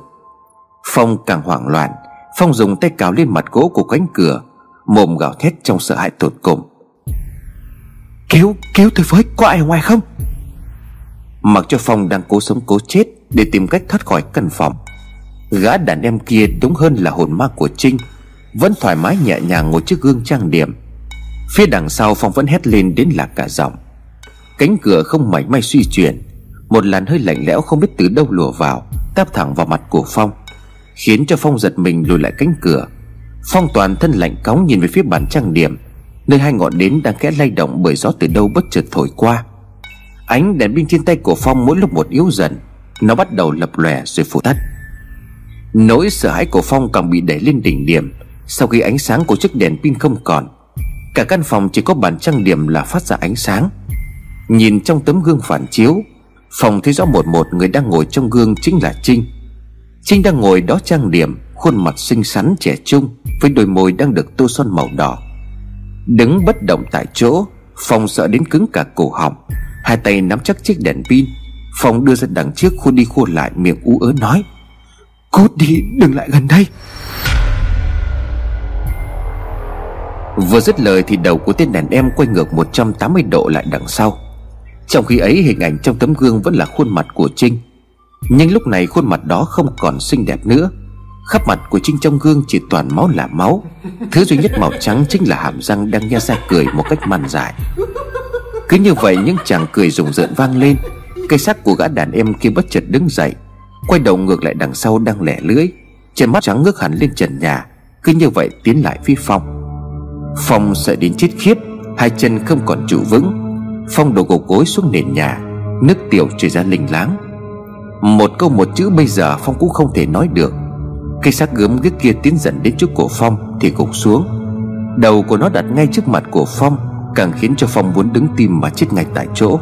Phong càng hoảng loạn Phong dùng tay cào lên mặt gỗ của cánh cửa Mồm gào thét trong sợ hãi tột cùng. Cứu, cứu tôi với, có ai ngoài không? Mặc cho Phong đang cố sống cố chết Để tìm cách thoát khỏi căn phòng Gã đàn em kia đúng hơn là hồn ma của Trinh Vẫn thoải mái nhẹ nhàng ngồi trước gương trang điểm. Phía đằng sau Phong vẫn hét lên đến lạc cả giọng. Cánh cửa không mảy may suy chuyển Một làn hơi lạnh lẽo không biết từ đâu lùa vào Táp thẳng vào mặt của Phong Khiến cho Phong giật mình lùi lại cánh cửa. Phong toàn thân lạnh cóng nhìn về phía bàn trang điểm, Nơi hai ngọn nến đang kẽ lay động bởi gió từ đâu bất chợt thổi qua. Ánh đèn pin trên tay của Phong mỗi lúc một yếu dần, Nó bắt đầu lập lòe rồi phủ tắt. Nỗi sợ hãi của Phong càng bị đẩy lên đỉnh điểm, Sau khi ánh sáng của chiếc đèn pin không còn, Cả căn phòng chỉ có bàn trang điểm là phát ra ánh sáng. Nhìn trong tấm gương phản chiếu phòng thấy rõ một một người đang ngồi trong gương chính là Trinh. Trinh đang ngồi đó trang điểm, Khuôn mặt xinh xắn trẻ trung, Với đôi môi đang được tô son màu đỏ. Đứng bất động tại chỗ, Phong sợ đến cứng cả cổ họng. Hai tay nắm chắc chiếc đèn pin. Phong đưa ra đằng trước khuôn đi khuôn lại, miệng ú ớ nói Cút đi, đừng lại gần đây. Vừa dứt lời thì đầu của tên đàn em quay ngược 180 độ lại đằng sau. Trong khi ấy, hình ảnh trong tấm gương vẫn là khuôn mặt của Trinh. Nhưng lúc này khuôn mặt đó không còn xinh đẹp nữa. Khắp mặt của Trinh trong gương chỉ toàn máu là máu. Thứ duy nhất màu trắng chính là hàm răng đang nghe ra cười một cách man dại. Cứ như vậy những chàng cười rùng rợn vang lên. Cây xác của gã đàn em kia bất chợt đứng dậy, Quay đầu ngược lại đằng sau đang lẻ lưỡi. Trên mắt trắng ngước hẳn lên trần nhà, Cứ như vậy tiến lại phía Phong. Phong sợ đến chết khiếp, Hai chân không còn trụ vững. Phong đổ gục gối xuống nền nhà, Nước tiểu chảy ra lình láng. Một câu một chữ bây giờ Phong cũng không thể nói được. Cây xác gớm ghiếc kia tiến dần đến trước của Phong Thì gục xuống. Đầu của nó đặt ngay trước mặt của Phong, Càng khiến cho Phong muốn đứng tim mà chết ngay tại chỗ.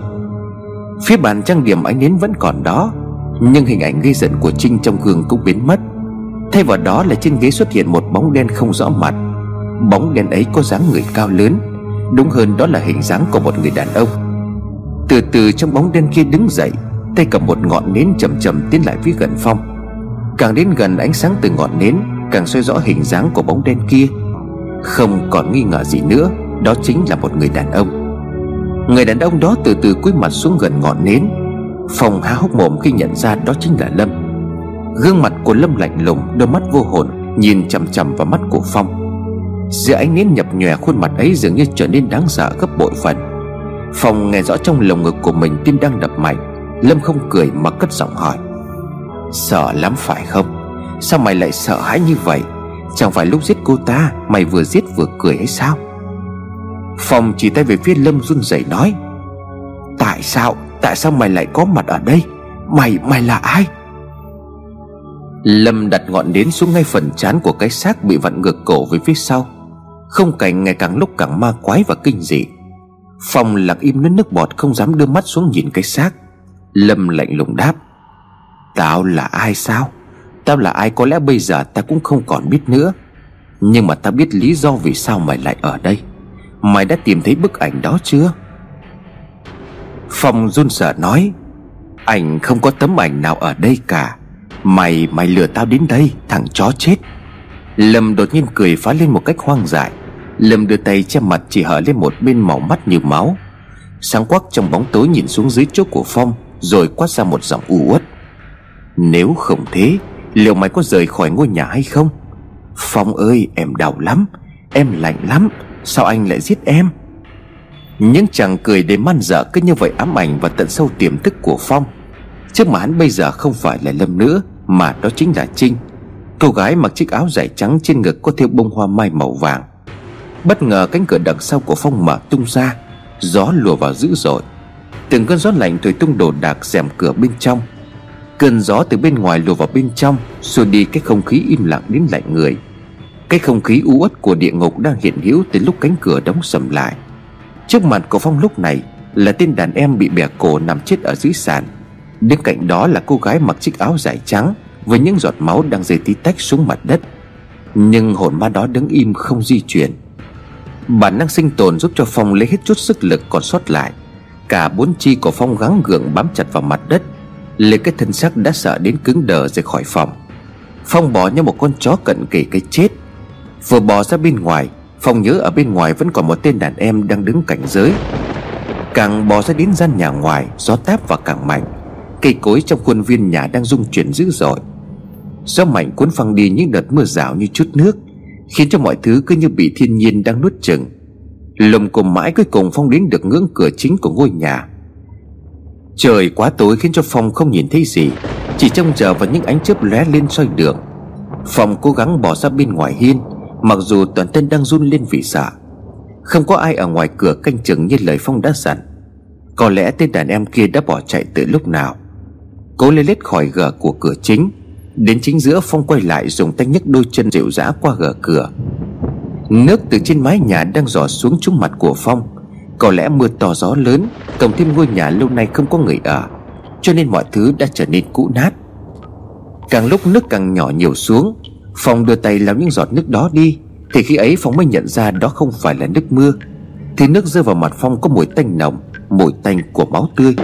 Phía bàn trang điểm ánh nến vẫn còn đó, Nhưng hình ảnh gây giận của Trinh trong gương cũng biến mất. Thay vào đó là trên ghế xuất hiện một bóng đen không rõ mặt. Bóng đen ấy có dáng người cao lớn, Đúng hơn đó là hình dáng của một người đàn ông. Từ từ trong bóng đen kia đứng dậy Tay cầm một ngọn nến chậm chậm tiến lại phía gần Phong. Càng đến gần, ánh sáng từ ngọn nến Càng soi rõ hình dáng của bóng đen kia. Không còn nghi ngờ gì nữa, Đó chính là một người đàn ông. Người đàn ông đó từ từ cúi mặt xuống gần ngọn nến. Phong há hốc mồm khi nhận ra đó chính là Lâm. Gương mặt của Lâm lạnh lùng, Đôi mắt vô hồn, Nhìn chằm chằm vào mắt của Phong. Giữa ánh nến nhập nhòe, khuôn mặt ấy dường như trở nên đáng sợ gấp bội phần. Phong nghe rõ trong lồng ngực của mình tim đang đập mạnh. Lâm không cười mà cất giọng hỏi. Sợ lắm phải không? Sao mày lại sợ hãi như vậy? Chẳng phải lúc giết cô ta, Mày vừa giết vừa cười hay sao? Phong chỉ tay về phía Lâm run rẩy nói. Tại sao Tại sao mày lại có mặt ở đây? Mày mày là ai? Lâm đặt ngọn nến xuống ngay phần trán của cái xác bị vặn ngược cổ về phía sau. Không cảnh ngày càng lúc càng ma quái và kinh dị. Phong lặng im nước nước bọt, không dám đưa mắt xuống nhìn cái xác. Lâm lạnh lùng đáp, Tao là ai sao? Tao là ai có lẽ bây giờ ta cũng không còn biết nữa. Nhưng mà ta biết lý do vì sao mày lại ở đây. Mày đã tìm thấy bức ảnh đó chưa? Phong run sợ nói, Ảnh không có tấm ảnh nào ở đây cả. Mày mày lừa tao đến đây, Thằng chó chết. Lâm đột nhiên cười phá lên một cách hoang dại. Lâm đưa tay che mặt chỉ hở lên một bên màu mắt như máu. Sáng quắc trong bóng tối nhìn xuống dưới chỗ của Phong rồi quát ra một giọng u uất. Nếu không thế, Liệu mày có rời khỏi ngôi nhà hay không? Phong ơi, em đau lắm, Em lạnh lắm, Sao anh lại giết em? Những chàng cười đến man dở cứ như vậy ám ảnh và tận sâu tiềm thức của Phong. Trước mà hắn bây giờ không phải là Lâm nữa, Mà đó chính là Trinh. Cô gái mặc chiếc áo dài trắng trên ngực có thêu bông hoa mai màu vàng. Bất ngờ cánh cửa đằng sau của Phong mở tung ra, Gió lùa vào dữ dội. Từng cơn gió lạnh thổi tung đồ đạc rèm cửa bên trong. Cơn gió từ bên ngoài lùa vào bên trong, Xua đi cái không khí im lặng đến lạnh người. Cái không khí u uất của địa ngục đang hiện hữu Từ lúc cánh cửa đóng sầm lại. Trước mặt của Phong lúc này Là tên đàn em bị bẻ cổ nằm chết ở dưới sàn. Bên cạnh đó là cô gái mặc chiếc áo dài trắng Với những giọt máu đang rơi tí tách xuống mặt đất. Nhưng hồn ma đó đứng im không di chuyển. Bản năng sinh tồn giúp cho Phong lấy hết chút sức lực còn sót lại. Cả bốn chi của Phong gắng gượng bám chặt vào mặt đất liệt cái thân xác đã sợ đến cứng đờ rời khỏi phòng. Phong bỏ như một con chó cận kề cái chết. Vừa bỏ ra bên ngoài, Phong nhớ ở bên ngoài vẫn còn một tên đàn em đang đứng cảnh giới. Càng bỏ ra đến gian nhà ngoài, Gió táp và càng mạnh. Cây cối trong khuôn viên nhà đang rung chuyển dữ dội. Gió mạnh cuốn phăng đi những đợt mưa rào như chút nước, Khiến cho mọi thứ cứ như bị thiên nhiên đang nuốt chừng Lồng cùng mãi cuối cùng Phong đến được ngưỡng cửa chính của ngôi nhà. Trời quá tối khiến cho Phong không nhìn thấy gì, Chỉ trông chờ vào những ánh chớp lóe lên soi đường. Phong cố gắng bỏ ra bên ngoài hiên, Mặc dù toàn thân đang run lên vì sợ. Không có ai ở ngoài cửa canh chừng như lời Phong đã dặn. Có lẽ tên đàn em kia đã bỏ chạy từ lúc nào. Cố lê lết khỏi gờ của cửa chính, Đến chính giữa Phong quay lại dùng tay nhấc đôi chân dịu dã qua gờ cửa. Nước từ trên mái nhà đang rò xuống trúng mặt của Phong. Có lẽ mưa to gió lớn, Cộng thêm ngôi nhà lâu nay không có người ở, Cho nên mọi thứ đã trở nên cũ nát. Càng lúc nước càng nhỏ nhiều xuống, Phong đưa tay lau những giọt nước đó đi, Thì khi ấy Phong mới nhận ra đó không phải là nước mưa. Thì nước rơi vào mặt Phong có mùi tanh nồng, Mùi tanh của máu tươi.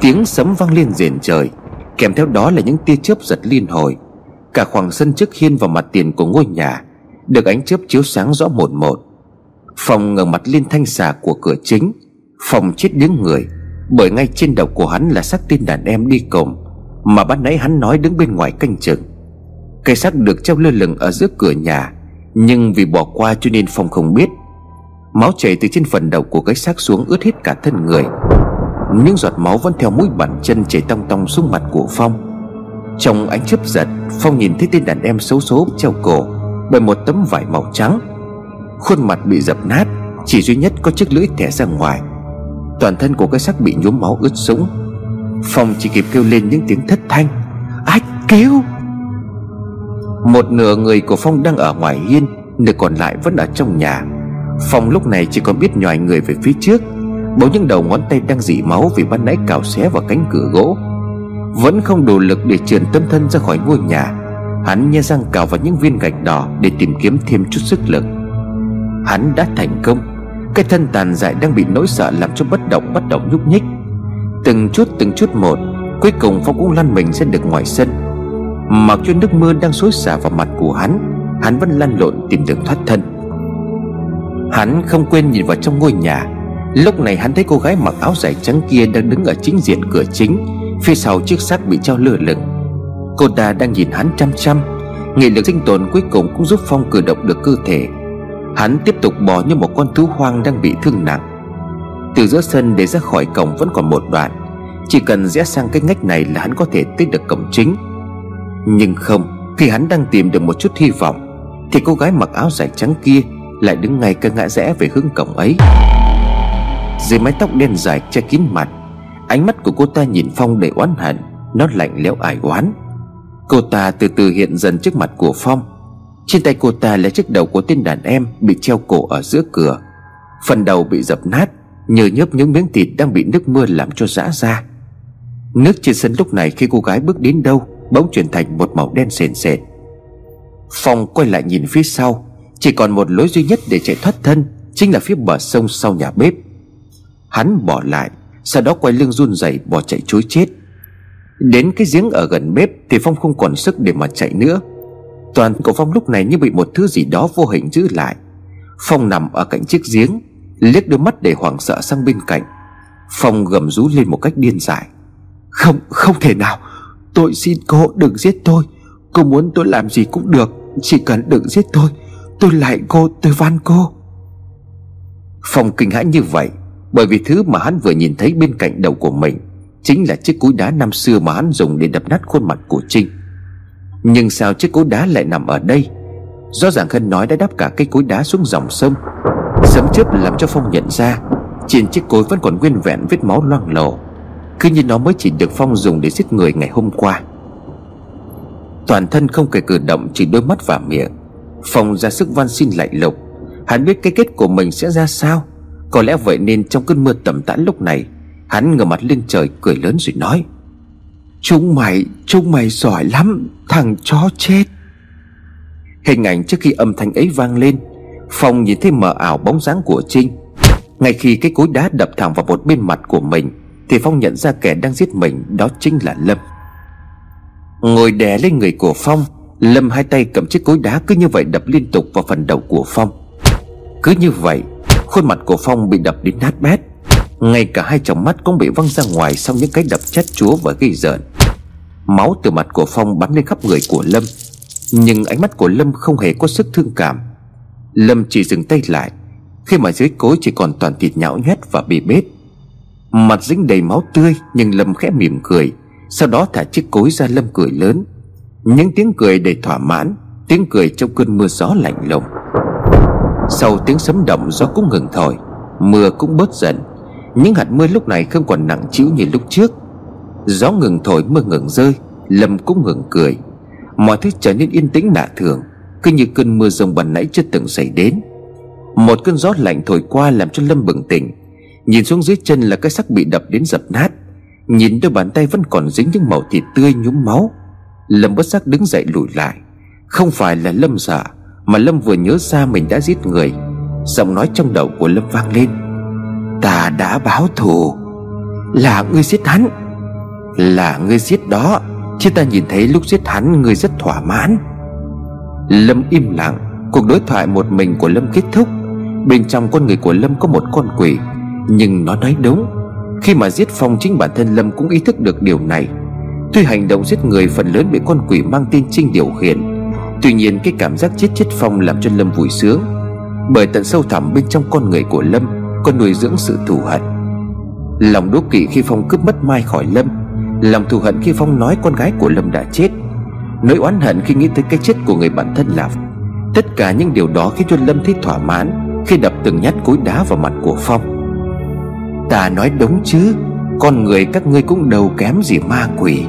Tiếng sấm vang lên rền trời. Kèm theo đó là những tia chớp giật liên hồi. Cả khoảng sân trước hiên và mặt tiền của ngôi nhà Được ánh chớp chiếu sáng rõ một một. Phòng ngẩng mặt lên thanh xà của cửa chính, Phòng chết đứng người, Bởi ngay trên đầu của hắn là xác tên đàn em đi cùng, Mà ban nãy hắn nói đứng bên ngoài canh chừng. Cây xác được treo lơ lửng ở giữa cửa nhà, Nhưng vì bỏ qua cho nên Phong không biết. Máu chảy từ trên phần đầu của cái xác xuống ướt hết cả thân người những giọt máu vẫn theo mũi bàn chân chảy tong tong xuống mặt của Phong. Trong ánh chớp giật, Phong nhìn thấy tên đàn em xấu số treo cổ Bởi một tấm vải màu trắng. Khuôn mặt bị dập nát, Chỉ duy nhất có chiếc lưỡi thẻ ra ngoài. Toàn thân của cái xác bị nhuốm máu ướt sũng. Phong chỉ kịp kêu lên những tiếng thất thanh. Ai kêu Một nửa người của Phong đang ở ngoài hiên, Nửa còn lại vẫn ở trong nhà. Phong lúc này chỉ còn biết nhòi người về phía trước. Bỗng những đầu ngón tay đang dỉ máu Vì ban nãy cào xé vào cánh cửa gỗ. Vẫn không đủ lực để trườn tâm thân ra khỏi ngôi nhà, Hắn nhe răng cào vào những viên gạch đỏ Để tìm kiếm thêm chút sức lực. Hắn đã thành công, Cái thân tàn dại đang bị nỗi sợ Làm cho bất động bắt đầu nhúc nhích. Từng chút từng chút một, Cuối cùng Phong cũng lăn mình ra được ngoài sân. Mặc cho nước mưa đang xối xả vào mặt của hắn Hắn vẫn lăn lộn tìm đường thoát thân. Hắn không quên nhìn vào trong ngôi nhà Lúc này hắn thấy cô gái mặc áo dài trắng kia Đang đứng ở chính diện cửa chính, Phía sau chiếc xác bị treo lơ lửng. Cô ta đang nhìn hắn chăm chăm, Nghị lực sinh tồn cuối cùng cũng giúp Phong cử động được cơ thể. Hắn tiếp tục bò như một con thú hoang đang bị thương nặng. Từ giữa sân để ra khỏi cổng vẫn còn một đoạn, Chỉ cần rẽ sang cái ngách này là hắn có thể tới được cổng chính. Nhưng không, Khi hắn đang tìm được một chút hy vọng, Thì cô gái mặc áo dài trắng kia Lại đứng ngay cái ngã rẽ về hướng cổng ấy dưới mái tóc đen dài che kín mặt, Ánh mắt của cô ta nhìn Phong đầy oán hận, Nó lạnh lẽo ải oán. Cô ta từ từ hiện dần trước mặt của Phong. Trên tay cô ta là chiếc đầu của tên đàn em Bị treo cổ ở giữa cửa. Phần đầu bị dập nát, Nhờ nhớp những miếng thịt đang bị nước mưa làm cho rã ra. Nước trên sân lúc này khi cô gái bước đến đâu, Bỗng chuyển thành một màu đen sền sệt. Phong quay lại nhìn phía sau, Chỉ còn một lối duy nhất để chạy thoát thân, Chính là phía bờ sông sau nhà bếp. Hắn bỏ lại Sau đó quay lưng run rẩy bỏ chạy chối chết. Đến cái giếng ở gần bếp Thì Phong không còn sức để mà chạy nữa. Toàn của Phong lúc này như bị một thứ gì đó vô hình giữ lại. Phong nằm ở cạnh chiếc giếng Liếc đôi mắt để hoảng sợ sang bên cạnh. Phong gầm rú lên một cách điên dại. Không, không thể nào. Tôi xin cô đừng giết tôi. Cô muốn tôi làm gì cũng được Chỉ cần đừng giết tôi. Tôi lại cô, tôi van cô. Phong kinh hãi như vậy bởi vì thứ mà hắn vừa nhìn thấy bên cạnh đầu của mình Chính là chiếc cối đá năm xưa mà hắn dùng để đập nát khuôn mặt của Trinh. Nhưng sao chiếc cối đá lại nằm ở đây? Rõ ràng Hân nói đã đắp cả cây cối đá xuống dòng sông. Sấm chớp làm cho Phong nhận ra, Trên chiếc cối vẫn còn nguyên vẹn vết máu loang lổ. Cứ như nó mới chỉ được Phong dùng để giết người ngày hôm qua. Toàn thân không kể cử động, Chỉ đôi mắt và miệng. Phong ra sức van xin lạnh lục. Hắn biết cái kết của mình sẽ ra sao? Có lẽ vậy nên trong cơn mưa tầm tã lúc này, Hắn ngửa mặt lên trời cười lớn rồi nói, Chúng mày Chúng mày giỏi lắm, Thằng chó chết. Hình ảnh trước khi âm thanh ấy vang lên, Phong nhìn thấy mờ ảo bóng dáng của Trinh. Ngay khi cái cối đá đập thẳng vào một bên mặt của mình, Thì Phong nhận ra kẻ đang giết mình, Đó chính là Lâm. Ngồi đè lên người của Phong, Lâm hai tay cầm chiếc cối đá cứ như vậy đập liên tục vào phần đầu của Phong. Cứ như vậy Khuôn mặt của Phong bị đập đến nát bét. Ngay cả hai tròng mắt cũng bị văng ra ngoài Sau những cái đập chết chúa và gây rợn Máu từ mặt của Phong bắn lên khắp người của Lâm. Nhưng ánh mắt của Lâm không hề có sức thương cảm. Lâm chỉ dừng tay lại. Khi mà dưới cối chỉ còn toàn thịt nhão nhét và bị bết. Mặt dính đầy máu tươi, Nhưng Lâm khẽ mỉm cười. Sau đó thả chiếc cối ra Lâm cười lớn. Những tiếng cười đầy thỏa mãn, Tiếng cười trong cơn mưa gió lạnh lùng. Sau tiếng sấm động, gió cũng ngừng thổi, Mưa cũng bớt dần. Những hạt mưa lúc này không còn nặng trĩu như lúc trước. Gió ngừng thổi, mưa ngừng rơi, Lâm cũng ngừng cười. Mọi thứ trở nên yên tĩnh lạ thường, Cứ như cơn mưa rồng bần nãy chưa từng xảy đến. Một cơn gió lạnh thổi qua làm cho Lâm bừng tỉnh. Nhìn xuống dưới chân là cái xác bị đập đến dập nát. Nhìn đôi bàn tay vẫn còn dính những màu thịt tươi nhúm máu. Lâm bất giác đứng dậy lùi lại. Không phải là Lâm sợ mà Lâm vừa nhớ ra mình đã giết người. Giọng nói trong đầu của Lâm vang lên. Ta đã báo thù. Là ngươi giết hắn. Là ngươi giết đó, Chứ ta nhìn thấy lúc giết hắn, ngươi rất thỏa mãn. Lâm im lặng, Cuộc đối thoại một mình của Lâm kết thúc. Bên trong con người của Lâm có một con quỷ, Nhưng nó nói đúng. Khi mà giết Phong chính bản thân Lâm cũng ý thức được điều này. Tuy hành động giết người phần lớn bị con quỷ mang tên Trinh điều khiển Tuy nhiên cái cảm giác chết chết Phong làm cho Lâm vui sướng, Bởi tận sâu thẳm bên trong con người của Lâm có nuôi dưỡng sự thù hận. Lòng đố kỵ khi Phong cướp mất Mai khỏi Lâm, Lòng thù hận khi Phong nói con gái của Lâm đã chết, Nỗi oán hận khi nghĩ tới cái chết của người bạn thân là Tất cả những điều đó khiến cho Lâm thấy thỏa mãn Khi đập từng nhát cối đá vào mặt của Phong. Ta nói đúng chứ, Con người các ngươi cũng đầu kém gì ma quỷ.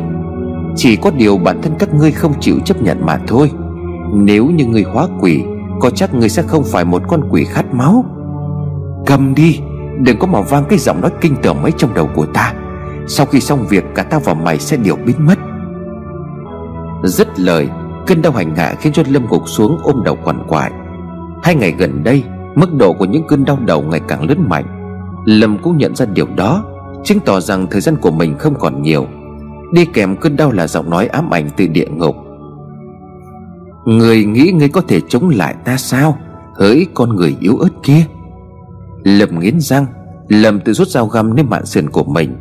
Chỉ có điều bản thân các ngươi không chịu chấp nhận mà thôi. Nếu như ngươi hóa quỷ, Có chắc ngươi sẽ không phải một con quỷ khát máu? Cầm đi, Đừng có mà vang cái giọng nói kinh tởm ấy trong đầu của ta. Sau khi xong việc, cả ta và mày sẽ đều biến mất. Dứt lời, Cơn đau hành hạ khiến cho Lâm gục xuống ôm đầu quằn quại. Hai ngày gần đây, Mức độ của những cơn đau đầu ngày càng lớn mạnh. Lâm cũng nhận ra điều đó, Chứng tỏ rằng thời gian của mình không còn nhiều. Đi kèm cơn đau là giọng nói ám ảnh từ địa ngục. Người nghĩ ngươi có thể chống lại ta sao? Hỡi con người yếu ớt kia. Lâm nghiến răng, Lâm tự rút dao găm lên mạng sườn của mình,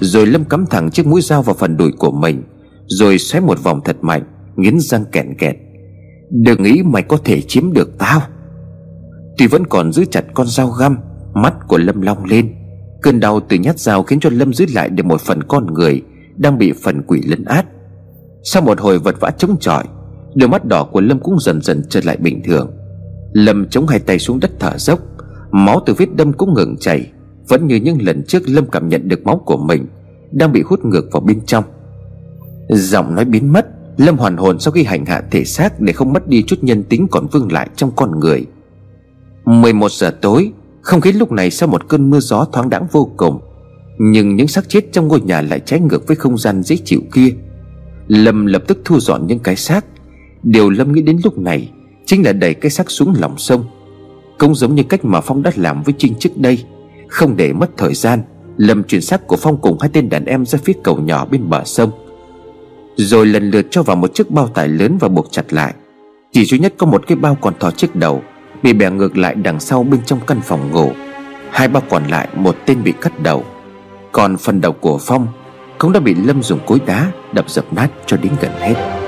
Rồi Lâm cắm thẳng chiếc mũi dao vào phần đùi của mình, Rồi xoáy một vòng thật mạnh, Nghiến răng kẹn kẹt. Đừng nghĩ mày có thể chiếm được tao. Tuy vẫn còn giữ chặt con dao găm, Mắt của Lâm long lên. Cơn đau từ nhát dao khiến cho Lâm giữ lại được một phần con người Đang bị phần quỷ lấn át. Sau một hồi vật vã chống chọi Đôi mắt đỏ của Lâm cũng dần dần trở lại bình thường. Lâm chống hai tay xuống đất thở dốc, Máu từ vết đâm cũng ngừng chảy. Vẫn như những lần trước Lâm cảm nhận được máu của mình Đang bị hút ngược vào bên trong. Giọng nói biến mất, Lâm hoàn hồn sau khi hành hạ thể xác Để không mất đi chút nhân tính còn vương lại trong con người. 11 giờ tối, Không khí lúc này sau một cơn mưa gió thoáng đãng vô cùng, Nhưng những xác chết trong ngôi nhà lại trái ngược với không gian dễ chịu kia. Lâm lập tức thu dọn những cái xác Điều Lâm nghĩ đến lúc này Chính là đẩy cái xác xuống lòng sông. Cũng giống như cách mà Phong đã làm với Trinh trước đây, Không để mất thời gian, Lâm chuyển xác của Phong cùng hai tên đàn em ra phía cầu nhỏ bên bờ sông. Rồi lần lượt cho vào một chiếc bao tải lớn và buộc chặt lại. Chỉ duy nhất có một cái bao còn thò chiếc đầu, Bị bẻ ngược lại đằng sau bên trong căn phòng ngủ. Hai bao còn lại, một tên bị cắt đầu. Còn phần đầu của Phong Cũng đã bị Lâm dùng cối đá đập dập nát cho đến gần hết.